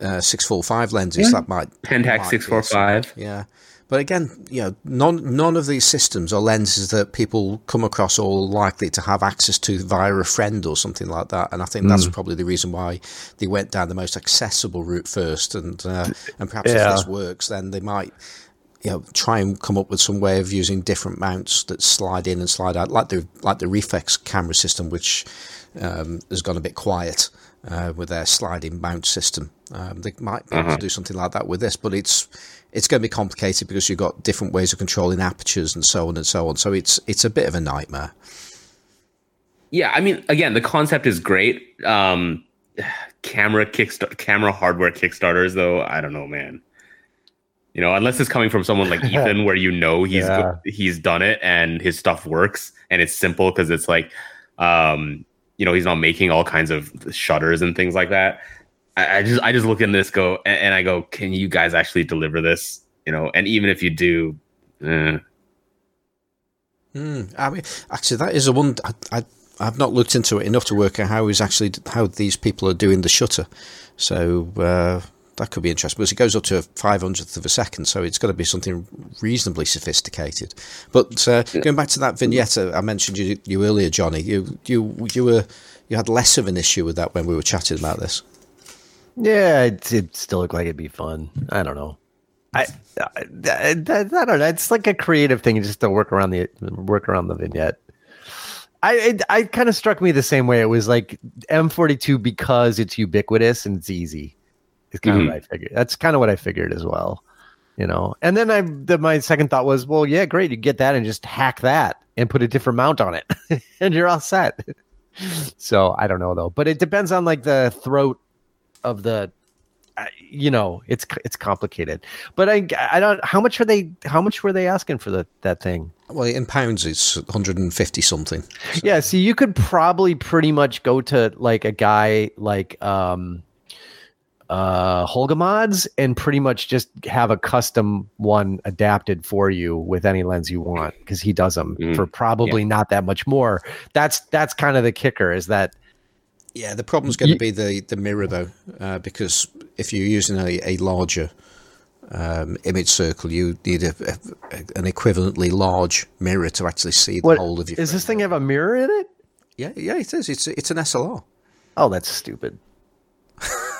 uh, six four five lenses Yeah. that might Pentax might six four five. yeah. But again, you know, none none of these systems are lenses that people come across or likely to have access to via a friend or something like that. And I think that's probably the reason why they went down the most accessible route first. And uh, and perhaps Yeah. if this works, then they might you know try and come up with some way of using different mounts that slide in and slide out, like the like the Reflex camera system, which um, has gone a bit quiet uh, with their sliding mount system. Um, they might be able Uh-huh. to do something like that with this, but it's it's going to be complicated because you've got different ways of controlling apertures and so on and so on. So it's it's a bit of a nightmare. Yeah, I mean, again, the concept is great. Um, [SIGHS] camera kickstart, camera hardware kickstarters, though, I don't know, man. You know, unless it's coming from someone like [LAUGHS] Ethan, where you know he's Yeah. he's done it and his stuff works and it's simple because it's like, um, you know, he's not making all kinds of shutters and things like that. I, I just I just look in this go and, and I go, can you guys actually deliver this? You know, and even if you do, eh, Hmm. I mean, actually, that is a one. I, I I've not looked into it enough to work out how is actually how these people are doing the shutter. So uh, that could be interesting because it goes up to a five hundredth of a second, so it's got to be something reasonably sophisticated. But uh, going back to that vignette I mentioned you, you earlier, Johnny, you you you were you had less of an issue with that when we were chatting about this. Yeah, it, it still looked like it'd be fun. I don't know. I, I, I, I don't know. It's like a creative thing you just to work around the work around the vignette. I it, I kind of struck me the same way. It was like M42 because it's ubiquitous and it's easy. It's kind Mhm. of what I figured. That's kind of what I figured as well. You know. And then I the, my second thought was, well, yeah, great. You get that and just hack that and put a different mount on it, [LAUGHS] and you're all set. [LAUGHS] so I don't know though, but it depends on like the throat of the uh, you know it's it's complicated but i i don't how much are they how much were they asking for the, that thing Well, in pounds, it's 150 something. yeah see you could probably pretty much go to like a guy like um uh, Holga mods and pretty much just have a custom one adapted for you with any lens you want because he does them Mhm. for probably not that much more. That's that's kind of the kicker is that Yeah, the problem's going Ye- to be the, the mirror though, uh, because if you're using a, a larger um, image circle, you need a, a, an equivalently large mirror to actually see the what whole of your. does this thing have a mirror in it? Yeah, yeah, it is. It's it's an SLR. Oh, that's stupid. [LAUGHS]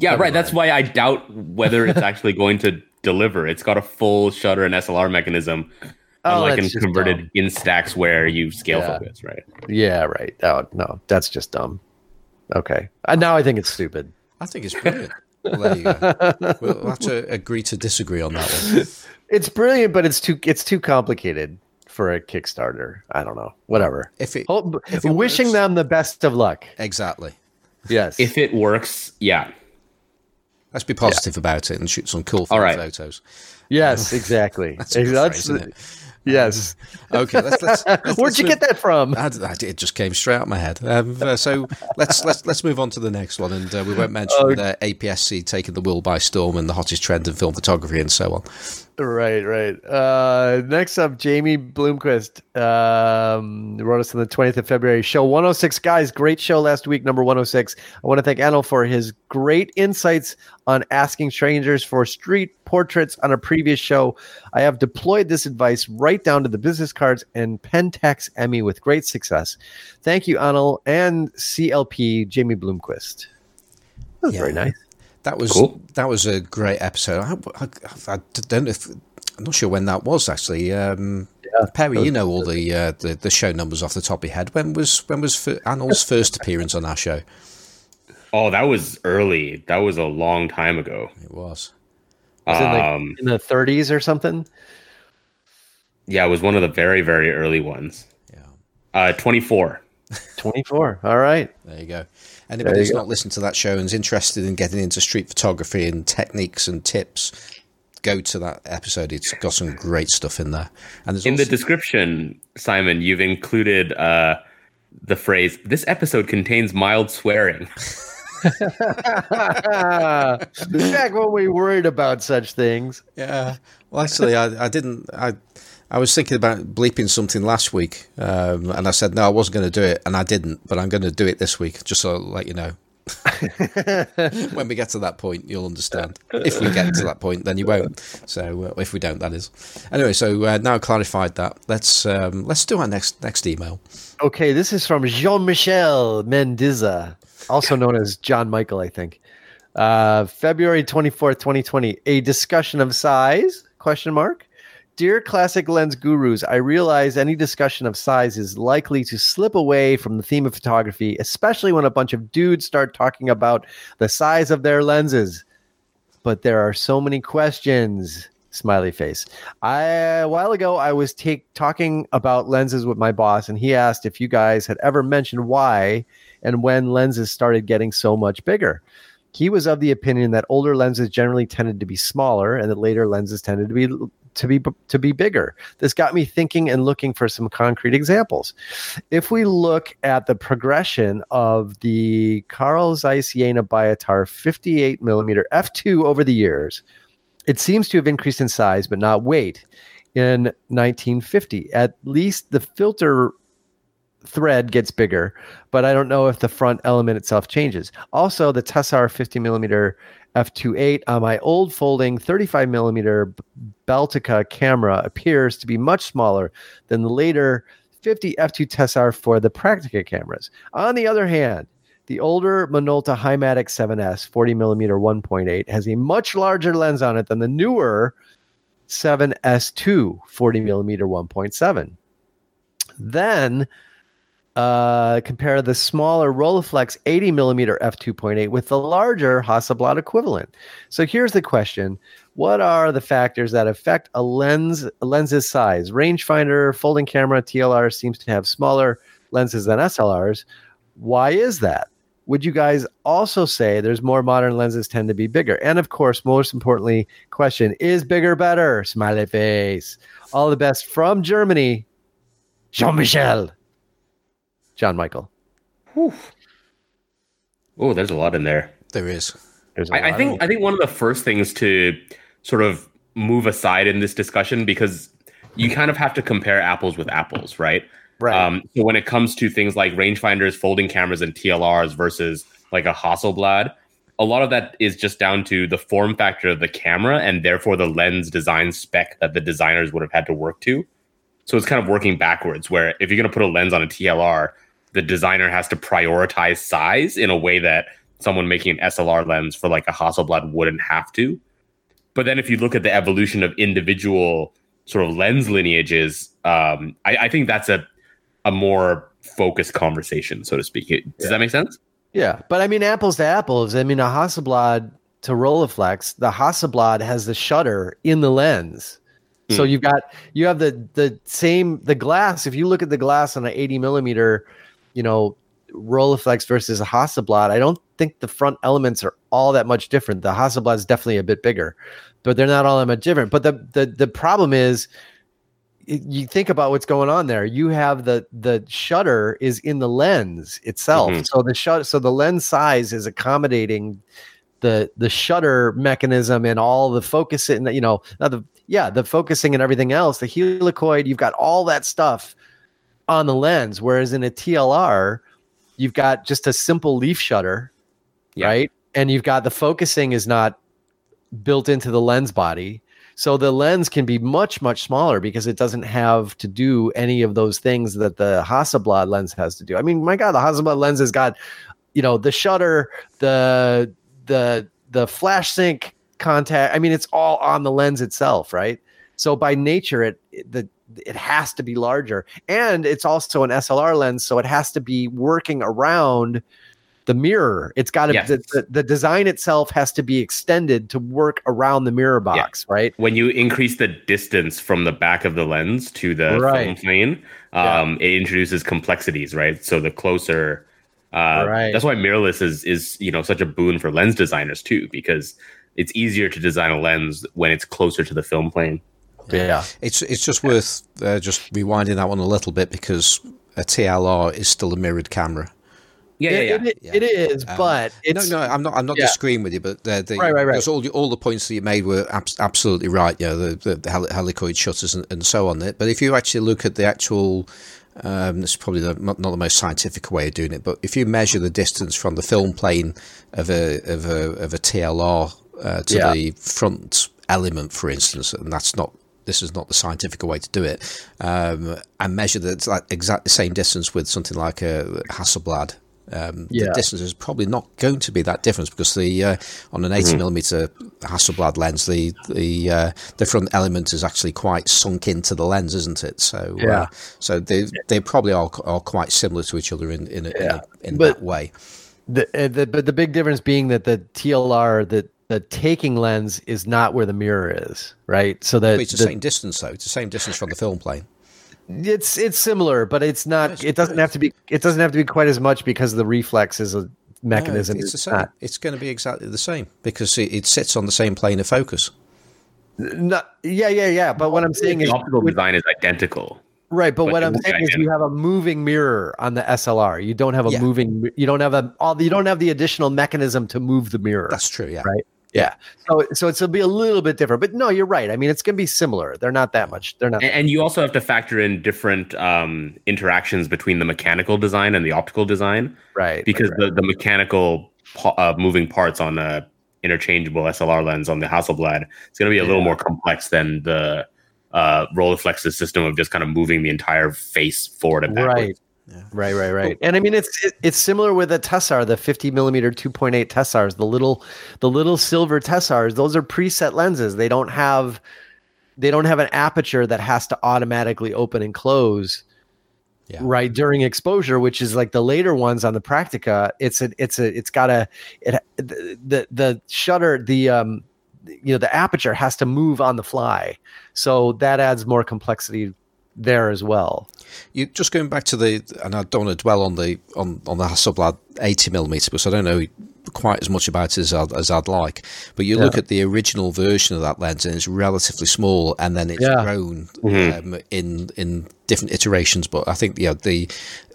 Yeah, right. That's why I doubt whether it's actually going to deliver. It's got a full shutter and SLR mechanism, Oh, unlike in converted dumb. Instax where you scale Yeah. focus, right? Yeah, right. Oh no, that's just dumb. Okay, uh, now I think it's stupid. I think it's brilliant. well, there you go. We'll, we'll have to agree to disagree on that one. It's brilliant, but it's too it's too complicated for a Kickstarter. I don't know. Whatever. If it Hope, If it wishing works- them the best of luck. exactly, Yes. If it works, yeah. Let's be positive about it and shoot some cool right. photos. yes, exactly. [LAUGHS] That's phrase? [LAUGHS] Yes. Okay, let's let's. [LAUGHS] let's Where'd you get that from? I, I, it just came straight out of my head. Um, uh, so let's let's let's move on to the next one, and uh, we won't mention Oh. uh, APS-C taking the world by storm and the hottest trend in film photography and so on. Right, right. Uh, next up, Jamie Bloomquist um, wrote us on the 20th of February. Show 106. Guys, great show last week, number 106. I want to thank Anil for his great insights on asking strangers for street portraits on a previous show. I have deployed this advice right down to the business cards and Pentax ME with great success. Thank you, Anil and CLP Jamie Bloomquist. That was Yeah. very nice. That was Cool. that was a great episode. I, I, I don't know if I'm not sure when that was actually. Um, Perry, you know all the, uh, the the show numbers off the top of your head. When was when was Anil's [LAUGHS] first appearance on our show? Oh, that was early. That was a long time ago. It was. Was it like Um, in the 30s or something? yeah, it was one of the very, very early ones. Yeah. Uh, 24. 24. All right. There you go. Anybody who's go. not listened to that show and is interested in getting into street photography and techniques and tips, go to that episode. It's got some great stuff in there. And there's In the description, Simon, you've included uh, the phrase, this episode contains mild swearing. [LAUGHS] Back when we worried about such things. yeah. Well, actually, I, I didn't. I I was thinking about bleeping something last week, um, and I said no, I wasn't going to do it, and I didn't, but I'm going to do it this week, just so I'll let you know. [LAUGHS] when we get to that point, you'll understand. If we get to that point, then you won't. So uh, if we don't, that is. Anyway, so uh, now clarified that, let's um, let's do our next next email. Okay, this is from Jean-Michel Mendiza, also known as John Michael, I think. Uh, February 24th, 2020. A discussion of size? Question mark. Dear classic lens gurus, I realize any discussion of size is likely to slip away from the theme of photography, especially when a bunch of dudes start talking about the size of their lenses. But there are so many questions. Smiley face. I a while ago I was take, talking about lenses with my boss, and he asked if you guys had ever mentioned why and when lenses started getting so much bigger. He was of the opinion that older lenses generally tended to be smaller, and that later lenses tended to be to be to be bigger. This got me thinking and looking for some concrete examples. If we look at the progression of the Carl Zeiss Jena Biotar 58 millimeter f2 over the years, it seems to have increased in size but not weight in 1950. At least the filter thread gets bigger, but I don't know if the front element itself changes. Also, the Tessar 50 millimeter f2.8 on uh, my old folding 35 millimeter Baltica camera appears to be much smaller than the later 50 f2 Tessar for the Praktica cameras. On the other hand, the older Minolta Hi-Matic 7S 40 millimeter 1.8 has a much larger lens on it than the newer 7S2 40 millimeter 1.7. Then uh, compare the smaller Rolleiflex 80 millimeter f2.8 with the larger Hasselblad equivalent. So here's the question: What are the factors that affect a lens a lens's size? Rangefinder, folding camera, TLR seems to have smaller lenses than SLRs. Why is that? Would you guys also say there's more modern lenses tend to be bigger? And of course, most importantly, question is bigger better? Smiley face. All the best from Germany, Jean Michel. John Michael. Oh, there's a lot in there. There is. There's a I, I lot think of- I think one of the first things to sort of move aside in this discussion because you kind of have to compare apples with apples, right? right. Um, so when it comes to things like rangefinders, folding cameras, and TLRs versus like a Hasselblad, a lot of that is just down to the form factor of the camera and therefore the lens design spec that the designers would have had to work to. So it's kind of working backwards, where if you're going to put a lens on a TLR, the designer has to prioritize size in a way that someone making an SLR lens for like a Hasselblad wouldn't have to. But then if you look at the evolution of individual sort of lens lineages, um, I, I think that's a a more focused conversation, so to speak. Does that make sense? Yeah, but I mean, apples to apples. I mean, a Hasselblad to Rolleiflex, the Hasselblad has the shutter in the lens. So Hmm. you've got you have the the same the glass. If you look at the glass on an 80 millimeter, you know, Rolleiflex versus a Hasselblad, I don't think the front elements are all that much different. The Hasselblad is definitely a bit bigger, but they're not all that much different. But the the the problem is you think about what's going on there. You have the the shutter is in the lens itself. Mhm. So the shut so the lens size is accommodating the the shutter mechanism and all the focus and you know not the yeah the focusing and everything else the helicoid you've got all that stuff on the lens whereas in a TLR you've got just a simple leaf shutter Yeah. right? And you've got the focusing is not built into the lens body. So the lens can be much much smaller because it doesn't have to do any of those things that the Hasselblad lens has to do. I mean my god the Hasselblad lens has got you know the shutter the the the flash sync contact. I mean it's all on the lens itself right? So by nature it, it the it has to be larger and it's also an slr lens so it has to be working around the mirror it's got to Yes. the, the, the design itself has to be extended to work around the mirror box right When you increase the distance from the back of the lens to the Right. film plane, um, it introduces complexities, right? So the closer, uh, Right. that's why mirrorless is is you know such a boon for lens designers too, because it's easier to design a lens when it's closer to the film plane. Yeah It's it's just worth uh, just rewinding that one a little bit because a TLR is still a mirrored camera. Yeah, yeah, yeah. It, it, it is Um, but it's no, no, I'm not. I'm not yeah. disagreeing with you, but the, the, Right, right, right. because all the, all the points that you made were abs- absolutely right. You know, the the, the heli- helicoid shutters and, and so on. But if you actually look at the actual, um, this is probably the, not not the most scientific way of doing it. But if you measure the distance from the film plane of a of a of a TLR uh, to Yeah. the front element, for instance, and that's not. This is not the scientific way to do it, um, and measure the like exact the same distance with something like a Hasselblad um, Yeah. the distance is probably not going to be that difference because the uh, on an 80 Mm-hmm. millimeter Hasselblad lens, the the uh, the front element is actually quite sunk into the lens, isn't it? So Yeah. uh, so they they probably are, are quite similar to each other in in, a, in, a, in But- that way. the, uh, the but the big difference being that the TLR the the taking lens is not where the mirror is, right? So that But it's the, same distance though. It's the same distance from the film plane. it's it's similar, but it's not. Yes, it doesn't have to be. It doesn't have to be quite as much because the reflex is a mechanism. No, it's the same. not- It's going to be exactly the same because it, it sits on the same plane of focus. not- yeah, yeah, yeah. But what I'm saying The is optical design is identical. right. But but what I'm won't saying is you have a moving mirror on the SLR. You don't have a Yeah. moving. You don't have a. All you don't have the additional mechanism to move the mirror. That's true. Yeah. Right. Yeah. So so it's, it'll be a little bit different. But no, you're right. I mean, it's going to be similar. They're not that much. They're not. And, and you also have to factor in different um, interactions between the mechanical design and the optical design. right. because right, right. the, the mechanical pa- uh, moving parts on a interchangeable SLR lens on the Hasselblad it's going to be a little more complex than the uh, Rolleiflex's system of just kind of moving the entire face forward and backwards. Right. Right, right, right. And I mean, it's it, it's similar with the Tessar, the 50 millimeter 2.8 Tessars, the little the little silver Tessars. Those are preset lenses. They don't have they don't have an aperture that has to automatically open and close. Yeah. Right during exposure, which is like the later ones on the Praktica, it's a it's a it's got a it the the, the shutter the um you know the aperture has to move on the fly, so that adds more complexity there as well. You just going back to the, and I don't want to dwell on the on on the Hasselblad 80 millimeter because I don't know quite as much about it as I'd, as I'd like. But you look at the original version of that lens, and it's relatively small, and then it's Yeah. grown Mhm. um, in in different iterations. But I think yeah, the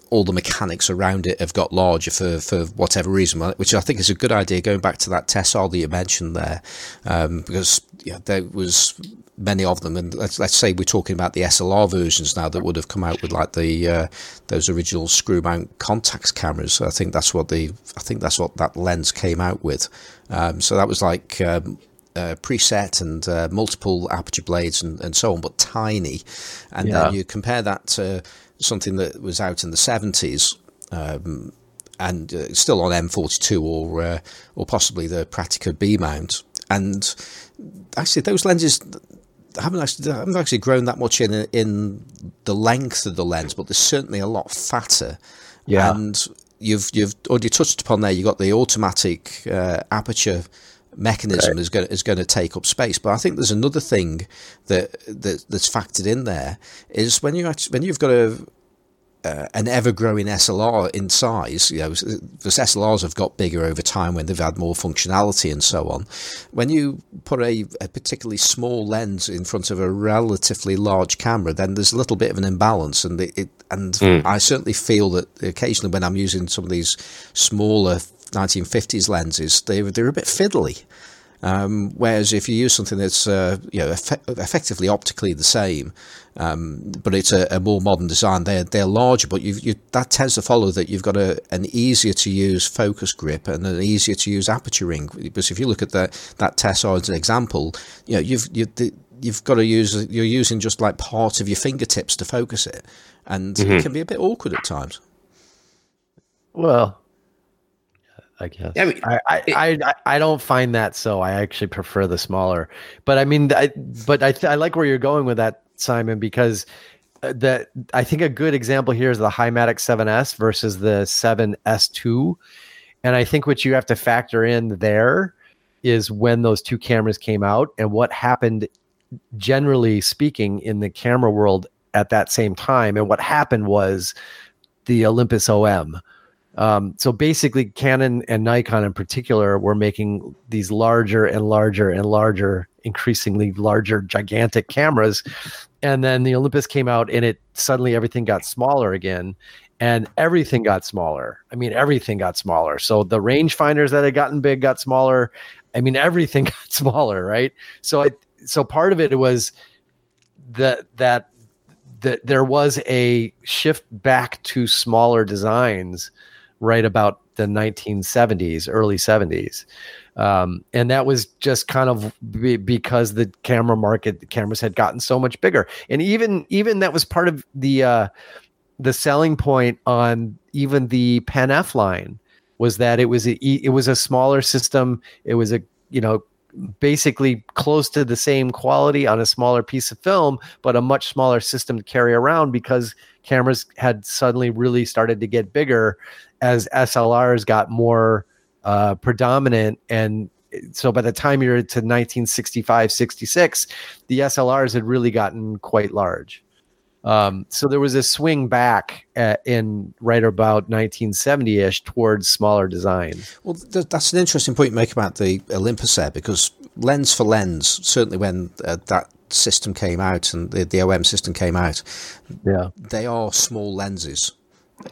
all the mechanics around it have got larger for, for whatever reason, which I think is a good idea. Going back to that Tessar that you mentioned there, um, because yeah, there was many of them, and let's let's say we're talking about the SLR versions now that would have come out with like the uh, those original screw mount Contax cameras. I think that's what the I think that's what that lens came out with. Um, so that was like. Um, uh, preset and uh, multiple aperture blades and, and so on, but tiny. And yeah. then you compare that to something that was out in the 70s um, and uh, still on M42 or uh, or possibly the Praktica B mount. And actually, those lenses haven't actually haven't actually grown that much in in the length of the lens, but they're certainly a lot fatter. Yeah. And you've you've already touched upon there. You've got the automatic uh, aperture mechanism is going is going to take up space. But I think there's another thing that, that that's factored in there is when you actually, when you've got a uh, an ever-growing SLR in size. You know, the SLRs have got bigger over time when they've had more functionality and so on. When you put a, a, particularly small lens in front of a relatively large camera, then there's a little bit of an imbalance, and it, and mm. I certainly feel that occasionally when I'm using some of these smaller 1950s lenses, they they're a bit fiddly. Um, whereas if you use something that's uh, you know eff- effectively optically the same, um, but it's a, a, more modern design, they're they're larger. But you that tends to follow that you've got a, an easier to use focus grip and an easier to use aperture ring. Because if you look at the, that Tessar as an example, you know you've you, the, you've got to use you're using just like part of your fingertips to focus it, and mm-hmm. it can be a bit awkward at times. Well, I guess. I, mean, I, I, I, I, don't find that so. I actually prefer the smaller. But I mean, I, but I, th- I like where you're going with that, Simon, because uh, that I think a good example here is the Hi-Matic 7S versus the 7S2. And I think what you have to factor in there is when those two cameras came out and what happened, generally speaking, in the camera world at that same time. And what happened was the Olympus OM um, so basically, Canon and Nikon in particular were making these larger and larger and larger, increasingly larger, gigantic cameras. And then the Olympus came out, and it suddenly everything got smaller again, and everything got smaller. I mean, everything got smaller. So the rangefinders that had gotten big got smaller. I mean, everything [LAUGHS] got smaller, right? So so part of it was that that that there was a shift back to smaller designs right about the 1970s, early 70s. Um, and that was just kind of be, because the camera market, the cameras had gotten so much bigger. And even even that was part of the uh, the selling point on even the Pen F line was that it was a it was a smaller system. It was a you know basically close to the same quality on a smaller piece of film, but a much smaller system to carry around because cameras had suddenly really started to get bigger as SLRs got more uh, predominant. And so by the time you're to 1965 66 the slrs had really gotten quite large um, so there was a swing back at, in right about 1970ish towards smaller designs well th- that's an interesting point you make about the olympus there because lens for lens certainly when uh, that system came out and the, the om system came out yeah they are small lenses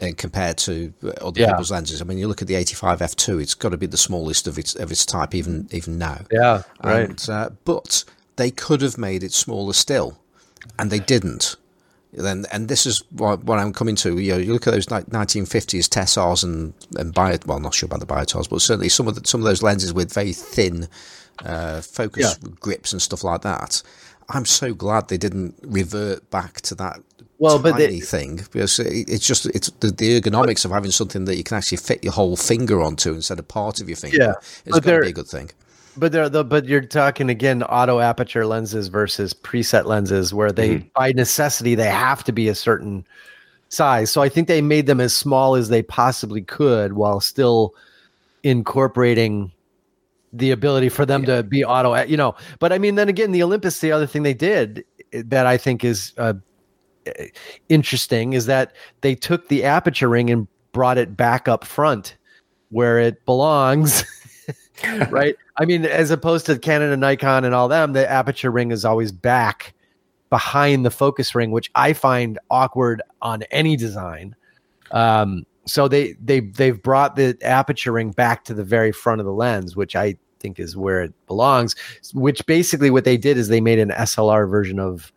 and compared to other yeah. people's lenses. I mean, you look at the 85 f2; it's got to be the smallest of its of its type, even even now. Yeah, right. And, uh, but they could have made it smaller still, and they didn't. Then, and this is what, what, I'm coming to. You know, you look at those 1950s Tessars and and bio, well, not sure about the Biotars, but certainly some of the, some of those lenses with very thin uh, focus yeah. grips and stuff like that. I'm so glad they didn't revert back to that well, but thing because it's just it's the, the ergonomics but, of having something that you can actually fit your whole finger onto instead of part of your finger. Yeah, it's got to be a good thing. But they're the but you're talking again auto aperture lenses versus preset lenses where they mm-hmm. by necessity they have to be a certain size. So I think they made them as small as they possibly could while still incorporating the ability for them yeah. to be auto you know but i mean then again the olympus the other thing they did that i think is uh, interesting is that they took the aperture ring and brought it back up front where it belongs. [LAUGHS] [LAUGHS] right? I mean, as opposed to Canon and Nikon and all them, the aperture ring is always back behind the focus ring, which I find awkward on any design. Um, so they they they've brought the aperture ring back to the very front of the lens, which I think is where it belongs. Which basically what they did is they made an SLR version of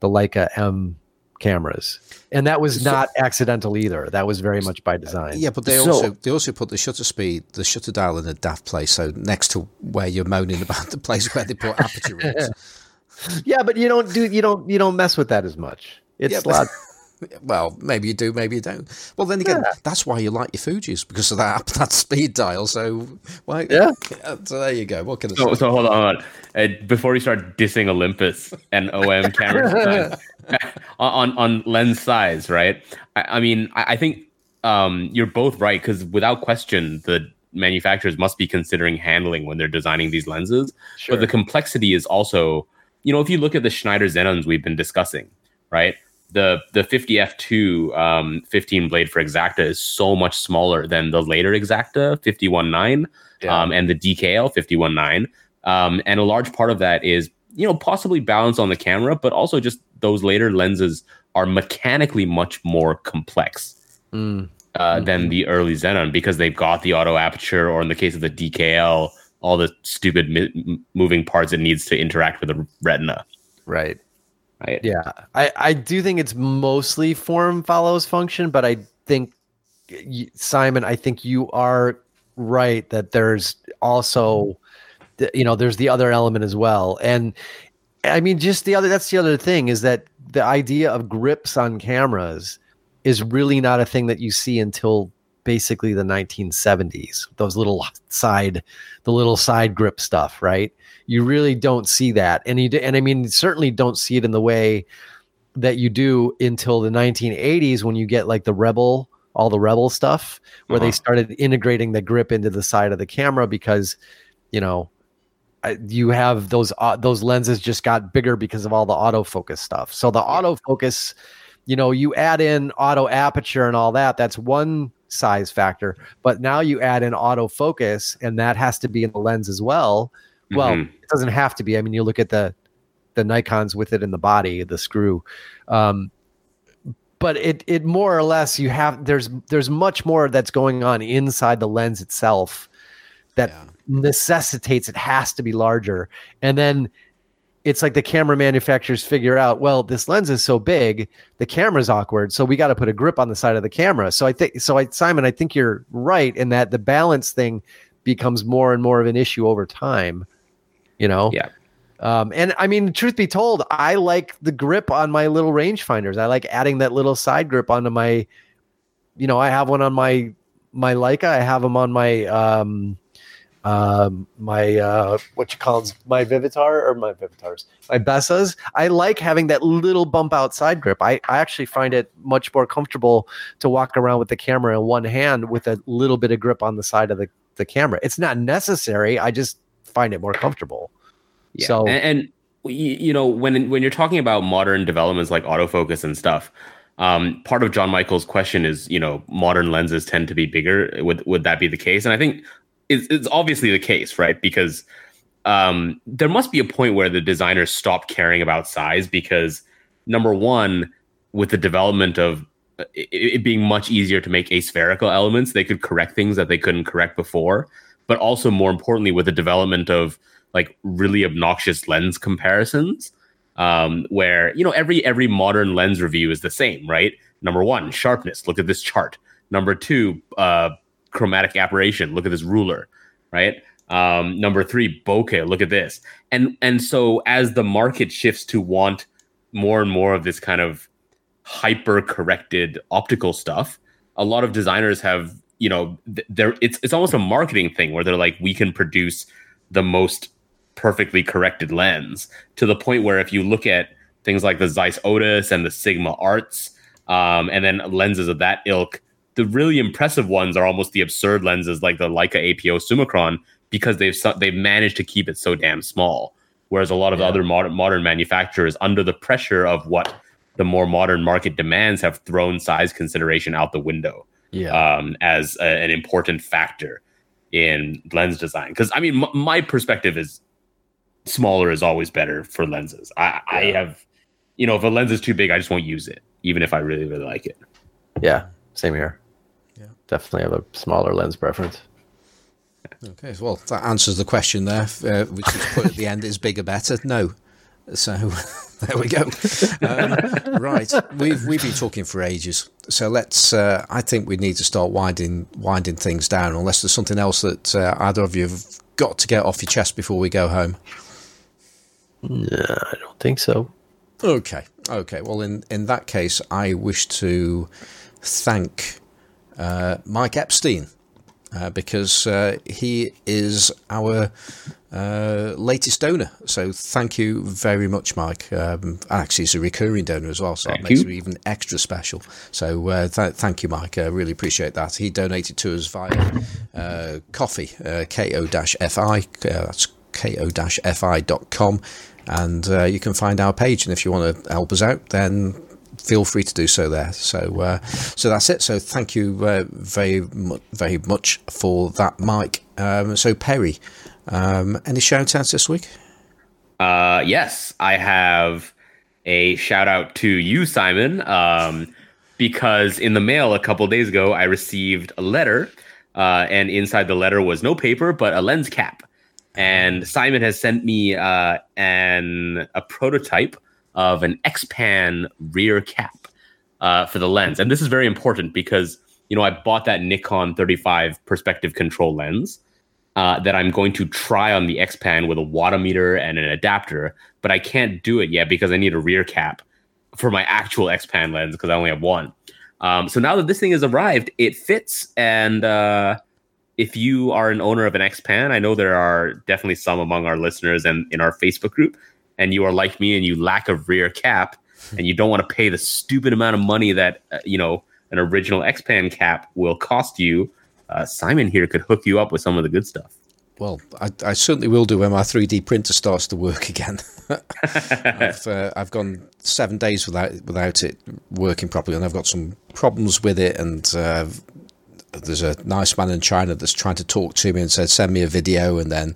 the Leica M cameras, and that was So- not accidental either. That was very much by design. Yeah, but they So- also they also put the shutter speed, the shutter dial in a daft place. So next to where you're moaning about [LAUGHS] the place where they put aperture rings. [LAUGHS] yeah, but you don't do you don't you don't mess with that as much. It's Yeah, a lot. Well, maybe you do, maybe you don't. Well, then again, that's why you like your Fuji's because of that [LAUGHS] that speed dial. So why? Yeah. [LAUGHS] So there you go. What can I So, say? so hold on, hold on. Uh, before we start dissing Olympus and OM cameras on, on on lens size, right? I, I mean, I, I think um, you're both right because without question, the manufacturers must be considering handling when they're designing these lenses. Sure. But the complexity is also, you know, if you look at the Schneider Xenons we've been discussing, right? The the 50F2 um, 15 blade for Exakta is so much smaller than the later Exakta 519 Yeah. um, and the DKL 519. Um, and a large part of that is, you know, possibly balance on the camera, but also just those later lenses are mechanically much more complex Mm. uh, than the early Xenon because they've got the auto aperture, or in the case of the DKL, all the stupid mi- moving parts it needs to interact with the retina. Right. Right. Yeah, I, I do think it's mostly form follows function, but I think Simon, I think you are right that there's also, you know, there's the other element as well, and I mean, just the other. That's the other thing is that the idea of grips on cameras is really not a thing that you see until basically the 1970s. Those little side, the little side grip stuff, right? you really don't see that and you d- and i mean certainly don't see it in the way that you do until the 1980s when you get like the rebel all the rebel stuff where they Uh-huh. started integrating the grip into the side of the camera because you know you have those uh, those lenses just got bigger because of all the autofocus stuff so the autofocus you know you add in auto aperture and all that that's one size factor but now you add in autofocus and that has to be in the lens as well well Mhm. it doesn't have to be i mean you look at the the nikons with it in the body the screw um but it it more or less you have there's there's much more that's going on inside the lens itself that Yeah. necessitates it has to be larger and then it's like the camera manufacturers figure out well this lens is so big the camera's awkward so we got to put a grip on the side of the camera. So i think so i simon i think you're right in that the balance thing becomes more and more of an issue over time you know? Yeah. um, and i mean truth be told i like the grip on my little rangefinders. I like adding that little side grip onto my you know i have one on my my leica i have them on my um um my uh what you call my vivitar or my vivitars my bessas i like having that little bump out side grip i i actually find it much more comfortable to walk around with the camera in one hand with a little bit of grip on the side of the, the camera it's not necessary i just find it more comfortable Yeah. So- and, and you know when when you're talking about modern developments like autofocus and stuff, um, part of John Michael's question is you know modern lenses tend to be bigger. Would would that be the case? And I think it's, obviously the case, right? Because um, there must be a point where the designers stop caring about size because number one, with the development of it, it being much easier to make aspherical elements, they could correct things that they couldn't correct before. But also, more importantly, with the development of like really obnoxious lens comparisons um, where you know every every modern lens review is the same right number one sharpness look at this chart number two uh, chromatic aberration. Look at this ruler right? Um, number three bokeh look at this. And and so as the market shifts to want more and more of this kind of hyper corrected optical stuff a lot of designers have you know th- they're it's it's almost a marketing thing where they're like we can produce the most perfectly corrected lens to the point where if you look at things like the Zeiss Otus and the Sigma Arts, um, and then lenses of that ilk, the really impressive ones are almost the absurd lenses like the Leica APO Summicron because they've they've managed to keep it so damn small. Whereas a lot of Yeah. other modern modern manufacturers, under the pressure of what the more modern market demands, have thrown size consideration out the window yeah um, as a, an important factor in lens design. Because I mean, m- my perspective is smaller is always better for lenses. I, I have, you know, if a lens is too big, I just won't use it, even if I really really like it. Yeah. same here. Definitely have a smaller lens preference. Okay, well, that answers the question there, uh, which is put at the end is bigger better? No. So [LAUGHS] there we go. Um, right, we've we've been talking for ages, so let's. Uh, I think we need to start winding winding things down, unless there's something else that uh, either of you have got to get off your chest before we go home. No, I don't think so. Okay, okay. Well, in in that case, I wish to thank uh, Mike Epstein uh, because uh, he is our uh, latest donor. So thank you very much, Mike. Um, actually, he's a recurring donor as well, so Thank that makes you. it even extra special. So uh, th- thank you, Mike. I really appreciate that. He donated to us via uh, coffee, uh, ko-fi. That's ko-fi.com. And uh, you can find our page. And if you want to help us out, then feel free to do so there. So, uh, so that's it. So, thank you uh, very, very much for that, Mike. Um, so, Perry, um, any shout outs this week? Uh, yes, I have a shout out to you, Simon, um, because in the mail a couple days ago, I received a letter, uh, and inside the letter was no paper, but a lens cap. And Simon has sent me uh, an a prototype of an X-Pan rear cap uh, for the lens, and this is very important because you know I bought that Nikon 35 perspective control lens uh, that I'm going to try on the X-Pan with a wattameter and an adapter, but I can't do it yet because I need a rear cap for my actual X-Pan lens because I only have one. Um, so now that this thing has arrived, it fits. And uh, if you are an owner of an X-Pan, I know there are definitely some among our listeners and in our Facebook group, and you are like me and you lack a rear cap and you don't want to pay the stupid amount of money that uh, you know an original X-Pan cap will cost you uh, Simon here could hook you up with some of the good stuff. Well, I, I certainly will do when my 3D printer starts to work again. [LAUGHS] I've, uh, I've gone seven days without without it working properly, and I've got some problems with it. And uh, there's a nice man in China that's trying to talk to me and said, "Send me a video," and then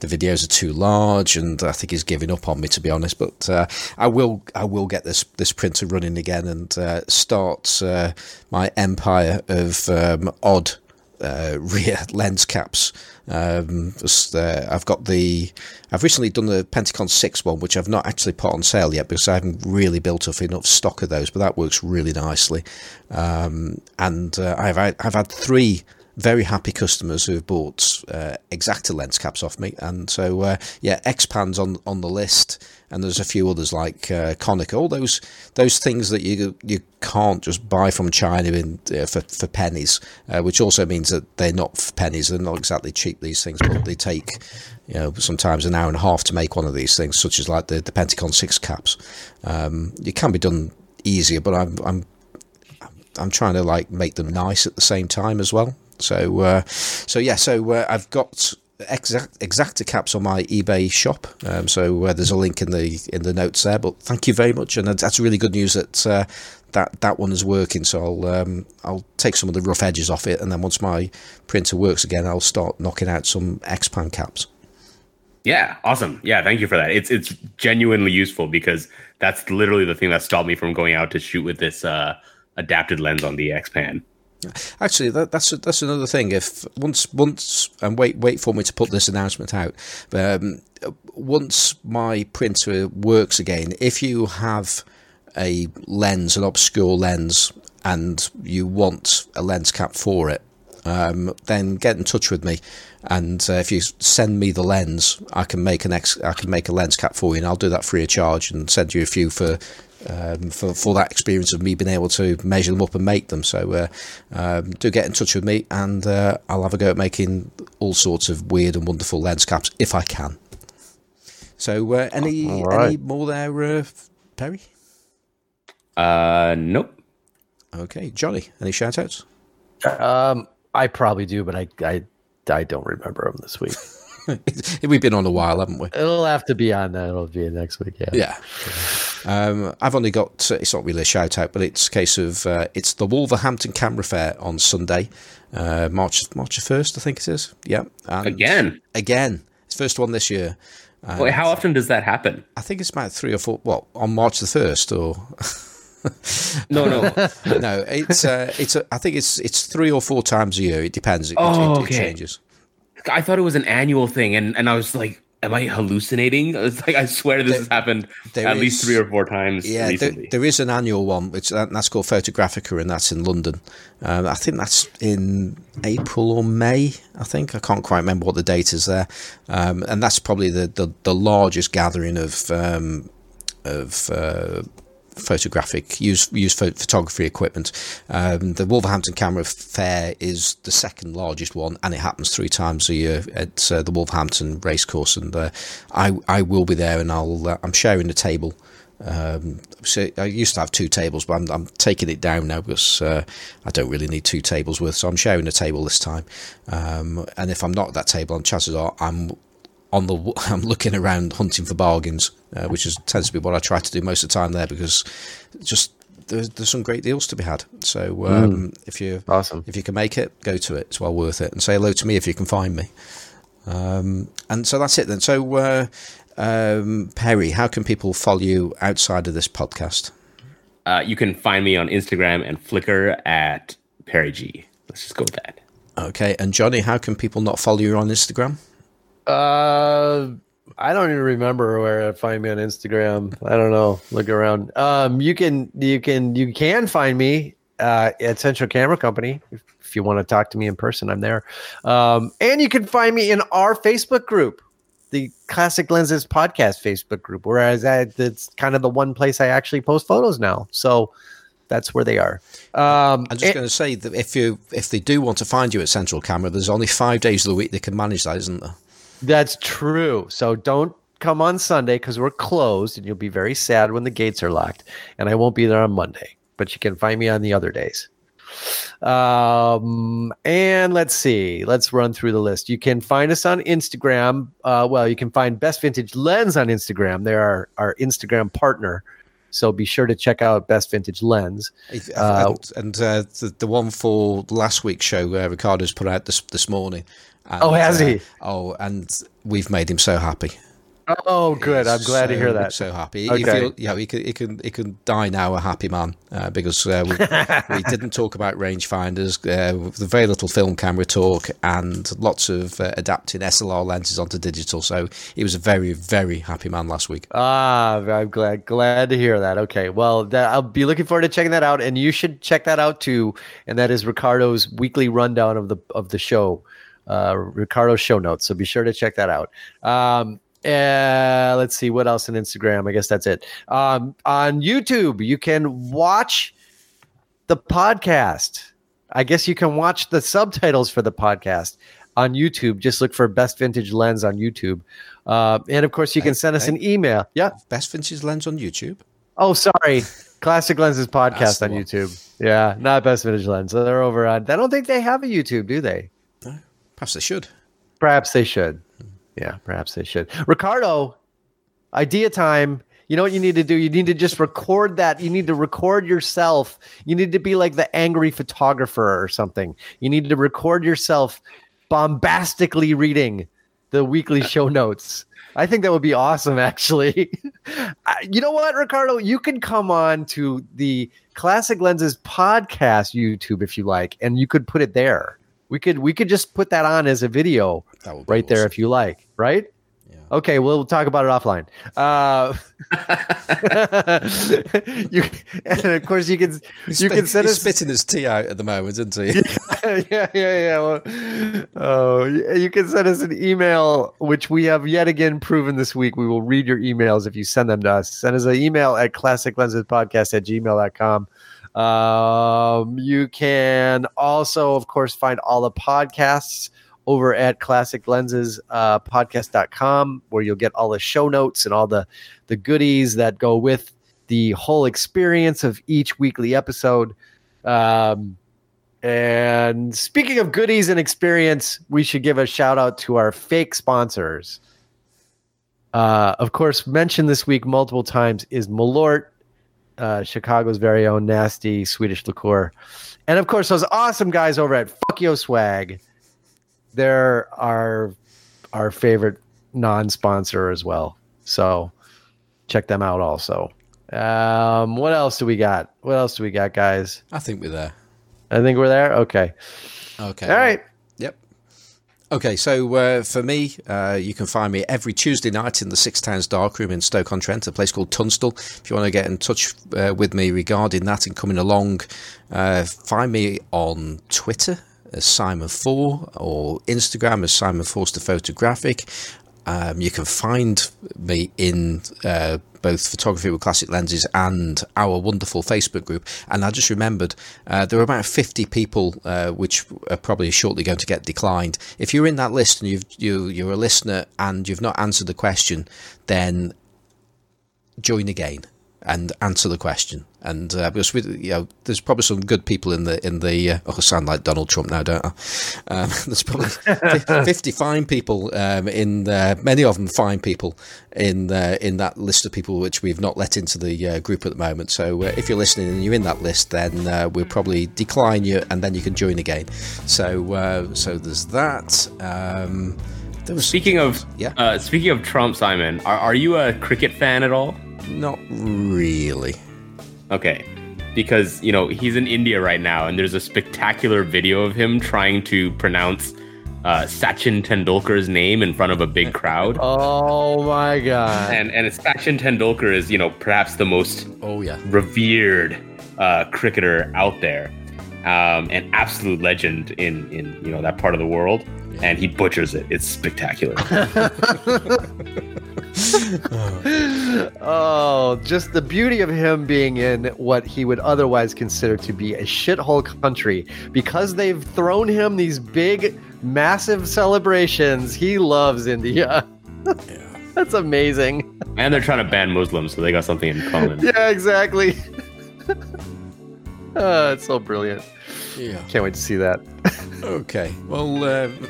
the videos are too large, and I think he's giving up on me to be honest. But uh, I will I will get this this printer running again and uh, start uh, my empire of um, odd uh, [LAUGHS] rear lens caps. Um, uh, I've got the. I've recently done the Pentacon Six one, which I've not actually put on sale yet because I haven't really built up enough stock of those. But that works really nicely. Um, and uh, I've I've had three very happy customers who have bought uh, Exakta lens caps off me, and so uh, yeah, Xpan's on on the list, and there's a few others like uh, Konica, all those those things that you you can't just buy from China in uh, for for pennies, uh, which also means that they're not pennies. They're not exactly cheap these things, but they take you know sometimes an hour and a half to make one of these things, such as like the the Pentacon six caps. Um, it can be done easier, but I'm I'm I'm trying to like make them nice at the same time as well. So, uh, so yeah, so uh, I've got exact Exakta caps on my eBay shop. Um, so uh, there's a link in the in the notes there. But thank you very much, and that's really good news that uh, that that one is working. So I'll um, I'll take some of the rough edges off it, and then once my printer works again, I'll start knocking out some Xpan caps. Yeah, awesome. Yeah, thank you for that. It's it's genuinely useful because that's literally the thing that stopped me from going out to shoot with this uh, adapted lens on the X-Pan. Actually, that, that's that's another thing. If once once and wait wait for me to put this announcement out. Um, once my printer works again, if you have a lens, an obscure lens, and you want a lens cap for it, um, then get in touch with me. And uh, if you send me the lens, I can make an ex- I can make a lens cap for you, and I'll do that free of charge and send you a few for um, for for that experience of me being able to measure them up and make them. So uh, um, do get in touch with me, and uh, I'll have a go at making all sorts of weird and wonderful lens caps if I can. So uh, any All right. any more there, uh, Perry? Uh, nope. Okay, Johnny, any shout outs? Um, I probably do, but I I, I don't remember them this week. [LAUGHS] We've been on a while, haven't we? It'll have to be on that. It'll be next week. Yeah. Yeah. Um, I've only got, it's not really a shout out, but it's a case of, uh, it's the Wolverhampton Camera Fair on Sunday, uh, March, March the 1st, I think it is. Yeah. And Again. Again. It's the first one this year. Wait, how often does that happen? I think it's about three or four, well, on March the 1st or, [LAUGHS] No, no. [LAUGHS] no, it's uh, it's a, I think it's it's three or four times a year. It depends. It, Oh, it, it okay. changes. I thought it was an annual thing, and, and I was like, am I hallucinating? [LAUGHS] It's like I swear this There- has happened at is- least three or four times Yeah, there, there is an annual one, which that, that's called Photographica, and that's in London. Um, I think that's in April or May. I think I can't quite remember what the date is there, um, and that's probably the, the, the largest gathering of um, of uh, photographic use use pho- photography equipment. Um, the Wolverhampton Camera Fair is the second largest one, and it happens three times a year at uh, the Wolverhampton Racecourse. And uh, I I will be there, and I'll uh, I'm sharing a table. Um, so I used to have two tables, but I'm, I'm taking it down now because uh, I don't really need two tables worth. So I'm sharing a table this time. Um, and if I'm not at that table, and chances are I'm on the [LAUGHS] I'm looking around hunting for bargains, uh, which is tends to be what I try to do most of the time there because just there's, there's some great deals to be had. So um, if you Awesome. if you can make it, go to it. It's well worth it. And say hello to me if you can find me. Um, and so that's it then. So uh, um, Perry, how can people follow you outside of this podcast? Uh, you can find me on Instagram and Flickr at Perry G. Let's just go with that. Okay, and Johnny, how can people not follow you on Instagram? Uh, I don't even remember where to find me on Instagram. I don't know. Look around. Um, you can you can you can find me uh, at Central Camera Company if, if you want to talk to me in person. I'm there. Um, and you can find me in our Facebook group, the Classic Lenses Podcast Facebook group. Whereas that it's kind of the one place I actually post photos now. So that's where they are. Um, I'm just going to say that if you if they do want to find you at Central Camera, there's only five days of the week they can manage that, isn't there? That's true. So don't come on Sunday because we're closed and you'll be very sad when the gates are locked. And I won't be there on Monday, but you can find me on the other days. Um, and let's see, let's run through the list. You can find us on Instagram. Uh, well, you can find Best Vintage Lens on Instagram. They're our, our Instagram partner. So be sure to check out Best Vintage Lens. Uh, and and uh, the, the one for last week's show, uh, Ricardo's put out this this morning. And, Oh, has uh, he? Oh, and we've made him so happy. Oh, good. I'm glad to hear that. So happy. He Okay. feel, yeah, he can, he can he can die now a happy man uh, because uh, we, [LAUGHS] we didn't talk about rangefinders. Uh, the very little film camera talk and lots of uh, adapting SLR lenses onto digital. So he was a very very happy man last week. Ah, I'm glad glad to hear that. Okay, well, that, I'll be looking forward to checking that out, and you should check that out too. And that is Ricardo's weekly rundown of the of the show, uh, Ricardo's show notes. So be sure to check that out. Um, uh, let's see what else on Instagram. I guess that's it. Um, on YouTube, you can watch the podcast. I guess you can watch the subtitles for the podcast on YouTube. Just look for Best Vintage Lens on YouTube. Uh, and of course, you can send us an email. Yeah. Best vintage lens on YouTube. Oh, sorry. Classic Lenses podcast on one. YouTube. Yeah, not Best Vintage Lens. So they're over on. I don't think they have a YouTube, do they? Perhaps they should. Perhaps they should. Yeah, perhaps they should. Ricardo, idea time. You know what you need to do? You need to just record that. You need to record yourself. You need to be like the angry photographer or something. You need to record yourself bombastically reading the weekly show [LAUGHS] notes. I think that would be awesome, actually. [LAUGHS] You know what, Ricardo? You can come on to the Classic Lenses podcast YouTube if you like, and you could put it there. We could we could just put that on as a video That would be right there if you like, right? Yeah. Okay, we'll talk about it offline. Uh, [LAUGHS] you, and of course, you can you can send he's us spitting his tea out at the moment, isn't he? [LAUGHS] yeah, yeah, yeah. Well, oh, you can send us an email, which we have yet again proven this week. We will read your emails if you send them to us. Send us an email at classiclensespodcast at gmail.com. Um, you can also, of course, find all the podcasts over at classiclenses uh, where you'll get all the show notes and all the, the goodies that go with the whole experience of each weekly episode. Um, and speaking of goodies and experience, we should give a shout out to our fake sponsors. Uh, of course, mentioned this week multiple times is Malort, uh, Chicago's very own nasty Swedish liqueur. And of course, those awesome guys over at Fuck Yo Swag. They're our, our favorite non sponsor as well. So check them out also. Um, what else do we got? What else do we got, guys? I think we're there. I think we're there. Okay. Okay. All right. Okay, so uh, for me, uh, you can find me every Tuesday night in the Six Towns Darkroom in Stoke on Trent, a place called Tunstall. If you want to get in touch uh, with me regarding that and coming along, uh, find me on Twitter as Simon Four or Instagram as Simon Forster Photographic. Um, you can find me in uh, both photography with classic lenses and our wonderful Facebook group. And I just remembered uh, there are about 50 people uh, which are probably shortly going to get declined. If you're in that list and you've, you, you're a listener and you've not answered the question, then join again and answer the question. And uh, because we, you know, there's probably some good people in the in the. Uh, oh, I sound like Donald Trump now, don't I? Um, [LAUGHS] there's probably [LAUGHS] 50 fine people um, in there. Many of them fine people in uh, in that list of people which we've not let into the uh, group at the moment. So uh, if you're listening and you're in that list, then uh, we'll probably decline you, and then you can join again. So uh, so there's that. Um, there was Speaking of Yeah. uh, speaking of Trump, Simon, are, are you a cricket fan at all? Not really. Okay. Because, you know, he's in India right now, and there's a spectacular video of him trying to pronounce uh, Sachin Tendulkar's name in front of a big crowd. [LAUGHS] Oh my god. And and Sachin Tendulkar is, you know, perhaps the most Oh yeah. revered uh, cricketer out there, um, an absolute legend in in you know that part of the world, and he butchers it. It's spectacular. [LAUGHS] [LAUGHS] [LAUGHS] oh, just the beauty of him being in what he would otherwise consider to be a shithole country because they've thrown him these big, massive celebrations. He loves India. [LAUGHS] That's amazing. and they're trying to ban Muslims, so they got something in common. [LAUGHS] Yeah, exactly. oh, it's so brilliant. Yeah. Can't wait to see that. Okay. Well, um,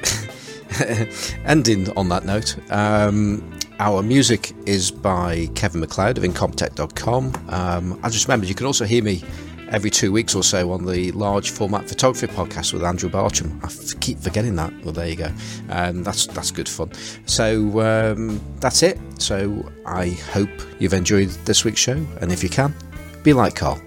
ending on that note, um, our music is by Kevin MacLeod of Incompetech.com. Um, I just remembered you can also hear me every two weeks or so on the large format photography podcast with Andrew Bartram. I f- keep forgetting that. Well, there you go. Um, that's that's good fun. So um, that's it. So I hope you've enjoyed this week's show, and if you can, be like Carl.